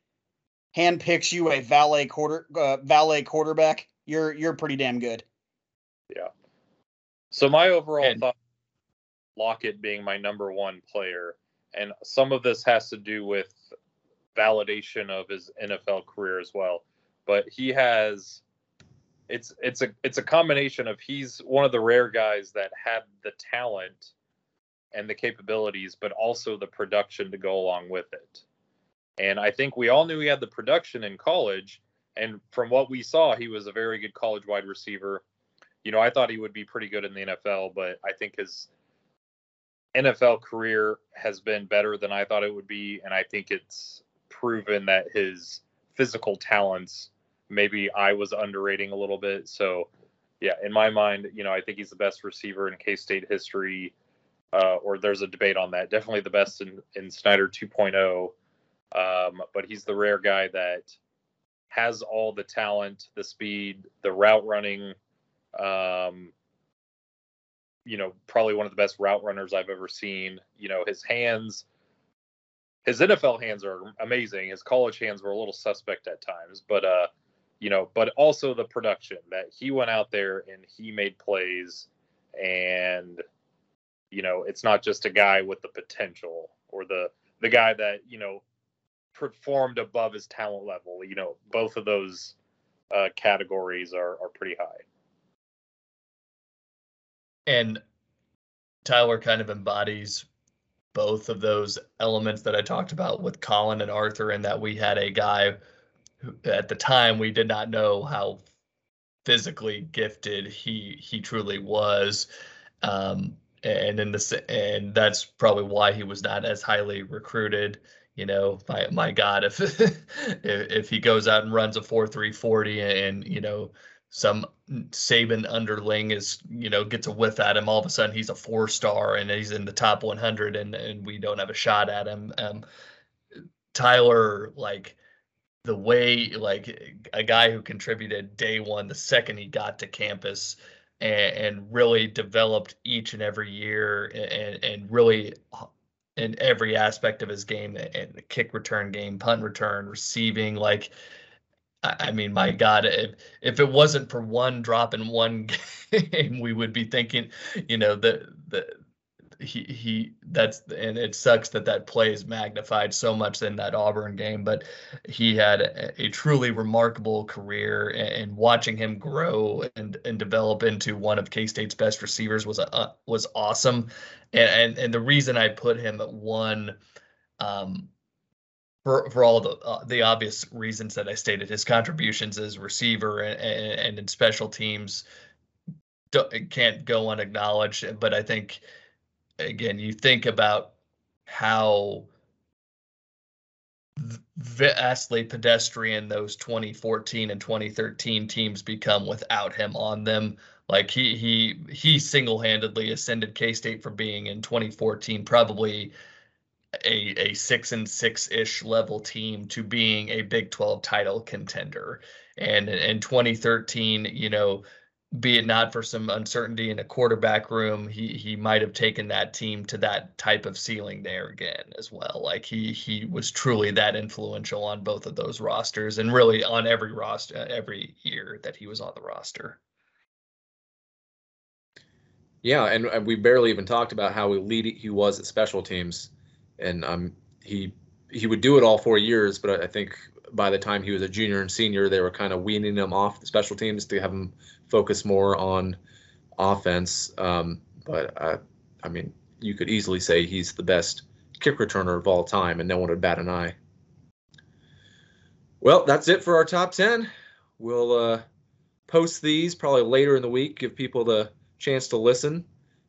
Speaker 3: handpicks you a valet quarter uh, valet quarterback, you're you're pretty damn good. Yeah.
Speaker 4: So my overall
Speaker 1: And-
Speaker 4: thought, Lockett being my number one player, and some of this has to do with validation of his NFL career as well. But he has, it's it's a it's a combination of he's one of the rare guys that had the talent and the capabilities, but also the production to go along with it. And I think we all knew he had the production in college, and from what we saw, he was a very good college wide receiver you know, I thought he would be pretty good in the NFL, but I think his NFL career has been better than I thought it would be. And I think it's proven that his physical talents, maybe I was underrating a little bit. So, yeah, in my mind, you know, I think he's the best receiver in K State history, uh, or there's a debate on that. Definitely the best in, in Snyder 2.0. Um, but he's the rare guy that has all the talent, the speed, the route running, um, you know, probably one of the best route runners I've ever seen. You know, his hands, his NFL hands are amazing. His college hands were a little suspect at times, but uh, you know, but also the production that he went out there and he made plays, and you know, it's not just a guy with the potential or the the guy that you know performed above his talent level. You know, both of those uh, categories are are pretty high.
Speaker 1: And Tyler kind of embodies both of those elements that I talked about with Collin and Arthur, and that we had a guy who, at the time, we did not know how physically gifted he he truly was. Um, and in this, and that's probably why he was not as highly recruited. You know, my my God, <laughs> if if, he goes out and runs a four three forty, and you know some Saban underling is, you know, gets a whiff at him. All of a sudden, he's a four star and he's in the top 100, and and we don't have a shot at him. Um, Tyler, like the way, like a guy who contributed day one, the second he got to campus, and, and really developed each and every year, and and really uh, in every aspect of his game, and the kick return game, punt return, receiving, like I I mean, my God, if if it wasn't for one drop in one <laughs> game, we would be thinking, you know, the the he he that's and it sucks that that play is magnified so much in that Auburn game, but he had a, a truly remarkable career, and, and watching him grow and and develop into one of K State's best receivers was a, uh, was awesome, and, and and the reason I put him at one. Um, for for all the uh, the obvious reasons that I stated, his contributions as receiver and, and, and in special teams can't go unacknowledged. But I think again, you think about how vastly pedestrian those 2014 and 2013 teams become without him on them. Like he he he single-handedly ascended K-State from being in 2014 probably a a six and six ish level team to being a Big 12 title contender. And in 2013, you know, be it not for some uncertainty in a quarterback room, he he might have taken that team to that type of ceiling there again as well. Like he he was truly that influential on both of those rosters and really on every roster every year that he was on the roster.
Speaker 2: Yeah, and, and we barely even talked about how elite he was at special teams, and um, he he would do it all four years, but I think by the time he was a junior and senior, they were kind of weaning him off the special teams to have him focus more on offense. Um, but uh, I mean, you could easily say he's the best kick returner of all time, and no one would bat an eye. Well, that's it for our top ten. We'll uh, post these probably later in the week, give people the chance to listen,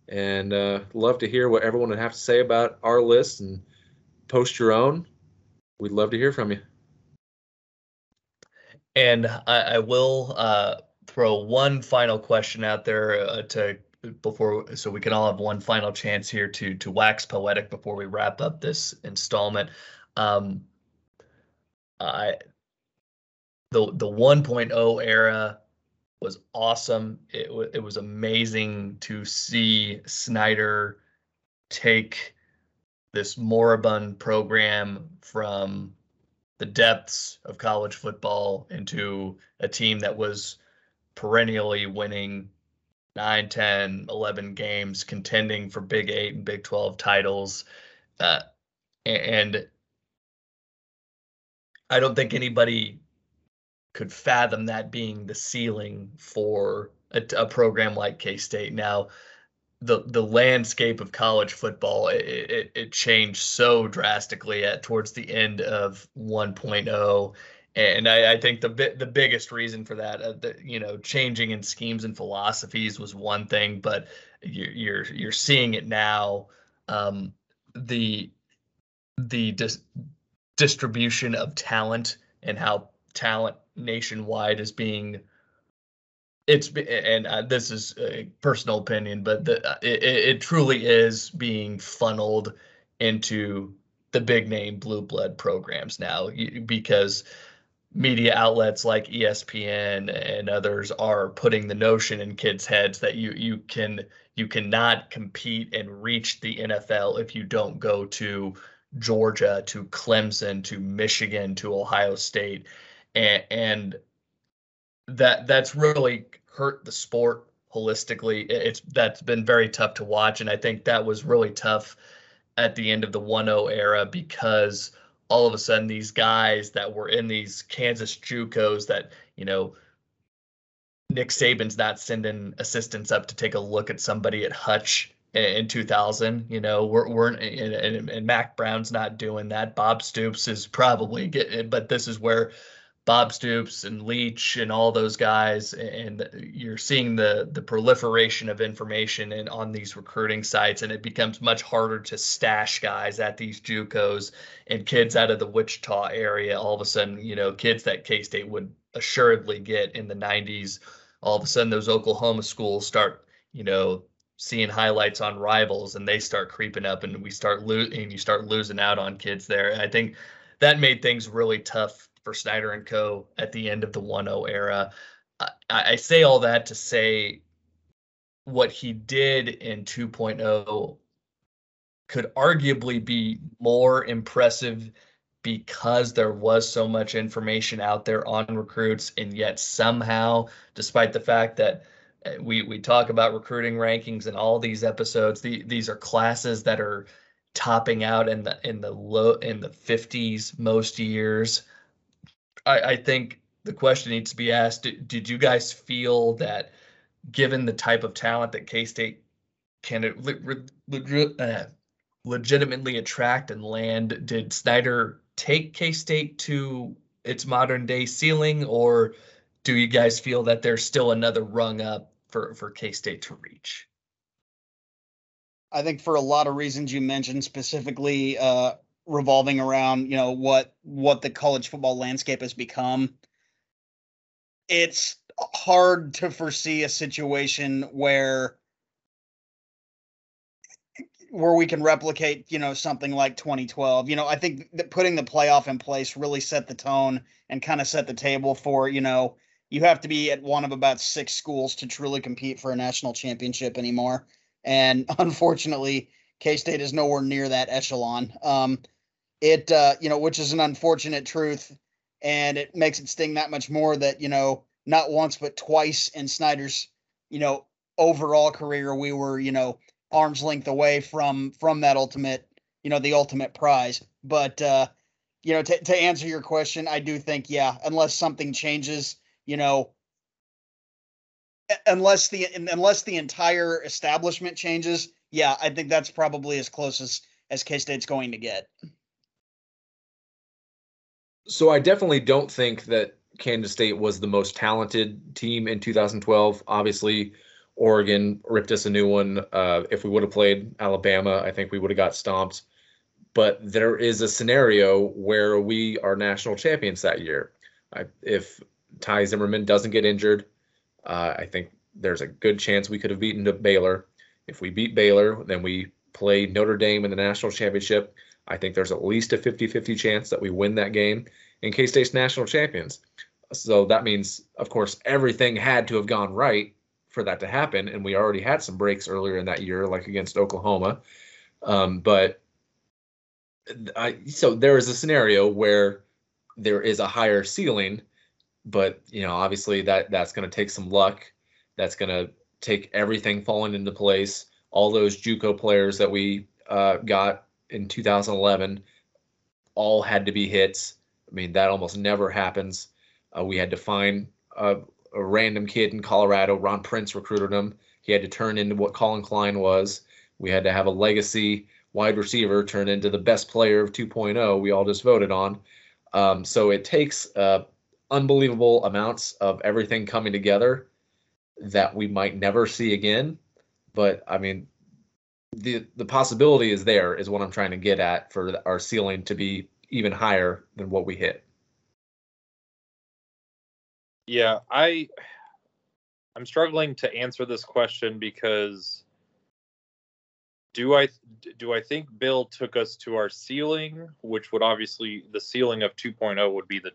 Speaker 2: and uh, love to hear what everyone would have to say about our list and post your own. We'd love to hear from you.
Speaker 1: And I, I will uh, throw one final question out there uh, to before so we can all have one final chance here to to wax poetic before we wrap up this installment. Um, I the the 1.0 era was awesome. It it was amazing to see Snyder take this moribund program from the depths of college football into a team that was perennially winning 9, 10, 11 games, contending for Big 8 and Big 12 titles. Uh, and I don't think anybody could fathom that being the ceiling for a, a program like K State. Now, the the landscape of college football it, it, it changed so drastically at towards the end of 1.0 and I, I think the the biggest reason for that, uh, the, you know, changing in schemes and philosophies was one thing, but you're you're, you're seeing it now. Um, the the dis- distribution of talent and how talent nationwide is being it's and uh, this is a personal opinion but the, uh, it, it truly is being funneled into the big name blue blood programs now because media outlets like ESPN and others are putting the notion in kids' heads that you you can you cannot compete and reach the NFL if you don't go to Georgia, to Clemson, to Michigan, to Ohio State, and, and that that's really hurt the sport holistically. It's that's been very tough to watch, and I think that was really tough at the end of the 1-0 era because all of a sudden these guys that were in these Kansas JUCOs that you know Nick Saban's not sending assistants up to take a look at somebody at Hutch in 2000. You know, we're we're and, and, and Mack Brown's not doing that. Bob Stoops is probably getting, but this is where Bob Stoops and Leach and all those guys, and you're seeing the the proliferation of information and on these recruiting sites, and it becomes much harder to stash guys at these JUCOs and kids out of the Wichita area. All of a sudden, you know, kids that K State would assuredly get in the 90s. All of a sudden, those Oklahoma schools start, you know, seeing highlights on rivals, and they start creeping up, and we start losing. You start losing out on kids there. And I think that made things really tough for Snyder and Co. at the end of the 1-0 era. I, I say all that to say what he did in 2.0 could arguably be more impressive because there was so much information out there on recruits and yet somehow despite the fact that uh, we we talk about recruiting rankings in all these episodes the, these are classes that are topping out in the in the low in the 50s most years I, I think the question needs to be asked: did, did you guys feel that, given the type of talent that K State can uh, legitimately attract and land, did Snyder take K State to its modern day ceiling, or do you guys feel that there's still another rung up for for K State to reach?
Speaker 3: I think for a lot of reasons you mentioned, specifically uh, revolving around you know what what the college football landscape has become it's hard to foresee a situation where where we can replicate you know something like 2012 you know i think that putting the playoff in place really set the tone and kind of set the table for you know you have to be at one of about six schools to truly compete for a national championship anymore. And <laughs> unfortunately k-state is nowhere near that echelon. Um, it uh, you know, which is an unfortunate truth, and it makes it sting that much more that you know, not once but twice in Snyder's you know overall career, we were you know arm's length away from from that ultimate you know the ultimate prize. But uh, you know, to to answer your question, I do think yeah, unless something changes, you know, unless the unless the entire establishment changes, yeah, I think that's probably as close as as K State's going to get.
Speaker 2: So I definitely don't think that Kansas State was the most talented team in 2012. Obviously, Oregon ripped us a new one. Uh, if we would have played Alabama, I think we would have got stomped. But there is a scenario where we are national champions that year. I, if Ty Zimmerman doesn't get injured, Uh, I think there's a good chance we could have beaten Baylor. If we beat Baylor, then we play Notre Dame in the national championship. I think there's at least a 50 50 chance that we win that game in K State's national champions. So that means, of course, everything had to have gone right for that to happen. And we already had some breaks earlier in that year, like against Oklahoma. Um, but I, so there is a scenario where there is a higher ceiling, but you know, obviously that that's going to take some luck. That's going to take everything falling into place. All those JUCO players that we uh, got in 2011 all had to be hits. I mean, that almost never happens. Uh, we had to find a, a, random kid in Colorado. Ron Prince recruited him. He had to turn into what Collin Klein was. We had to have a legacy wide receiver turn into the best player of 2.0 we all just voted on. Um, so it takes uh, unbelievable amounts of everything coming together that we might never see again. But I mean, the the possibility is there is what I'm trying to get at for our ceiling to be even higher than what we hit.
Speaker 4: Yeah, I I'm struggling to answer this question because do I do I think Bill took us to our ceiling, which would obviously the ceiling of 2.0 would be the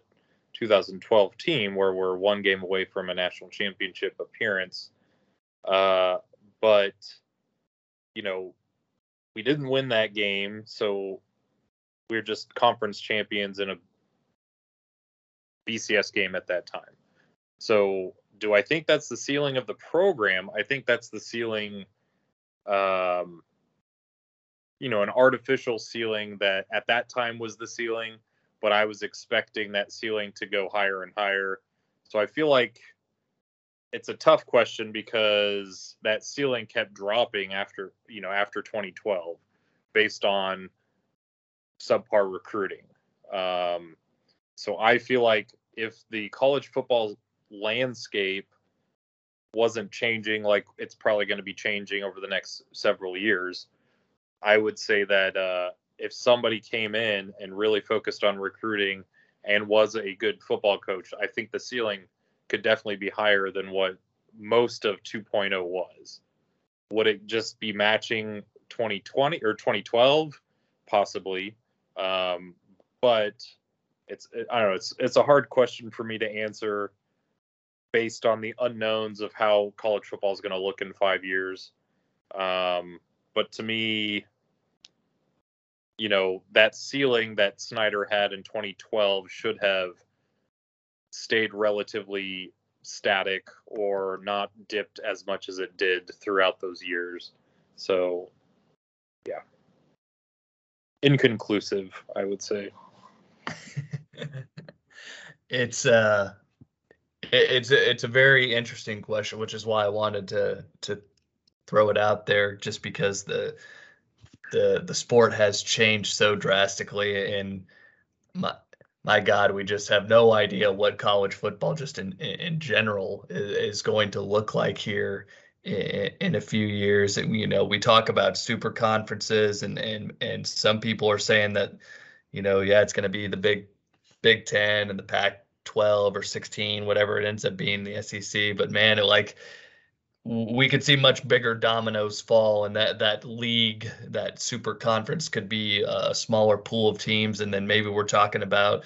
Speaker 4: 2012 team where we're one game away from a national championship appearance. Uh, but you know, we didn't win that game, so we're just conference champions in a BCS game at that time. So, do I think that's the ceiling of the program? I think that's the ceiling, um, you know, an artificial ceiling that at that time was the ceiling, but I was expecting that ceiling to go higher and higher. So I feel like it's a tough question because that ceiling kept dropping after, you know, after 2012 based on subpar recruiting. Um, so I feel like if the college football landscape wasn't changing like it's probably going to be changing over the next several years, I would say that uh, if somebody came in and really focused on recruiting and was a good football coach, I think the ceiling could definitely be higher than what most of 2.0 was. Would it just be matching 2020 or 2012? Possibly. Um, but it's I don't know. It's it's a hard question for me to answer based on the unknowns of how college football is going to look in five years. Um, but to me, you know, that ceiling that Snyder had in 2012 should have stayed relatively static or not dipped as much as it did throughout those years. So, yeah. Inconclusive, I would say. <laughs>
Speaker 1: it's uh it's it's a very interesting question, which is why I wanted to to throw it out there, just because the the the sport has changed so drastically, and my my God, we just have no idea what college football, just in in general, is, going to look like here in, in a few years. And you know, we talk about super conferences, and and and some people are saying that, you know, yeah, it's going to be the big Big Ten and the Pac 12 or 16, whatever it ends up being the SEC. But man, it like we could see much bigger dominoes fall and that that league that super conference could be a smaller pool of teams and then maybe we're talking about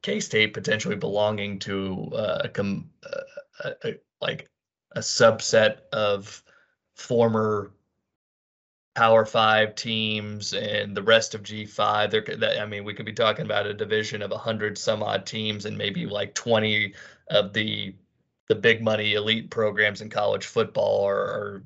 Speaker 1: k-state potentially belonging to uh, a, a, a, like a subset of former Power Five teams and the rest of G5. There, that, I mean, we could be talking about a division of hundred some odd teams, and maybe like twenty of the the big money elite programs in college football are, are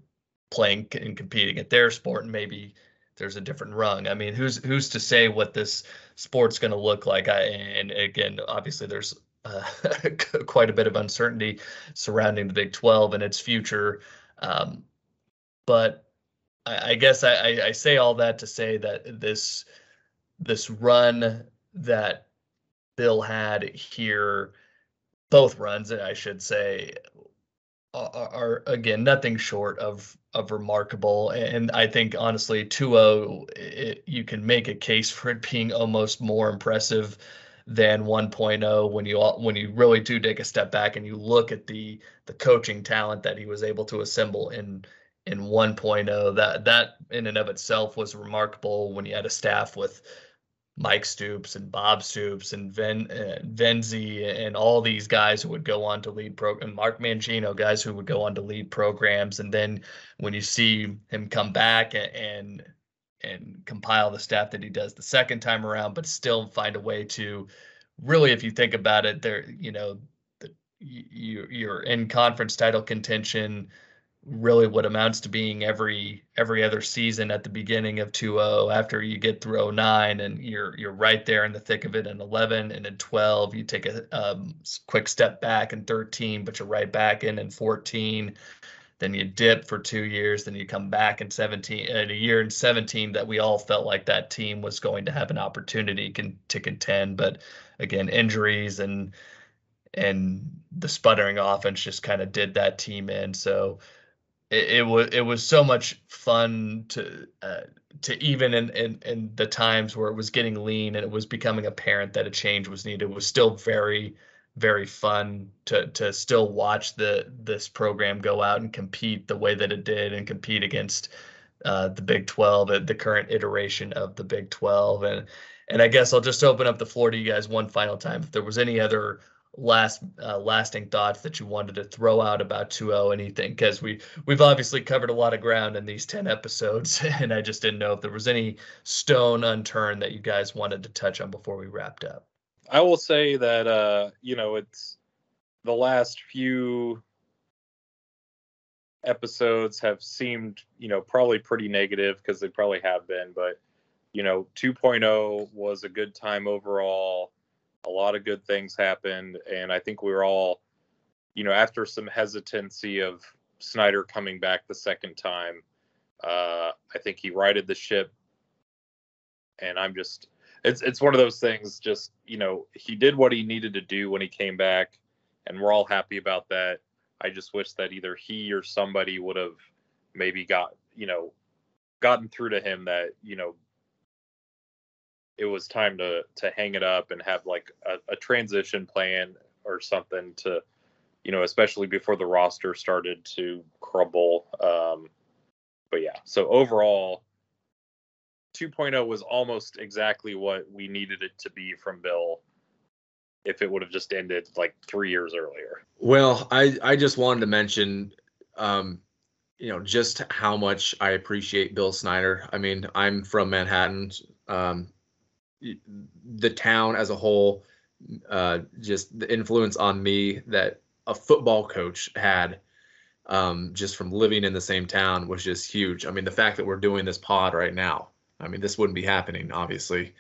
Speaker 1: playing and competing at their sport, and maybe there's a different rung. I mean, who's who's to say what this sport's going to look like? I, and again, obviously, there's uh, <laughs> quite a bit of uncertainty surrounding the Big 12 and its future. Um, but I, I guess I, I say all that to say that this this run that Bill had here, both runs, I should say, are, are, again nothing short of of remarkable. And I think honestly, 2-0, you can make a case for it being almost more impressive than 1.0 when you when you really do take a step back and you look at the the coaching talent that he was able to assemble in in 1.0 that that in and of itself was remarkable when you had a staff with Mike Stoops and Bob Stoops and Ven uh, Venzi and all these guys who would go on to lead program Mark Mangino guys who would go on to lead programs. And then when you see him come back and, and compile the staff that he does the second time around but still find a way to really if you think about it there you know the, you you're in conference title contention really what amounts to being every every other season at the beginning of 2-0 after you get through 09 and you're you're right there in the thick of it in 11 and in 12 you take a um, quick step back in 13 but you're right back in in 14 then you dip for two years then you come back in 17 in a year in 17 that we all felt like that team was going to have an opportunity can, to contend but again injuries and and the sputtering offense just kind of did that team in. So it, it was it was so much fun to uh, to even in, in in the times where it was getting lean and it was becoming apparent that a change was needed. It was still very very fun to to still watch the this program go out and compete the way that it did and compete against uh, the Big 12 at the current iteration of the Big 12 and and I guess I'll just open up the floor to you guys one final time if there was any other last uh, lasting thoughts that you wanted to throw out about 2.0 anything because we we've obviously covered a lot of ground in these 10 episodes <laughs> and i just didn't know if there was any stone unturned that you guys wanted to touch on before we wrapped up.
Speaker 4: I will say that uh you know it's the last few episodes have seemed you know probably pretty negative because they probably have been but you know 2.0 was a good time overall a lot of good things happened, and I think we were all, you know, after some hesitancy of Snyder coming back the second time, uh, I think he righted the ship, and I'm just, it's it's one of those things. Just you know, he did what he needed to do when he came back, and we're all happy about that. I just wish that either he or somebody would have maybe got you know gotten through to him that you know it was time to to hang it up and have like a, a transition plan or something to you know especially before the roster started to crumble um but yeah. So overall 2.0 was almost exactly what we needed it to be from bill if it would have just ended like three years earlier.
Speaker 2: Well i i just wanted to mention um you know just how much i appreciate bill snyder. I mean i'm from manhattan um the town as a whole, uh, just the influence on me that a football coach had um, just from living in the same town was just huge. I mean, the fact that we're doing this pod right now, I mean, this wouldn't be happening, obviously.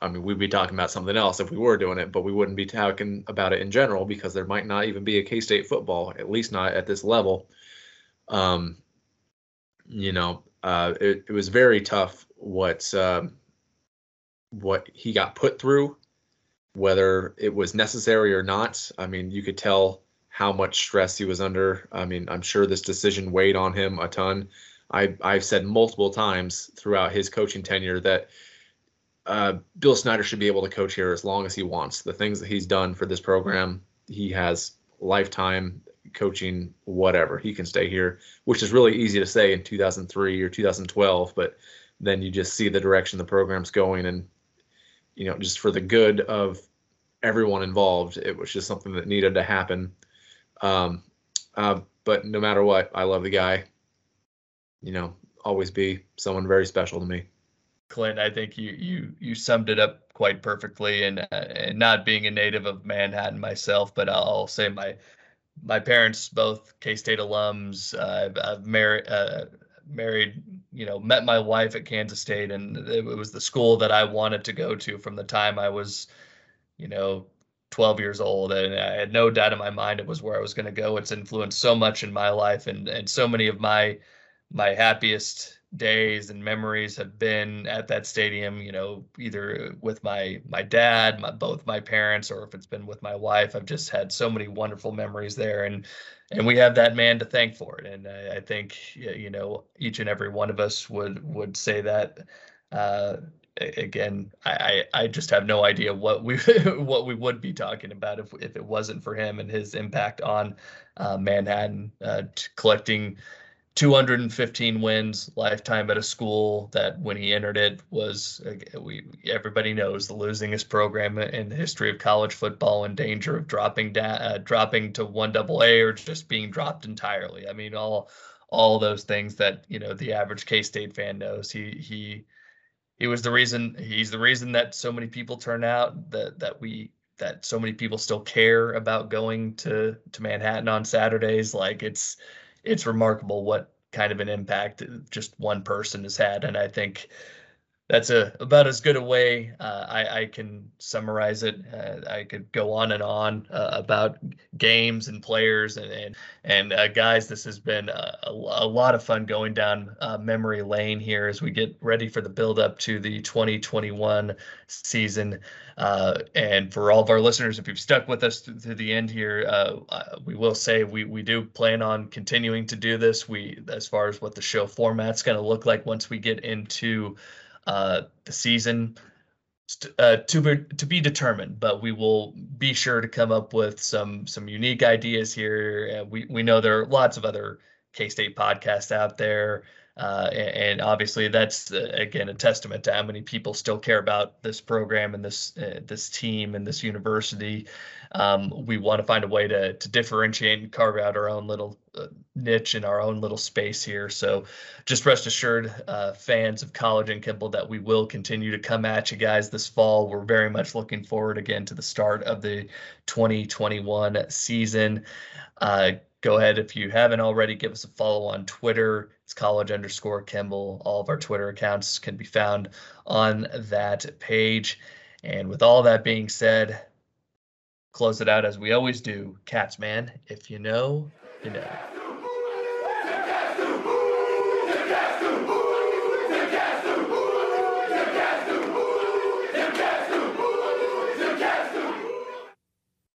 Speaker 2: I mean, we'd be talking about something else if we were doing it, but we wouldn't be talking about it in general because there might not even be a K State football, at least not at this level. Um, you know, uh, it, it was very tough what um, what he got put through, whether it was necessary or not. I mean, you could tell how much stress he was under. I mean, I'm sure this decision weighed on him a ton. I, I've said multiple times throughout his coaching tenure that uh, Bill Snyder should be able to coach here as long as he wants. The things that he's done for this program, he has lifetime coaching, whatever. He can stay here, which is really easy to say in 2003 or 2012, but then you just see the direction the program's going and you know, just for the good of everyone involved. It was just something that needed to happen. Um, uh, but no matter what, I love the guy. You know, always be someone very special to me.
Speaker 1: Clint, I think you you you summed it up quite perfectly. And uh, and not being a native of Manhattan myself, but I'll say my my parents both K State alums. Uh, I've, I've married. Married, you know, met my wife at Kansas State, and it was the school that I wanted to go to from the time I was, you know, 12 years old. And I had no doubt in my mind it was where I was going to go. It's influenced so much in my life, and and so many of my my happiest days and memories have been at that stadium you know either with my my dad my both my parents or if it's been with my wife i've just had so many wonderful memories there and and we have that man to thank for it. And I, I think you know each and every one of us would would say that uh, again, I, I just have no idea what we <laughs> what we would be talking about if if it wasn't for him and his impact on uh, Manhattan, uh, collecting 215 wins lifetime at a school that when he entered it was we everybody knows the losingest program in the history of college football in danger of dropping down uh, dropping to one double A or just being dropped entirely. I mean all all those things that you know the average K-State fan knows. He he he was the reason he's the reason that so many people turn out that that we that so many people still care about going to to Manhattan on Saturdays like it's it's remarkable what kind of an impact just one person has had. And I think that's a about as good a way uh, I, I, can summarize it. Uh, I could go on and on uh, about games and players and and, and uh, guys. This has been a, a, lot of fun going down uh, memory lane here as we get ready for the build up to the 2021 season. Uh, and for all of our listeners, if you've stuck with us to, the end here, we will say we we do plan on continuing to do this. We as far as what the show format's going to look like once we get into uh, the season uh, to be to be determined, but we will be sure to come up with some some unique ideas here. we we know there are lots of other K State podcasts out there. Uh, and, obviously, that's uh, again a testament to how many people still care about this program and this uh, this team and this university. Um, we want to find a way to to differentiate and carve out our own little uh, niche in our own little space here. So, just rest assured, uh, fans of College and Kimball, that we will continue to come at you guys this fall. We're very much looking forward again to the start of the 2021 season. Go ahead if you haven't already give us a follow on twitter. It's college underscore kimball. All of our twitter accounts can be found on that page. And with all that being said close it out as we always do. Cats man if you know you know